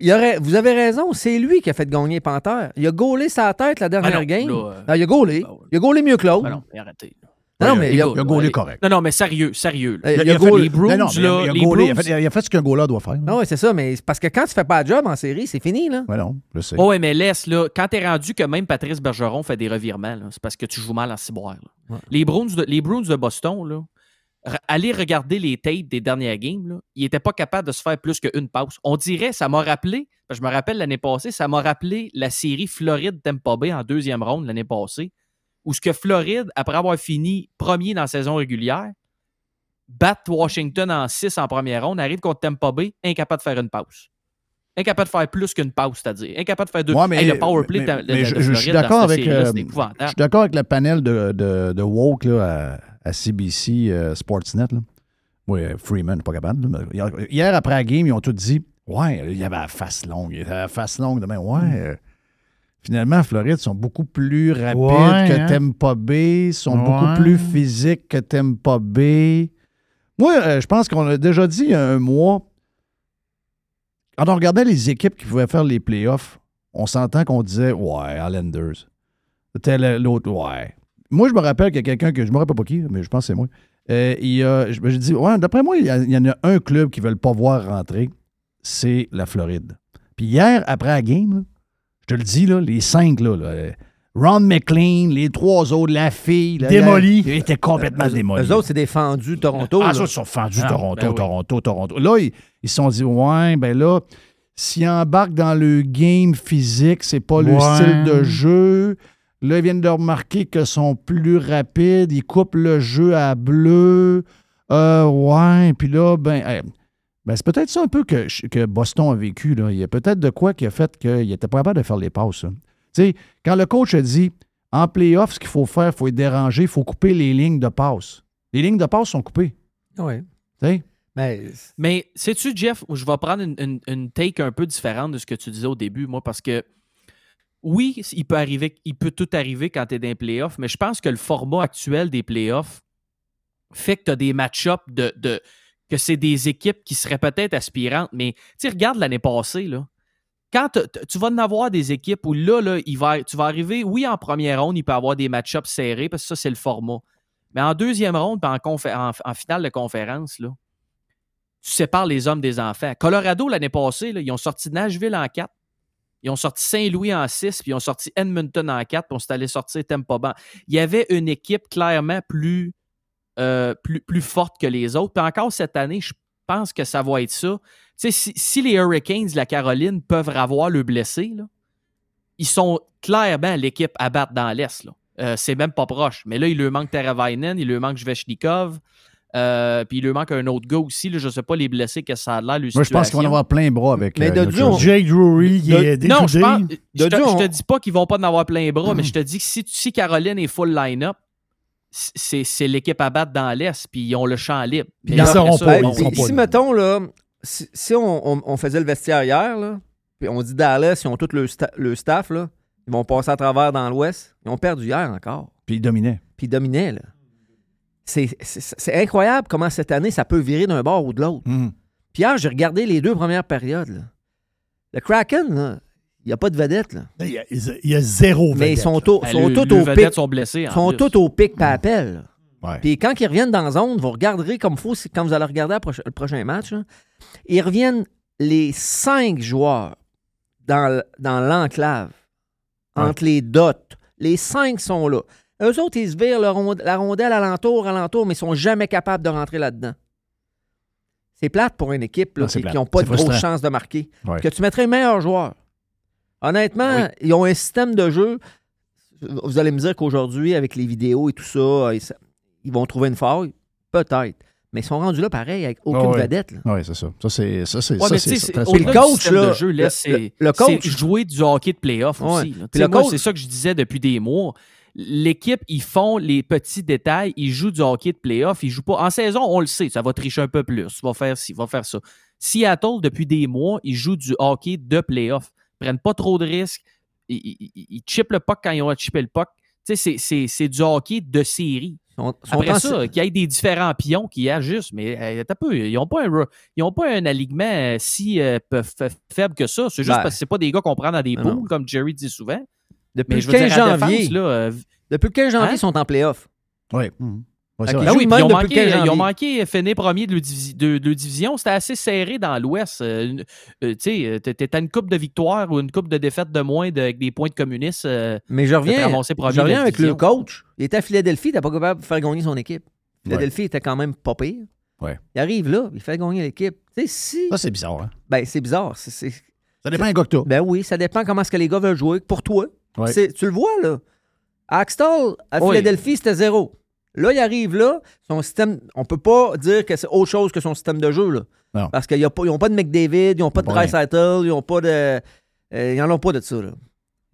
il aurait, vous avez raison, c'est lui qui a fait gagner les Panthers. Il a gaulé sa tête la dernière Ah non, game. là, euh, Ah, il a gaulé. Il a gaulé mieux que l'autre. Ben non, mais arrêtez. Non, non, mais il a, gars, Il a gaulé correct. Non, non, mais sérieux, sérieux. là. Il a- Il fait- les Bruins, Non, non, mais il a- là, il a les gaulé, il a Bruins- fait- il a fait ce qu'un goaler doit faire. Ah ouais, c'est ça, mais c'est parce que quand tu fais pas la job en série, c'est fini, là. Ouais, non, je sais. Oh, ouais, mais laisse, là, quand t'es rendu que même Patrice Bergeron fait des revirements, là, c'est parce que tu joues mal en ciboire. là. Les, Bruins de, les Bruins de Boston, là, allez regarder les tapes des dernières games, là, ils n'étaient pas capables de se faire plus qu'une pause. On dirait, ça m'a rappelé, je me rappelle l'année passée, ça m'a rappelé la série Floride-Tampa Bay en deuxième ronde l'année passée, où ce que Floride, après avoir fini premier dans la saison régulière, battent Washington en 6 en première ronde, arrive contre Tampa Bay, incapable de faire une pause. Incapable de faire plus qu'une pause, c'est-à-dire. Incapable de faire deux. Ouais, mais- Hey, le power play mais- de, mais- de- mais de je- suis d'accord avec, euh, Je suis d'accord avec le panel de, de, de Woke là, à, à CBC euh, Sportsnet. Là. Oui, euh, Freeman, pas capable. là, hier- après la game, ils ont tous dit Ouais, il y avait la face longue. Il y avait la face longue demain. Ouais. euh, Finalement, Floride sont beaucoup plus rapides Ouais, que hein? Tampa Bay, sont beaucoup plus physiques que Tampa Bay. Moi, euh, je pense qu'on a déjà dit il y a un mois, quand on regardait les équipes qui pouvaient faire les playoffs, on s'entend qu'on disait Ouais, Islanders. Tel l'autre, ouais. Moi, je me rappelle qu'il y a quelqu'un que je me rappelle pas qui, mais je pense que c'est moi. Euh, il y a, je dis, ouais, d'après moi, il y, a- il y en a un club qui ne veut pas voir rentrer, c'est la Floride. Puis hier, après la game, là, je te le dis, là, les cinq, là, là, euh, Ron McLean, les trois autres, la fille, là, Démolis. Ils étaient complètement démolis. Eux autres, c'est des fendus Toronto. Ah, là. ça, ils sont fendus Ah, Toronto, ben oui. Toronto, Toronto. Là, ils ils se sont dit, ouais, ben là, s'ils embarquent dans le game physique, c'est pas le style de jeu. Là, ils viennent de remarquer qu'ils sont plus rapides. Ils coupent le jeu à bleu. Euh, ouais, puis là, ben, ben, c'est peut-être ça un peu que, que Boston a vécu. Là. Il y a peut-être de quoi qui a fait qu'il n'était pas capable de faire les passes. là. Tu sais, quand le coach a dit en playoff, ce qu'il faut faire, il faut être dérangé, il faut couper les lignes de passe. Les lignes de passe sont coupées. Ouais. Tu sais? Mais sais-tu, Jeff, je vais prendre une, une- take un peu différente de ce que tu disais au début, moi, parce que oui, il peut arriver, il peut tout arriver quand tu es dans les playoffs, mais je pense que le format actuel des playoffs fait que tu as des match-ups de, de- que c'est des équipes qui seraient peut-être aspirantes, mais tu regarde l'année passée, là. Quand tu vas en avoir des équipes où là, là il va, tu vas arriver, oui, en première ronde, il peut avoir des match-ups serrés parce que ça, c'est le format. Mais en deuxième ronde, en, en- en finale de conférence, là, tu sépares les hommes des enfants. Colorado, l'année passée, ils ont sorti Nashville en 4. Ils ont sorti Saint-Louis en 6, puis ils ont sorti Edmonton en 4, puis on s'est allé sortir Tampa Bay. Il y avait une équipe clairement plus, euh, plus, plus forte que les autres. Puis encore cette année, je pense que ça va être ça. Tu sais, si, les Hurricanes de la Caroline peuvent avoir le blessé, ils sont clairement l'équipe à battre dans l'Est. Euh, c'est même pas proche. Mais là, il leur manque Teravainen, il leur manque Svechnikov, euh, puis il leur manque un autre gars aussi. Là, je sais pas les blessés que ça a l'air. Moi, je pense qu'ils vont en avoir plein bras avec Mais euh, de on- Jake Drury De- est découdé. Non, je, De te, dis pas qu'ils vont pas en avoir plein bras, mais je te dis que si, si Caroline est full line-up, c'est c'est l'équipe à battre dans l'Est, puis ils ont le champ libre. Puis Ils après seront ça, pas, ils seront si, pas mettons, là, si, si on, on- on faisait le vestiaire hier, là, puis on dit Dallas, ils ont tout le, sta- le staff, là, ils vont passer à travers dans l'Ouest. Ils ont perdu hier encore. Puis ils dominaient. Puis ils dominaient, là. C'est- incroyable comment cette année, ça peut virer d'un bord ou de l'autre. Puis hier, j'ai regardé les deux premières périodes. là. Le Kraken, là, il n'y a pas de vedette. Là. Il y a, il y a zéro Mais ils vedette, sont, au- Ben, sont le- au pic. sont blessés, sont plus. tous au pic par appel. Ouais. Puis quand ils reviennent dans zone, vous regarderez comme il faut quand vous allez regarder le prochain match. là, ils reviennent les cinq joueurs dans l'enclave, entre les dots. Les cinq sont là. Eux autres, ils se virent le rond- la rondelle alentour, alentour, mais ils sont jamais capables de rentrer là-dedans. C'est plate pour une équipe là, qui n'ont pas de grosses chances de marquer. Ouais. Que tu mettrais le meilleur joueur. Honnêtement, ils ont un système de jeu. Vous allez me dire qu'aujourd'hui, avec les vidéos et tout ça, ils, ils vont trouver une faille. Peut-être. Mais ils sont rendus là pareil, avec aucune Ah ouais. vedette. là. Oui, c'est ça. Ça, c'est ça. c'est Ouais, le coach, là, de jeu, là, le- c'est le- le coach- jouer du hockey de playoff Ouais. aussi. là. Puis le moi, coach- c'est ça que je disais depuis des mois. L'équipe, ils font les petits détails, ils jouent du hockey de playoff, ils jouent pas. En saison, on le sait, ça va tricher un peu plus, tu vas faire ci, va faire ça. Seattle, depuis des mois, ils jouent du hockey de playoff. Ils prennent pas trop de risques. Ils, ils, ils- chippent le puck quand ils ont à chipper le puck. C'est- du hockey de série. sont Après ça, qu'il y ait des différents pions qui ajustent, mais euh, peu, ils n'ont pas, un pas alignement euh, si euh, faible que ça. C'est juste Ben. parce que c'est pas des gars qu'on prend dans des poules, comme Jerry dit souvent. Depuis Mais le je veux dire, 15 à défense, janvier. là, euh, Depuis le 15 janvier, Hein? ils sont en playoff. Oui. Ouais, jouent oui, même puis ils ont manqué, 15 ils ont manqué finir premier de de- division. C'était assez serré dans l'Ouest. Euh, euh, tu sais, euh, t'étais- t'as une coupe de victoire ou une coupe de défaite de moins de- avec des points de communistes. euh, Mais je reviens, je avec le coach. Il était à Philadelphie, il n'était pas capable de faire gagner son équipe. Philadelphie était quand même pas pire. Ouais. Il arrive là, il fait gagner l'équipe. Tu sais, si. Ça, c'est bizarre. Hein? Ben, c'est bizarre. Ça dépend des gars que t'as. Ben oui, ça dépend comment est-ce que les gars veulent jouer. Pour toi, Ouais. c'est- tu le vois, là. Axtell, à Oui. Philadelphie, c'était zéro. Là, il arrive là, son système, on peut pas dire que c'est autre chose que son système de jeu, là. Non. Parce qu'ils n'ont pas de McDavid, ils n'ont pas de. Dreisaitl, ils n'ont pas de... euh, ils n'en ont pas de ça, là.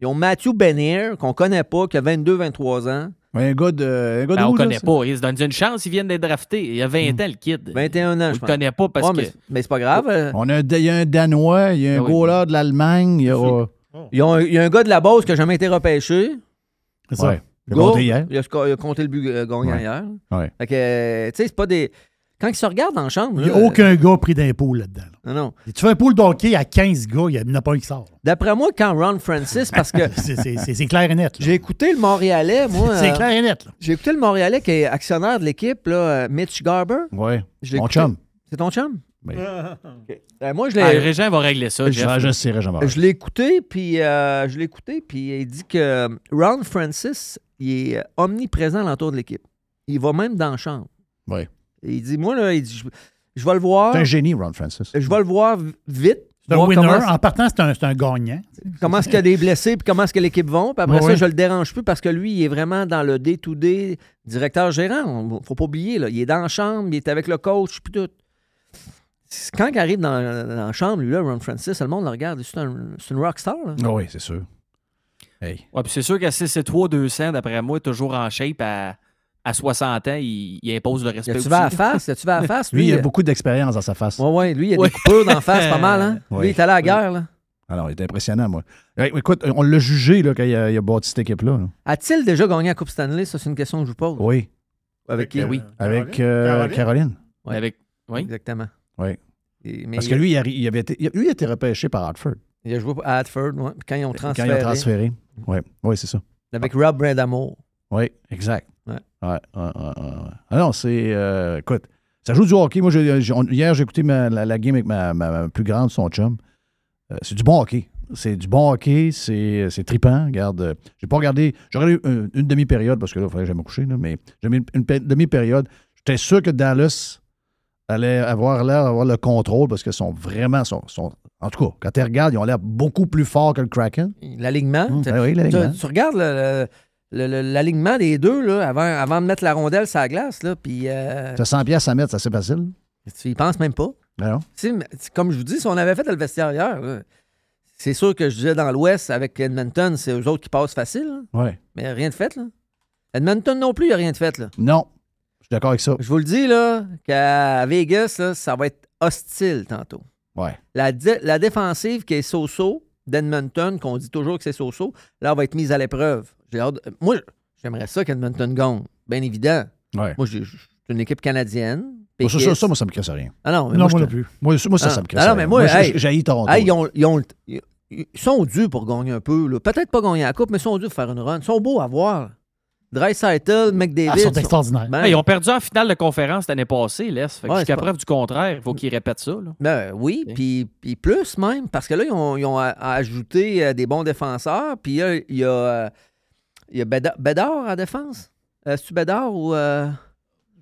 Ils ont Matthew Benier, qu'on connaît pas, qui a 22-23 ans. Ouais, un gars de. Un gars de Ben, on là, connaît ça? pas. Ils se donnent une chance, ils viennent d'être draftés. Il y a 20 ans, le kid. 21 ans, On je le connaît pas parce Ouais, que. mais, mais c'est pas grave. euh, On a il y a un Danois, il y a un Ah oui. goaler de l'Allemagne, il y a. Oh. il y a un gars de la base qui n'a jamais été repêché. C'est ça. Ouais. Il a hier. Il a, sco- il a compté le but euh, gagnant Ouais. hier. Ouais. Fait que, euh, tu sais, c'est pas des. Quand ils se regardent en chambre. Il n'y a là, aucun gars pris pool là-dedans. là. Non, non. Et tu fais un pool d'hockey à 15 gars, il n'y en a pas un qui sort. D'après moi, quand Ron Francis, parce que (laughs) C'est- clair et net. j'ai écouté le Montréalais, moi. (laughs) C'est euh, clair et net. là. J'ai écouté le Montréalais qui est actionnaire de l'équipe, là, euh, Mitch Garber. L'ai Mon écouté. chum. C'est ton chum? (laughs) Oui. Euh, moi, je l'ai. Ah, Régent va régler ça, Je, Jeff. je sais, Régent Barrette. Je l'ai écouté, puis euh, je l'ai écouté, puis il dit que Ron Francis, il est euh, omniprésent l'entour de l'équipe. Il va même dans la chambre. Et il dit, moi, là, il dit, je, je vais le voir. C'est un génie, Ron Francis. Je vais le voir vite. C'est un winner. En partant, c'est un, c'est un gagnant. comment est-ce qu'il y a des blessés, puis comment est-ce que l'équipe vont. Puis après ça, ouais. je le dérange plus parce que lui, il est vraiment dans le day-to-day directeur gérant. On- Faut pas oublier, là. Il est dans la chambre, il est avec le coach, puis tout. Quand il arrive dans, dans la chambre, lui, là, Ron Francis, le monde le regarde. C'est un- une rockstar. là. Ah oui, c'est sûr. Hey. Ouais, puis c'est sûr qu'à 6 et 3, 200, d'après moi, toujours en shape à, à 60 ans, il, il impose le respect. Tu vas à la face? Tu vas à la (laughs) face? Lui, il a euh, beaucoup d'expérience dans sa face. Ouais, ouais, lui, il a Ouais. des coupures d'en face, pas mal, hein? (laughs) Ouais. Lui, il est allé à la guerre, là. Alors, il est impressionnant, moi. Hey, écoute, on l'a jugé là, quand il a, il a bâti cette équipe-là. là. A-t-il déjà gagné la Coupe Stanley? Ça, c'est une question que je vous pose. Oui. Avec qui? Ben oui. Avec euh, Caroline? Ouais. Avec, oui. Exactement. Oui. Et- mais Parce il- que lui, il, a, il avait été, lui, il a été repêché par Hartford. Il a joué à Hartford, ouais. Quand ils ont Quand transféré. ils ont transféré. Oui, ouais, c'est ça. Avec Rob Brindamour. Oui, exact. Ouais. Ouais. Ah non, c'est. euh, écoute, ça joue du hockey. Moi, j'ai- j'ai- on- hier, j'ai écouté ma- la, la game avec ma, ma- ma plus grande, son chum. Euh, c'est du bon hockey. C'est du bon hockey, c'est c'est trippant. Regarde, euh, j'ai pas regardé. J'aurais eu une, une demi-période parce que là, il fallait que j'aille me coucher, là, mais j'ai mis une, une demi-période. J'étais sûr que Dallas allait avoir l'air d'avoir le contrôle parce qu'ils sont vraiment. Sont, sont- en tout cas, quand tu regardes, ils ont l'air beaucoup plus forts que le Kraken. L'alignement. Hum, tu- ben oui, tu, tu regardes le- l'alignement des deux là, avant, avant de mettre la rondelle sur la glace, là, puis euh, Tu as 100 pièces à mettre, c'est assez facile. tu y penses même pas. Ben non. Tu sais, comme je vous dis, si on avait fait le vestiaire hier, là, c'est sûr que je disais dans l'Ouest avec Edmonton, c'est eux autres qui passent facile. là. Ouais. Mais rien de fait, là. Edmonton non plus, il n'y a rien de fait, là. Non. Je suis d'accord avec ça. Je vous le dis, là, qu'à Vegas, là, ça va être hostile tantôt. Ouais. La, la défensive qui est so-so d'Edmonton, qu'on dit toujours que c'est so-so, là, va être mise à l'épreuve. Moi, j'aimerais ça qu'Edmonton gagne. Bien évident. Ouais. Moi, j'ai- c'est une équipe canadienne. Moi, ça, ça, moi, ça me crisse rien. Ah non, mais Non, moi, moi je non plus. Moi, moi ça, Ah, ça me crisse ah non, rien. mais moi, j'ai hey, j'ai Toronto. Hey, ils, ont, ils ont- ils- sont dus pour gagner un peu. Peut-être pas gagner la coupe, mais ils sont dus pour faire une run. Ils sont beaux à voir. Dreisaitl, McDavid. Ah, ils sont extraordinaires. Ben, Hey, ils ont perdu en finale de conférence l'année passée, Les. Que Ouais, jusqu'à preuve du contraire, il faut qu'ils répètent ça. Là. Ben oui, Ok. puis, puis plus même, parce que là, ils ont, ils ont ajouté euh, des bons défenseurs, puis là, il y a, euh, il y a Bédard, Bédard à défense. Euh, C'est-tu Bédard ou... euh,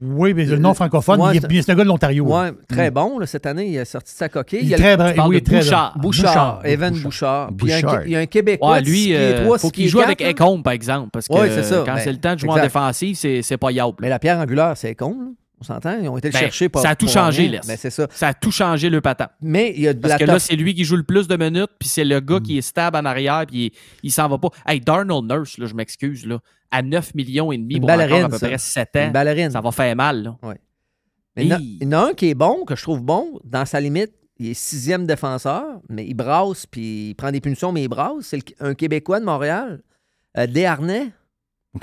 Oui, mais le nom francophone, Ouais, il est- c'est- bien, c'est un gars de l'Ontario. Là. très Mm. bon. là, cette année, il a sorti de sa coquille. Il a très oui, très Bouchard. Bouchard, oui, Evan Bouchard. Bouchard. Puis il y a un- Bouchard. il y, a un Québécois, Ouais, lui, euh, trois, faut qu'il joue avec quatre. Ecombe, par exemple, parce que Ouais, ça. quand Ben, c'est le temps de jouer en défensive, c'est pas yable. Mais la pierre angulaire, c'est là. On s'entend? Ils ont été le Ben, chercher pour ça a tout changé. Les. Ben, c'est ça. Ça a tout changé le patin. Mais il y a de Parce la que là, c'est lui qui joue le plus de minutes, puis c'est le Mm. gars qui est stable en arrière, puis il, il s'en va pas. Hey, Darnell Nurse, là, je m'excuse, là, à 9 millions et demi pour encore à peu ça. près 7 ans, Une ballerine. ça va faire mal. Là. Ouais. Mais il y en a- Hey. il y en a un qui est bon, que je trouve bon, dans sa limite. il est sixième défenseur, mais il brasse, puis il prend des punitions, mais il brasse. C'est un Québécois de Montréal, euh, Desharnais.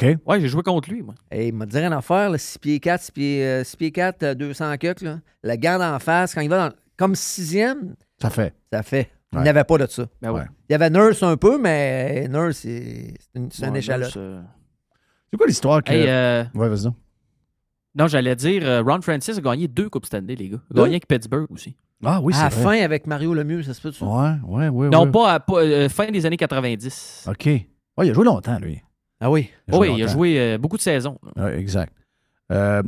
OK? Ouais, j'ai joué contre lui, moi. Et il m'a dit rien à faire, 6 pieds 4, 6 pieds, euh, 6 pieds 4, euh, 200 cucks, là. La garde en face, quand il va dans, comme sixième, Ça fait. ça fait. Il n'y avait pas de ça. Ben ouais. Il y avait Nurse un peu, mais Nurse, c'est une, c'est un Ouais, échalote. Nurse, euh, C'est quoi l'histoire que. Hey, euh, Ouais, vas-y. donc. Non, j'allais dire, euh, Ron Francis a gagné deux Coupes Stanley, les gars. Il a gagné avec Pittsburgh aussi. Ah oui, à c'est la vrai. fin, avec Mario Lemieux, ça se peut ça? Ouais, ouais, ouais. Non, ouais. pas, à- pas, euh, fin des années 90. OK. Ouais, il a joué longtemps, lui. Ah oui? oui, il a joué euh, beaucoup de saisons. Exact. Euh,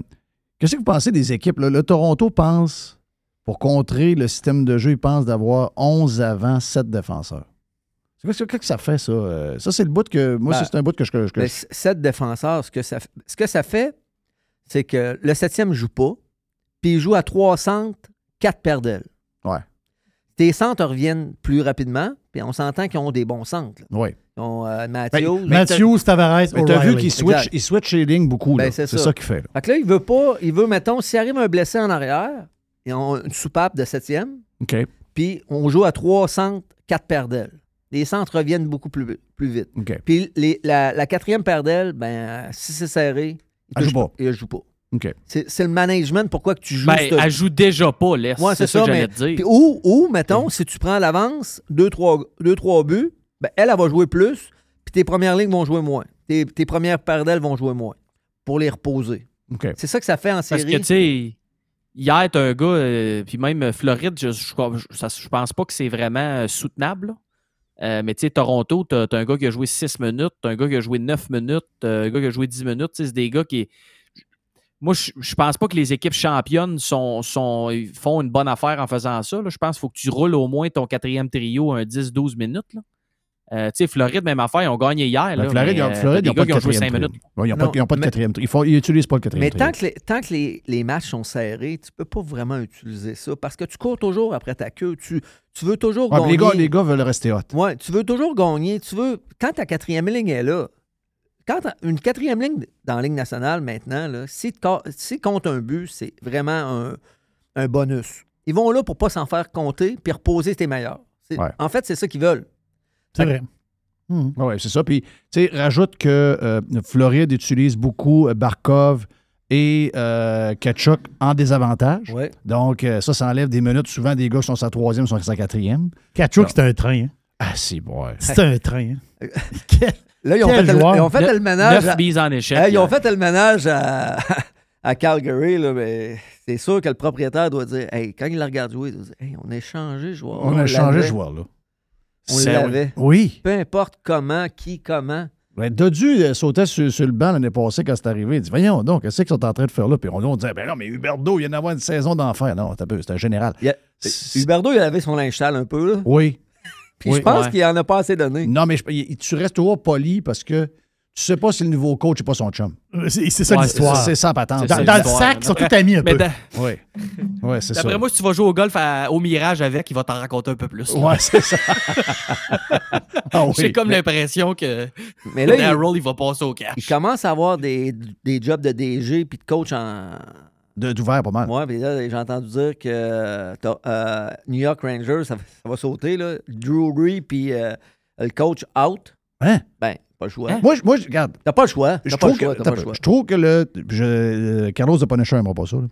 Qu'est-ce que vous pensez des équipes? là? Le Toronto pense, pour contrer le système de jeu, il pense d'avoir 11 avant 7 défenseurs. C'est quoi- c'est Qu'est-ce que ça fait, ça? Euh, Ça, c'est le bout que. Moi, Ben, ça, c'est un bout que je. que Mais c- sept défenseurs, ce que ça, ce que ça fait, c'est que le septième ne joue pas, puis il joue à trois centres, quatre paires d'ailes. Tes centres reviennent plus rapidement, puis on s'entend qu'ils ont des bons centres. là. Oui. Ils ont euh, Matthews. Matthews, Tavares, Mais t'as vu qu'il switch, il switch les lignes beaucoup. là. Ben, c'est ça, ça. qu'il fait. là. Fait que là, il veut pas, il veut, mettons, s'il arrive un blessé en arrière, ils ont une soupape de septième, OK. puis on joue à trois centres, quatre paires d'ailes. Les centres reviennent beaucoup plus, plus vite. OK. Puis les- la, la quatrième paire d'ailes, ben, si c'est serré, il touche joue pas. Il joue pas. C'est c'est le management, pourquoi que tu joues. Ben, cette- elle joue déjà pas, laisse. Ouais, c'est ça, que mais- j'allais te dire. Puis ou, ou, mettons, si tu prends l'avance, 2-3 deux, trois buts, ben, elle, elle va jouer plus, puis tes premières lignes vont jouer moins. Tes, tes premières paires d'ailes vont jouer moins pour les reposer. C'est ça que ça fait en Parce série. que, tu sais, hier, t'as un gars, euh, puis même euh, Floride, je, je, je- ça- je pense pas que c'est vraiment euh, soutenable. Euh, mais tu sais, Toronto, t'as as un gars qui a joué 6 minutes, t'as un gars qui a joué 9 minutes, t'as un gars qui a joué 10 minutes. C'est des gars qui. Moi, je, je pense pas que les équipes championnes sont, sont, ils font une bonne affaire en faisant ça. là. Je pense qu'il faut que tu roules au moins ton quatrième trio un 10-12 minutes. là. Euh, tu sais, Floride, même affaire, ils ont gagné hier. Ben, là, Floride, mais, ils ont, euh, Floride, ils ont pas de qui ont joué quatrième 5 trio. minutes. Ouais, ils n'ont pas, de mais- quatrième trio. Ils n'utilisent pas le quatrième Mais trio. tant que, les, tant que les, les matchs sont serrés, tu peux pas vraiment utiliser ça parce que tu cours toujours après ta queue. Tu, tu veux toujours Ouais, mais gagner. les, gars, les gars veulent rester hot. Ouais, tu veux toujours gagner. Tu veux. Quand ta quatrième ligne est là, quand une quatrième ligne dans la Ligue nationale maintenant, là, si, compte un but, c'est vraiment un, un bonus. Ils vont là pour pas s'en faire compter puis reposer tes meilleurs. Ouais. En fait, c'est ça qu'ils veulent. C'est vrai. Mhm. Oui, c'est ça. Puis, tu sais, rajoute que euh, Floride utilise beaucoup euh, Barkov et euh, Ketchuk en désavantage. Ouais. Donc, euh, ça, ça enlève des minutes. Souvent, des gars qui sont sa troisième, sont sa quatrième. Kachuk, c'est un train. Hein. Ah, c'est bon. ouais. C'est un train. Hein. (laughs) Là, ils ont, Quel fait le, joueur. ils ont fait Neuf- le ménage. neuf à- mises en échec. Hey, ils ont fait le ménage à, (laughs) à Calgary, là, mais c'est sûr que le propriétaire doit dire hey, quand il la regarde jouer, il doit dire hey, on a changé joueur. On a changé l'avait. ce joueur, là. On C'est- l'avait. Oui. Peu importe comment, qui, comment. Ouais, Dodu euh, sautait sur, sur le banc l'année passée quand c'est arrivé. Il dit Voyons donc, qu'est-ce qu'ils sont en train de faire là? Puis on, on disait Ben non, mais Huberdo, il vient d'avoir une saison d'enfer. Non, c'est un peu- c'est un général. Il y a- Huberdo, il avait son linge sale un peu. Là. Oui. Puis Oui. je pense Ouais. qu'il en a pas assez donné. Non, mais je- il- tu restes toujours poli parce que tu sais pas si le nouveau coach n'est pas son chum. Euh, C'est ça Ouais, l'histoire. C'est ça, patente. Dans, dans le sac, ils sont tous amis un Mais peu. dans- Oui. Oui, c'est ça. D'après moi, si tu vas jouer au golf à- au Mirage avec, il va t'en raconter un peu plus. là. Ouais, c'est ça. (laughs) Ah oui. J'ai comme l'impression que Mais là, il- il va passer au cash. Il commence à avoir des, des jobs de DG puis de coach en. D'ouvert pas mal. Ouais, puis là, j'ai entendu dire que euh, New York Rangers, ça, ça va sauter, là. Drury puis euh, le coach out. Hein? Ben, pas le choix. Moi, je- moi, je- regarde. T'as pas le choix. Je trouve, choix. que, pas le choix. je trouve que le. je- euh, Carlos de Punisher n'aimera pas ça. là.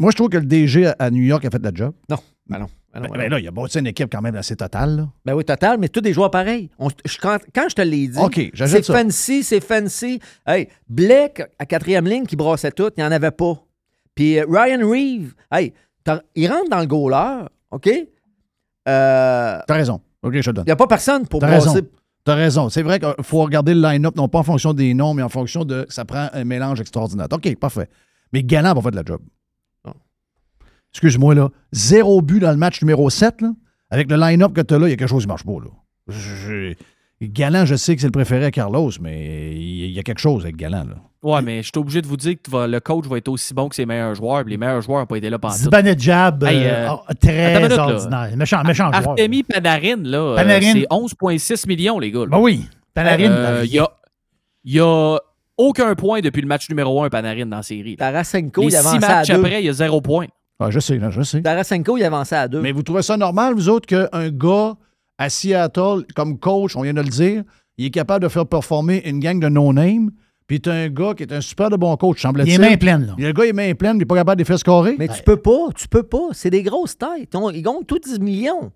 Moi, je trouve que le DG à, New York a fait la job. Non. Ben non. Ben non, Ben, ben ben non. là, il a bâti une équipe quand même assez totale. là. Ben oui, total, mais tous des joueurs pareils. On- je- quand, quand je te l'ai dit, c'est fancy, c'est fancy. Hey, Blake, à quatrième ligne, qui brassait tout, il n'y en avait pas. Puis euh, Ryan Reeve, hey, il rentre dans le goaler, OK? Euh, T'as raison. OK, je te donne. Il n'y a pas personne pour raison. T'as raison. C'est vrai qu'il faut regarder le line-up, non pas en fonction des noms, mais en fonction de. Ça prend un mélange extraordinaire. OK, parfait. Mais Galland n'a pas fait de la job. Excuse-moi, là. Zéro but dans le match numéro 7, là. Avec le line-up que tu as là, il y a quelque chose qui marche pas, là. Galland, je sais que c'est le préféré à Carlos, mais il y a quelque chose avec Galland, là. Ouais, mais je suis obligé de vous dire que vas- le coach va être aussi bon que ses meilleurs joueurs. puis les meilleurs joueurs n'ont pas été là pendant. Zibanejad, euh, Hey, euh, oh, très là. ordinaire. Méchant, méchant joueur. Artemi Panarin, là, euh, Panarin. c'est 11,6 millions, les gars. là. Ben oui, Panarin. Euh, Il y a, il y a aucun point depuis le match numéro 1 Panarin dans la série. Tarasenko, il six avance à matchs deux. après, il y a zéro point. Ah, je sais, là, je sais. Tarasenko, il avançait à deux. Mais vous trouvez ça normal, vous autres, qu'un gars à Seattle, comme coach, on vient de le dire, il est capable de faire performer une gang de no-name, puis t'as un gars qui est un super de bon coach, semble-t-il. Il est main pleine, là. Le gars, il est main pleine, il n'est pas capable de les faire scorer. Mais tu peux pas, tu peux pas. C'est des grosses têtes. Ils gagnent tous 10 millions.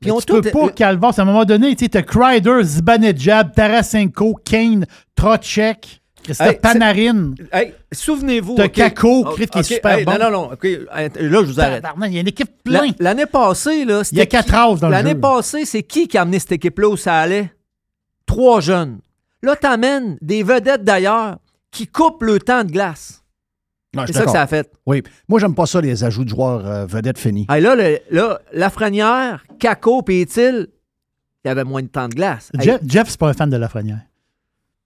Puis ils ont tu peux tout- pas, Calvas, à un moment donné, tu sais, t'as Kreider, Zibanejad, Tarasenko, Kane, Trotchek, Christophe Hey, c'est- Panarin. Hey, souvenez-vous. T'as OK. Kako, Oh, qui est super hey, bon. Non, non, non. Là, je vous arrête. Il y a une équipe pleine. L'année passée, là, Il y a quatre qui- dans le L'année passée, c'est qui qui a amené cette équipe-là où ça allait? Trois jeunes. Là, t'amènes des vedettes d'ailleurs qui coupent le temps de glace. Non, je C'est ça que ça a fait. Oui. Moi, j'aime pas ça, les ajouts de joueurs euh, vedettes finis. Hey, là, le- là, Lafrenière, Kako et Étil, il y avait moins de temps de glace. Hey, Jeff, Jeff, c'est pas un fan de Lafrenière.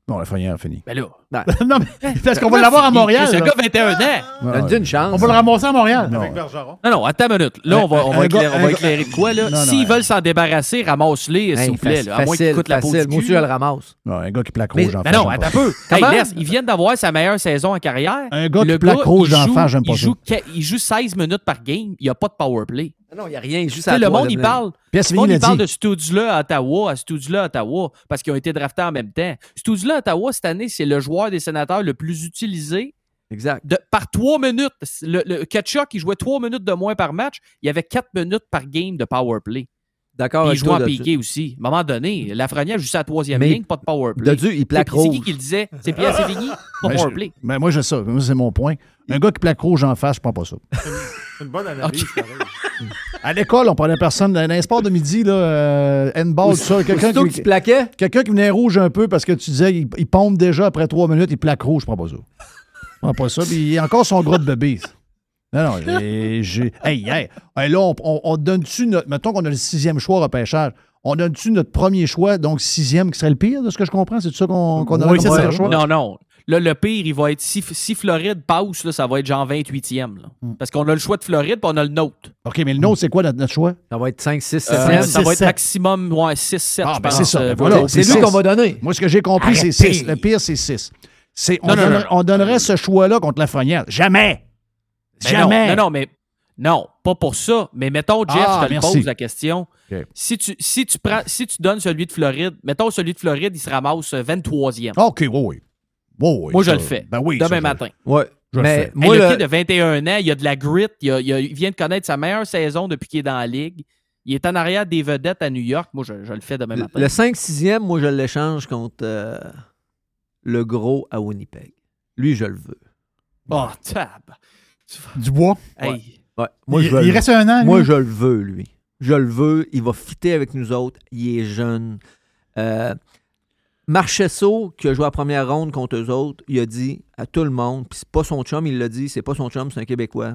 Non, la première finie. Ben là. (laughs) non, mais parce qu'on va l'avoir à Montréal. C'est un là. gars 21 ans. Donne-lui une chance. On va le ramasser à Montréal. Non. Bergeron. Non, non, attends une minute. Là, on va, on va, éclairer, on un va gars- éclairer de quoi, là? Non, non, S'ils veulent s'en débarrasser, ramasse-les, hey, s'il vous plaît. là. À moins qu'ils coûtent la peau Moi je le ramasse. Non, un gars qui plaque Mais- rouge en face, non, attends un peu. Hey, laisse, ils viennent d'avoir sa meilleure saison en carrière. Un gars qui plaque rouge face, j'aime pas ça. il joue 16 minutes par game. Il n'y a pas de power play. Non, il n'y a rien, juste à le toi, monde, il parle. Le monde, il parle de Studula à Ottawa, à Studula à Ottawa, parce qu'ils ont été draftés en même temps. Studula à Ottawa, cette année, c'est le joueur des sénateurs le plus utilisé Exact. de- par trois minutes. Le, le Kachuk, il jouait trois minutes de moins par match. Il y avait quatre minutes par game de power play. D'accord il jouait en piqué aussi. À un moment donné, Lafrenière joue sa troisième Mais ligne, pas de power play. Dodu, il plaque C'est- C'est qui qui le disait? C'est Pierre Sévigny? Pas power play. ben, moi, je sais ça. Moi, c'est mon point. Un gars qui plaque rouge en face, je prends pas ça. C'est une bonne analyse. À l'école, on prenait personne. Dans les sports de midi, là, euh, handball, tout ça. Quelqu'un qui, plaquais, quelqu'un qui venait rouge un peu parce que tu disais il, il pompe déjà après trois minutes, il plaque rouge, je prends pas ça. Je prends pas ça. Puis il y a encore son gros de bébé. Non, non, j'ai- j'ai. Hey, hey, hey, là, on, on- on donne-tu notre. Mettons qu'on a le sixième choix au repêchage. On donne-tu notre premier choix, donc sixième, qui serait le pire, de ce que je comprends? C'est ça qu'on qu'on aurait Oui, ça. choix? Non, non. Là, le pire, il va être. Si, si Floride passe, là, ça va être genre 28e. là. Hmm. Parce qu'on a le choix de Floride puis on a le nôtre. OK, mais le nôtre, c'est quoi notre, notre choix? ça va être 5, 6, 7, Euh, 7. ça va être 6-7. maximum ouais, 6-7, Ah, je ben c'est ça. euh, voilà. C'est lui qu'on va donner. Moi, ce que j'ai compris, c'est Arrêtez. 6. Le pire, c'est 6. On, Non, non, donnerait- non. on donnerait ce choix-là contre la Frenière. Jamais! Ben Jamais! Non, non, non, mais. Non, pas pour ça. Mais mettons, Jeff, Ah, je te le merci. pose la question. Si, tu, si, tu prends, si tu donnes celui de Floride, mettons celui de Floride, il se ramasse euh, 23e. OK, oui, oui. Oui, oui, Moi, je ça- le fais. Ben oui. Demain ça, je- matin. Ouais. Je le Mais fais. moi, Hey, le le- kid de 21 ans, il a de la grit. Il, a- il a- il vient de connaître sa meilleure saison depuis qu'il est dans la ligue. Il est en arrière des vedettes à New York. Moi, je, je le fais demain le, matin. le 5-6e, moi, je l'échange contre euh, le gros à Winnipeg. Lui, je le veux. Oh, tab. Dubois. Hey. Ouais. Moi, il, je veux il reste un an. Moi, lui? je le veux, lui. Je le veux. Il va fitter avec nous autres. Il est jeune. Euh, Marchesso, qui a joué la première ronde contre eux autres, il a dit à tout le monde, puis c'est pas son chum, il l'a dit, c'est pas son chum, c'est un Québécois,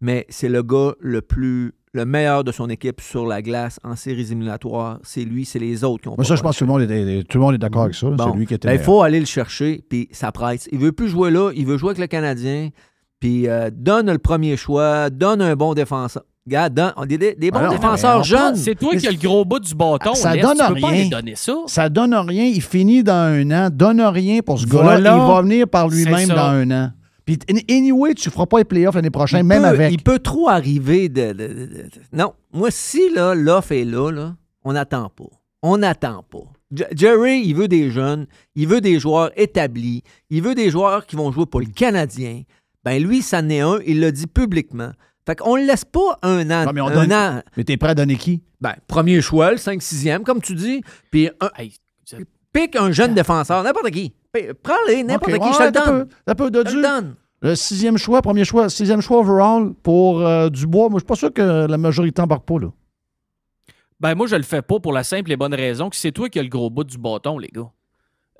mais c'est le gars le plus, le meilleur de son équipe sur la glace en séries éliminatoires. C'est lui, c'est les autres qui ont Moi, pas ça, je pense que tout le monde est, tout le monde est d'accord avec ça. Bon, C'est lui qui était. ben, il faut aller le chercher, puis ça presse. Il veut plus jouer là, il veut jouer avec le Canadien, puis euh, donne le premier choix, donne un bon défenseur. Regarde, donne- des, des- des bons Ah défenseurs jeunes. C'est toi qui as le gros bout du bâton. Ça Laisse, donne tu peux pas rien. donner ça. Ça donne rien. Il finit dans un an. Donne rien pour ce gars-là. Voilà. Il va venir par lui-même dans un an. Puis, anyway, tu ne feras pas les playoffs l'année prochaine, Il même peut- avec. Il peut trop arriver de. de- de- de- Non, moi, si là, l'offre est là, là on n'attend pas. On n'attend pas. J- Jerry, il veut des jeunes, il veut des joueurs établis, il veut des joueurs qui vont jouer pour le Canadien. Ben lui, ça n'est un, il l'a dit publiquement. Fait qu'on ne laisse pas un an. Non, mais on un donne- an. Mais t'es prêt à donner qui? Ben, premier choix, le 5-6e, comme tu dis. Puis un- Hey, pique un jeune défenseur, n'importe qui. Prends-les, n'importe qui, ouais, je te le donne. peu, peu Je le donne. Le sixième choix, premier choix, sixième choix overall pour euh, Dubois. Moi, je suis pas sûr que la majorité embarque pas, là. Ben, moi, je le fais pas pour la simple et bonne raison que c'est toi qui as le gros bout du bâton, les gars.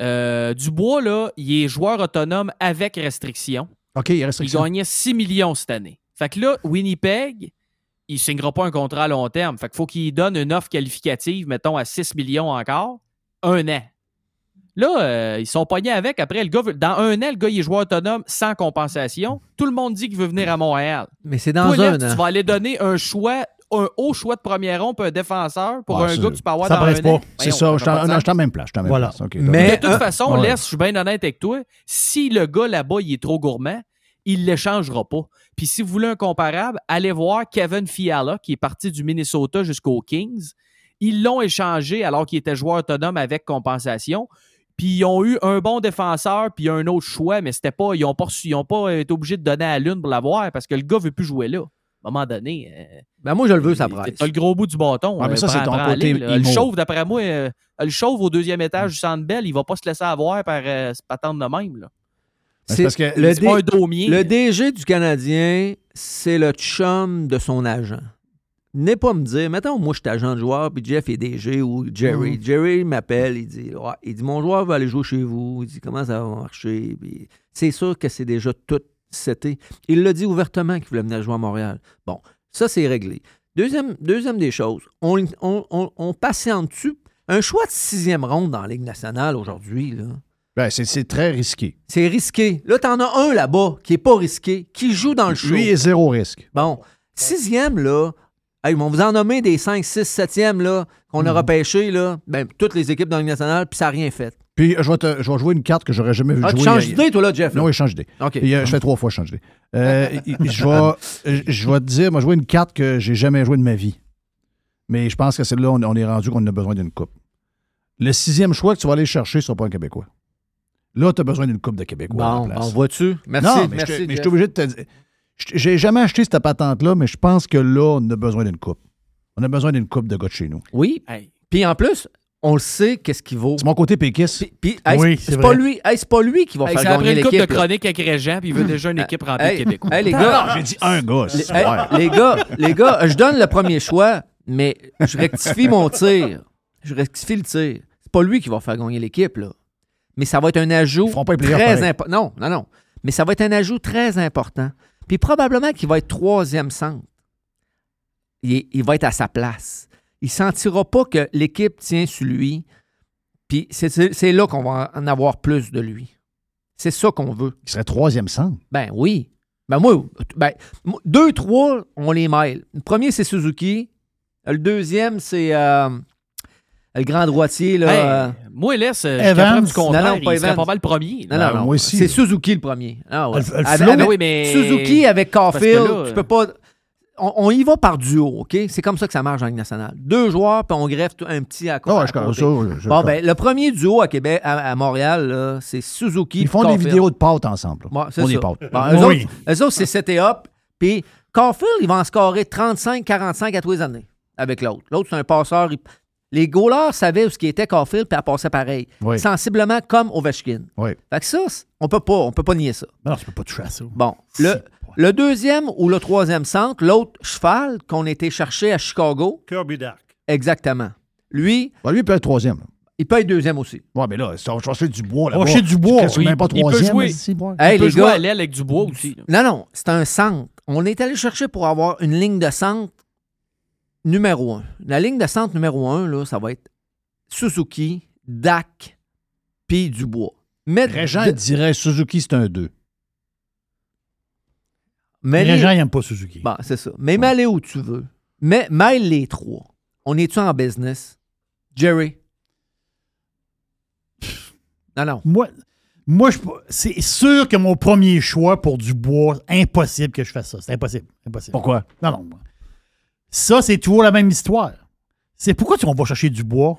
Euh, Dubois, là, il est joueur autonome avec restriction. OK, il y a Il restriction. gagnait 6 millions cette année. Fait que là, Winnipeg, il signera pas un contrat à long terme. Fait qu'il faut qu'il donne une offre qualificative, mettons, à 6 millions encore, un an. Là, euh, ils sont pognés avec. Après, le gars, veut- dans un an, le gars, il est joueur autonome sans compensation. Tout le monde dit qu'il veut venir à Montréal. Mais c'est dans Toi, un Lev, an. tu vas aller donner un choix, un haut choix de première ronde pour un défenseur, pour Ouais, un gars que tu peux avoir ça dans un pas. C'est ça. ça Je suis en- même place. je suis en même Voilà. place. Mais- de toute un- façon, ouais. laisse, je suis bien honnête avec toi, si le gars là-bas, il est trop gourmand, il ne l'échangera pas. Puis si vous voulez un comparable, allez voir Kevin Fiala, qui est parti du Minnesota jusqu'aux Kings. Ils l'ont échangé alors qu'il était joueur autonome avec compensation. Puis ils ont eu un bon défenseur, puis un autre choix, mais c'était pas, ils n'ont pas, reçu- ils ont pas été obligés de donner à l'une pour l'avoir parce que le gars veut plus jouer là. À un moment donné. euh, Ben moi, je le veux, ça presse. T'as le gros bout du bâton. Ah, mais euh, ça, c'est ton côté. Le chauve, d'après moi, euh, le chauve au deuxième étage du Centre Bell, il va pas se laisser avoir par euh, ce patente de même. Là. c'est parce que le, c'est pas un D- daumier. le DG du Canadien, c'est le chum de son agent. N'est pas me dire, mettons, moi, je suis agent de joueur, puis Jeff est DG ou Jerry. Mhm. Jerry m'appelle, il dit, ouais, il dit, mon joueur va aller jouer chez vous. Il dit, comment ça va marcher? Puis c'est sûr que c'est déjà tout Il l'a dit ouvertement qu'il voulait venir jouer à Montréal. Bon, ça, c'est réglé. Deuxième, deuxième des choses, on, on, on, on patiente-tu? Un choix de sixième ronde dans la Ligue nationale aujourd'hui, là. Ben, c'est- c'est très risqué. C'est risqué. Là, t'en as un là-bas qui est pas risqué, qui joue dans le show. Lui est zéro risque. Bon, sixième, là, hey, on vous en nommer des 5, 6, 7e là, qu'on Mhm. a repêché, là, ben, toutes les équipes dans la Ligue nationale, puis ça n'a rien fait. Puis, je vais, te- je vais jouer une carte que j'aurais jamais vu Ah, tu jouer. changes y a- d'idée, toi, là, Jeff, là? Non, oui, change d'idée. OK. Il y a- je fais trois fois, je change d'idée. Euh, (laughs) je, vais, je vais te dire, moi, jouer une carte que j'ai jamais jouée de ma vie. Mais je pense que celle-là, on, on est rendu qu'on a besoin d'une coupe. Le sixième choix que tu vas aller chercher ne sera pas un Québécois. Là, tu as besoin d'une coupe de Québécois. Bon, bon, vois-tu? Merci, Non, mais merci, je te- mais je Jeff. suis obligé de te dire. J'ai jamais acheté cette patente-là, mais je pense que là, on a besoin d'une coupe. On a besoin d'une coupe de gars de chez nous. Oui. Puis en plus, on le sait, qu'est-ce qu'il vaut. C'est mon côté péquiste. Puis, hey, Oui, c'est pas lui, hey, c'est pas lui qui va Hey, faire ça a pris gagner une coupe de l'équipe. chronique avec Régent, puis il veut déjà une équipe remplie Hey, de Québécois. hey, les Non, gars, non, j'ai dit un gars. les, gars, les gars, je donne le premier choix, mais je rectifie mon tir. Je rectifie le tir. C'est pas lui qui va faire gagner l'équipe, là. Mais ça va être un ajout pas très important. Non, non, non. Mais ça va être un ajout très important. Puis probablement qu'il va être troisième centre. Il, il va être à sa place. Il sentira pas que l'équipe tient sur lui. Puis c'est- là qu'on va en avoir plus de lui. C'est ça qu'on veut. Il serait troisième centre. Ben oui. Ben moi, ben, deux, trois, on les mêle. Le premier, c'est Suzuki. Le deuxième, c'est euh, le grand droitier. Là, Hey, euh, moi, laisse, Evans. du contraire, Non, non, pas il serait Evans. pas mal le premier. Non, non, non. moi aussi. C'est Suzuki le premier. Ah, ouais. Le- le Avec- flow, avec oui, mais- Suzuki avec Caulfield, là, tu peux pas. On, on y va par duo, OK? C'est comme ça que ça marche en Ligue nationale. Deux joueurs, puis on greffe un petit à, co- Ah ouais, à je côté. ça, je bon, ben, le premier duo à Québec, à, à Montréal, là, c'est Suzuki. Ils font des vidéos de pâtes ensemble. Ouais, c'est des pâtes. Bon, eux, Oui. autres, eux autres, c'est et up. Puis Caulfield, il va en scorer 35-45 à tous les années avec l'autre. L'autre, c'est un passeur. il- Les goalers savaient où ce qui était Caulfield, puis elle passait pareil. Oui. Sensiblement comme Ovechkin. Oui. Fait que ça, on peut pas, on peut pas nier ça. Non, tu peux pas toucher à ça. Bon, le, le deuxième ou le troisième centre, l'autre cheval qu'on était cherché à Chicago, Kirby Dark. exactement. Lui, Ben, lui, il peut être troisième. là. il peut être deuxième aussi. Ouais, mais là, c'est on chercher du bois. là Rocher du bois. C'est même pas Il peut troisième. jouer. ici. Hey, il peut les jouer gars, à l'aile avec du bois aussi. là. Non, non, c'est un centre. On est allé chercher pour avoir une ligne de centre numéro un. La ligne de centre numéro un, là, ça va être Suzuki, Dak, puis Dubois. Mais, Régent de- dirait Suzuki, c'est un 2. mais Les les- gens n'aiment pas Suzuki. Bon, c'est ça. Mais mets aller où tu veux. Mais mêle les trois. On est-tu en business? Jerry? Non, non. Moi, moi je- c'est sûr que mon premier choix pour du bois, impossible que je fasse ça. C'est impossible. impossible. Pourquoi? Non, non. Ça, c'est toujours la même histoire. C'est pourquoi tu on va chercher du bois?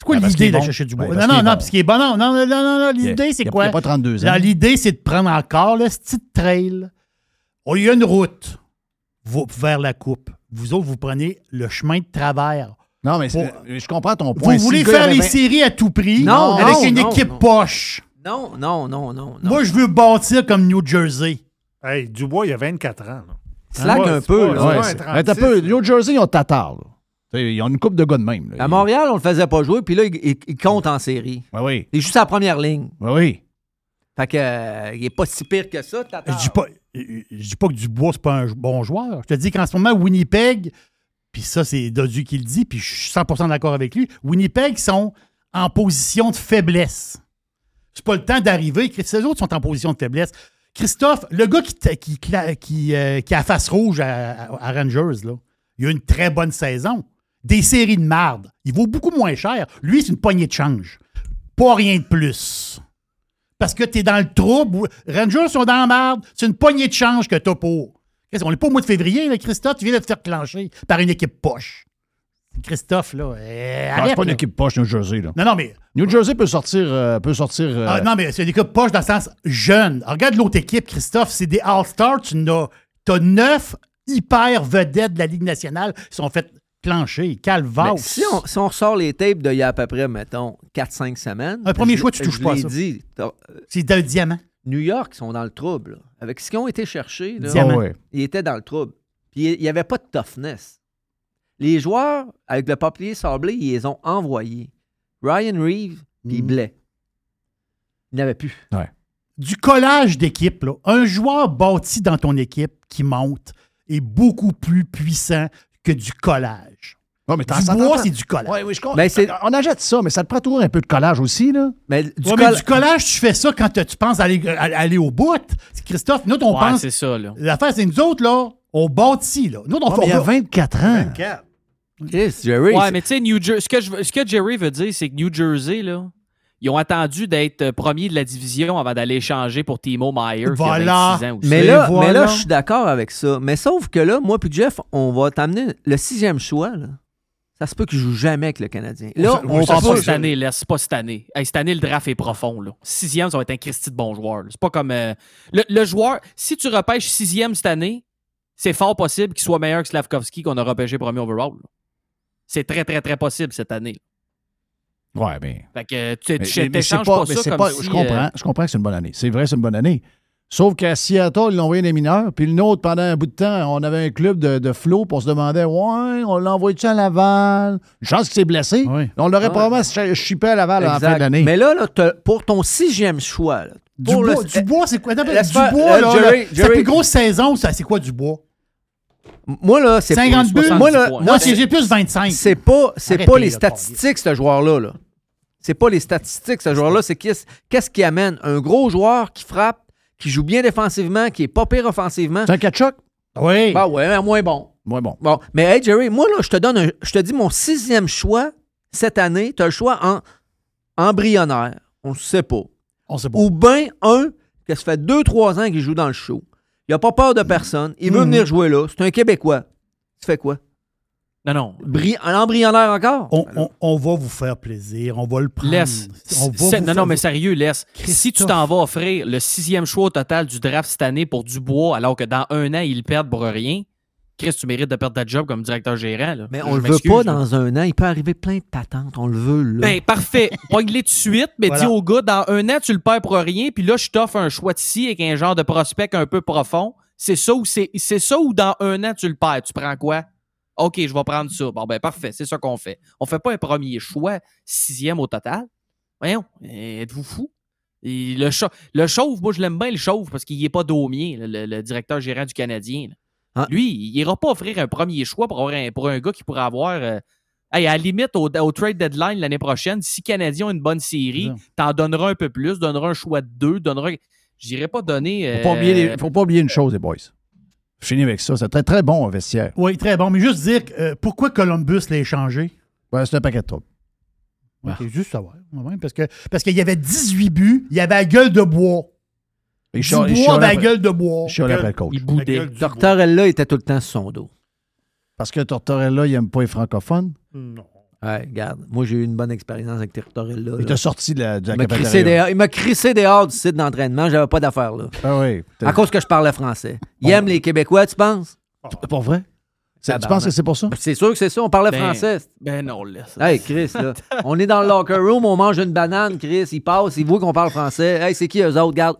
C'est quoi Ben, qu'il l'idée de bon. chercher du bois? non, non, non, bon. parce qu'il est bon. Non, non, non, non, non. Y L'idée, y c'est quoi? il y a pas 32 ans. Là, L'idée, c'est de prendre encore le petit trail. Il y a une route vers la coupe. Vous autres, vous prenez le chemin de travers. Non, mais je comprends ton point. Vous voulez faire les séries à tout prix Non, avec non, une non, équipe non. poche. Non, non, non, non. non. Moi, je veux bâtir comme New Jersey. Hey, Dubois, il a 24 ans. là. Slack Ouais, un c'est peu, pas- là. c'est Ouais, pas c'est- un Attends un 36, peu. New Jersey, ils ont Tatar. là. Ils ont une coupe de gars de même. là. À Montréal, on le faisait pas jouer, puis là, il, il- il compte en série. Oui, oui. Il est juste à la première ligne. Oui, oui. Fait que, euh, il est pas si pire que ça, Tatar. Je dis pas, je dis pas que Dubois, c'est pas un bon joueur. Je te dis qu'en ce moment, Winnipeg, puis ça, c'est Dodu qui le dit, puis je suis 100% d'accord avec lui, Winnipeg sont en position de faiblesse. C'est pas le temps d'arriver. Ces autres sont en position de faiblesse. Christophe, le gars qui, euh, a face rouge à, Rangers, il a une très bonne saison. Des séries de marde. Il vaut beaucoup moins cher. Lui, c'est une poignée de change. Pas rien de plus. parce que tu es dans le trouble. ou- Rangers sont dans la merde. C'est une poignée de change que tu as pour. On n'est pas au mois de février, Christophe? Tu viens de te faire clencher par une équipe poche. Christophe, là. euh, Non, c'est pas une équipe poche, New Jersey. Là. Non, non, mais. New Jersey peut sortir. euh, peut sortir euh, Ah, non, mais c'est une équipe poche dans le sens jeune. Regarde l'autre équipe, Christophe. C'est des All-Stars. Tu as, as neuf hyper vedettes de la Ligue nationale qui sont faites clencher. Calvaire. Si, on, si on ressort les tapes d'il y a à peu près, mettons, 4-5 semaines. Un premier je- choix, tu touches je pas ça. dit. C'est un diamant. New York, ils sont dans le trouble. là. Avec ce qu'ils ont été cherchés, là, ouais. ils étaient dans le trouble. Puis il n'y avait pas de toughness. Les joueurs, avec le papier sablé, ils les ont envoyés. Ryan Reeves, puis Mm. Blais. Ils n'avaient plus. du collage d'équipe, là, un joueur bâti dans ton équipe qui monte est beaucoup plus puissant que du collage. Ouais, mais du bois, c'est du collage. Ouais, oui, je comprends. Ben, c'est- On achète ça, mais ça te prend toujours un peu de collage aussi, là. Mais du, Ouais, mais coll- du collage, tu fais ça quand tu penses aller, à- aller au bout. Christophe, nous, on Ouais, pense. c'est ça, là. L'affaire, c'est nous autres, là, on bâtit, là. Nous, on Ouais, fait. il y a on va- 24 Chris, Jerry, Ouais, mais tu sais, New Jer- ce, que je- ce que Jerry veut dire, c'est que New Jersey, là, ils ont attendu d'être euh, premier de la division avant d'aller échanger pour Timo Meyer, Voilà. qui a 26 ans aussi. Mais là, voilà. mais là, je suis d'accord avec ça. Mais sauf que là, moi puis Jeff, on va t'amener le sixième choix. Là. Ça se peut qu'il joue jamais avec le Canadien. Là, on Ah, se pas cette année, là. C'est pas cette année. Hey, cette année, le draft est profond, là. Sixième, ça va être un Christy de bon joueur. C'est pas comme. euh, le, le joueur, si tu repêches sixième cette année, c'est fort possible qu'il soit meilleur que Slavkovski qu'on a repêché premier overall. là. C'est très, très, très possible cette année. Ouais, ben. Fait que tu Mais- tu mais- mais t'échanges pas, mais ça c'est comme pas- si, Je comprends, euh, je comprends que c'est une bonne année. C'est vrai, c'est une bonne année. Sauf qu'à Seattle, ils l'ont envoyé des mineurs, puis le nôtre, pendant un bout de temps, on avait un club de, de flow, puis on se demandait, ouais, on l'a envoyé-tu à Laval? Une chance qu'il s'est blessé. Oui. On l'aurait Ouais. probablement chi- chippé à Laval à la fin Exact. de l'année. Mais là, là pour ton sixième choix, là, Du pour le- bois, du bois, c'est quoi? Attends, Laisse du faire- bois, euh, là, Jerry, sa Jerry. plus grosse saison, ça, c'est quoi du bois? Moi là, c'est 50 buts? Moi là. Moi, j'ai plus 25. c'est pas, c'est pas les statistiques ce joueur-là. Là. C'est pas les statistiques ce joueur-là. C'est qu'est-ce, qu'est-ce qui amène un gros joueur qui frappe, qui joue bien défensivement, qui est pas pire offensivement. C'est un catch-up? Oui. Bah ouais, mais moins bon. Ouais, bon. Bon, mais hey Jerry, moi là, je te donne un- je te dis mon sixième choix cette année, tu as le choix en embryonnaire. On ne sait pas. On sait pas. Ou bien un que ça fait 2-3 ans qu'il joue dans le show. Il n'a pas peur de personne. Il veut Mhm. venir jouer là. C'est un Québécois. Tu fais quoi? Non, non. Bri- un embryonnaire encore? On, on- on va vous faire plaisir. On va le prendre. Laisse. On va C'est- vous non, faire- non, mais sérieux, laisse. Si tu t'en vas offrir le sixième choix au total du draft cette année pour Dubois, alors que dans un an, ils le perdent pour rien, Chris, tu mérites de perdre ta job comme directeur gérant. là. Mais Je on le veut pas là. dans un an. Il peut arriver plein de patentes. On le veut là. Ben, parfait. (laughs) Pogne-les tout de suite, mais Voilà. dis au gars, dans un an, tu le perds pour rien, puis là, je t'offre un choix ici avec un genre de prospect un peu profond. C'est ça ou c'est c'est ça ou dans un an, tu le perds. Tu prends quoi? OK, je vais prendre ça. Bon, ben, parfait. C'est ça qu'on fait. On fait pas un premier choix, sixième au total. Voyons, êtes-vous fou? Et le, cha- le chauve, moi, je l'aime bien, le chauve, parce qu'il n'est pas daumier, le, le- le directeur gérant du Canadien. là. Ah. Lui, il ira pas offrir un premier choix pour, avoir un, pour un gars qui pourrait avoir. euh, hey, à la limite, au, au trade deadline l'année prochaine, si Canadien a une bonne série, t'en donneras un peu plus, donneras un choix de deux, donneras. Je dirais pas donner. Faut pas, oublier euh, les- faut pas oublier une chose, les boys. Je finis avec ça. C'est très, très bon, un vestiaire. Oui, très bon. Mais juste dire euh, pourquoi Columbus l'a échangé? Ouais, c'est un paquet de troubles. Ok, juste savoir. Ouais, parce que parce qu'il y avait 18 buts, il y avait la gueule de bois. Il Du bois avec la gueule de bois. après le coach. Il boudait. Tortorella était tout le temps sur son dos. Parce que Tortorella, il aime pas les francophones? Non. Ouais, regarde. Moi, j'ai eu une bonne expérience avec Tortorella. Il t'a sorti de la, de la Il m'a crissé cafétéria. dehors- il m'a crissé dehors du site d'entraînement. J'avais pas d'affaires là. Ah oui. À cause que je parlais français. Il aime les Québécois, tu penses? C'est pas vrai? Tu penses que c'est pour ça? C'est sûr que c'est ça. On parlait Ben, français. Ben non, laisse. Hey, Chris, là. (laughs) on est dans le locker room, on mange une banane, Chris. Il passe, il voit qu'on parle français. Hey, c'est qui eux autres? Garde.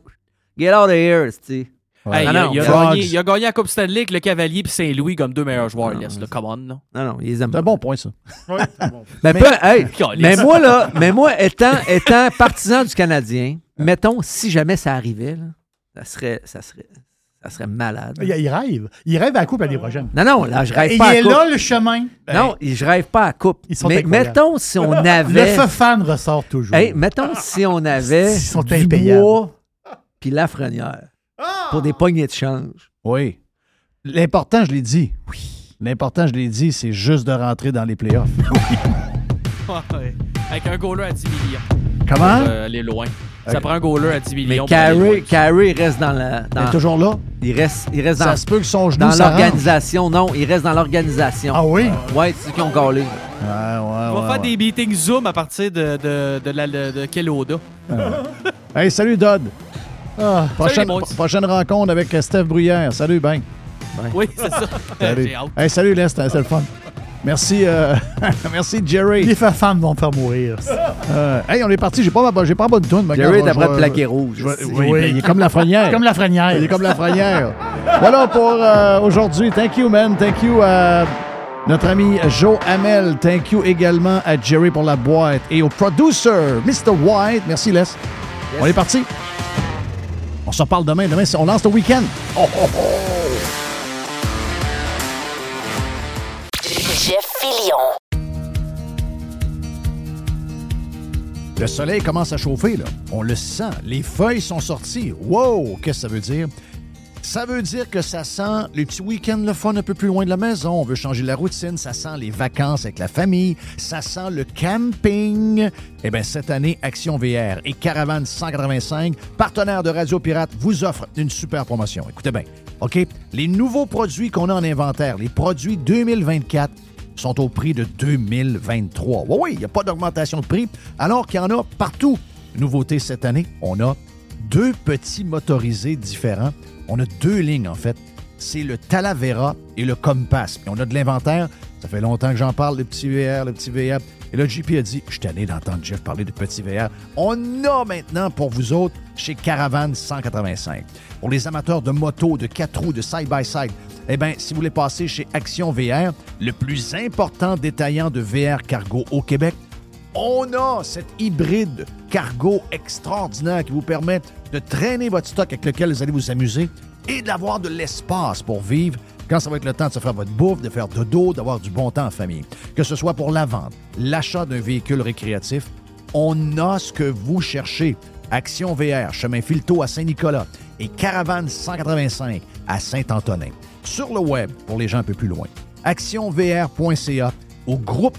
Get out of here, tu Hey, il, Non, a, non, il a gagné, il a gagné la Coupe Stanley avec le Cavalier et Saint-Louis comme deux meilleurs joueurs. laisse, là. Come on, non? Non, non, ils les aiment (laughs) C'est un bon point, ça. Ouais, c'est bon. Mais, Mais- peu- hey, (laughs) mais moi, là, mais moi, étant, étant partisan du Canadien, mettons, si jamais ça arrivait, là, ça serait, ça serait, ça serait malade. Il, il rêve. Il rêve à la coupe l'année prochaine. Non, non, là, je rêve Et pas il à est coupe. là, le chemin. Non, je rêve pas à coupe. Ils sont Mais incroyables. mettons si on (laughs) Le avait. feu fan ressort toujours. Hey, mettons si on avait Ils sont du impayables. bois puis Lafrenière pour des poignées de change. Oui. L'important, je l'ai dit. Oui. L'important, je l'ai dit, c'est juste de rentrer dans les playoffs. (laughs) Ouais. Avec un goaler à 10 millions. Comment? pour, euh, aller loin. Ça prend un goaler à 10 Mais millions. loin. Carey, Carey reste dans la. Il est toujours là? il reste, il reste Ça dans, se peut que son genou dans l'organisation. Non, il reste dans l'organisation. Ah oui? Ouais, c'est ceux qui ont collé. Ouais, ouais, On va ouais, faire ouais. des meetings Zoom à partir de, de, de, la, de, de Keloda. Hey, salut, Dodd. Ah, Prochaine, prochaine rencontre avec euh, Steph Bruyère. Salut, ben. Oui, c'est ça. (laughs) Salut. Hey, salut, Les, c'était le fun. Merci, euh, (laughs) merci, Jerry. les femmes vont me faire mourir. Euh, hey, on est parti. J'ai pas, ma- j'ai pas bonne mais Jerry est après le plaqué rouge. je oui, il est comme la frenière. (laughs) Comme la frenière. Il est comme la frenière. voilà pour euh, aujourd'hui. Thank you, man. Thank you à notre ami Joe Hamel. Thank you également à Jerry pour la boîte et au producer, Mr. White. Merci, Les. On est parti. On se reparle demain. Demain, on lance le week-end. Oh, oh, oh. Jeff Fillion. Le soleil commence à chauffer, là. On le sent. Les feuilles sont sorties. Wow! Qu'est-ce que ça veut dire? Ça veut dire que ça sent les petits week-ends le fun un peu plus loin de la maison. On veut changer la routine. Ça sent les vacances avec la famille. Ça sent le camping. Eh bien, cette année, Action VR et Caravane 185, partenaires de Radio Pirate, vous offrent une super promotion. Écoutez bien, OK? Les nouveaux produits qu'on a en inventaire, les produits 2024, sont au prix de 2023. Oui, oui, il n'y a pas d'augmentation de prix, alors qu'il y en a partout. Nouveauté cette année, on a deux petits motorisés différents. On a deux lignes, en fait. C'est le Talavera et le Compass. On a de l'inventaire. Ça fait longtemps que j'en parle, le petit VR, le petit VR. Et là, JP a dit, je suis tanné d'entendre Jeff parler de petit VR. On a maintenant pour vous autres chez Caravane 185. Pour les amateurs de moto, de quatre roues, de side-by-side, eh bien, si vous voulez passer chez Action VR, le plus important détaillant de VR cargo au Québec, on a cet hybride cargo extraordinaire qui vous permet de traîner votre stock avec lequel vous allez vous amuser et d'avoir de l'espace pour vivre quand ça va être le temps de se faire votre bouffe, de faire dodo, d'avoir du bon temps en famille. Que ce soit pour la vente, l'achat d'un véhicule récréatif, on a ce que vous cherchez. Action VR, chemin Filto à Saint-Nicolas et Caravane 185 à Saint-Antonin. Sur le web, pour les gens un peu plus loin, actionvr.ca ou groupe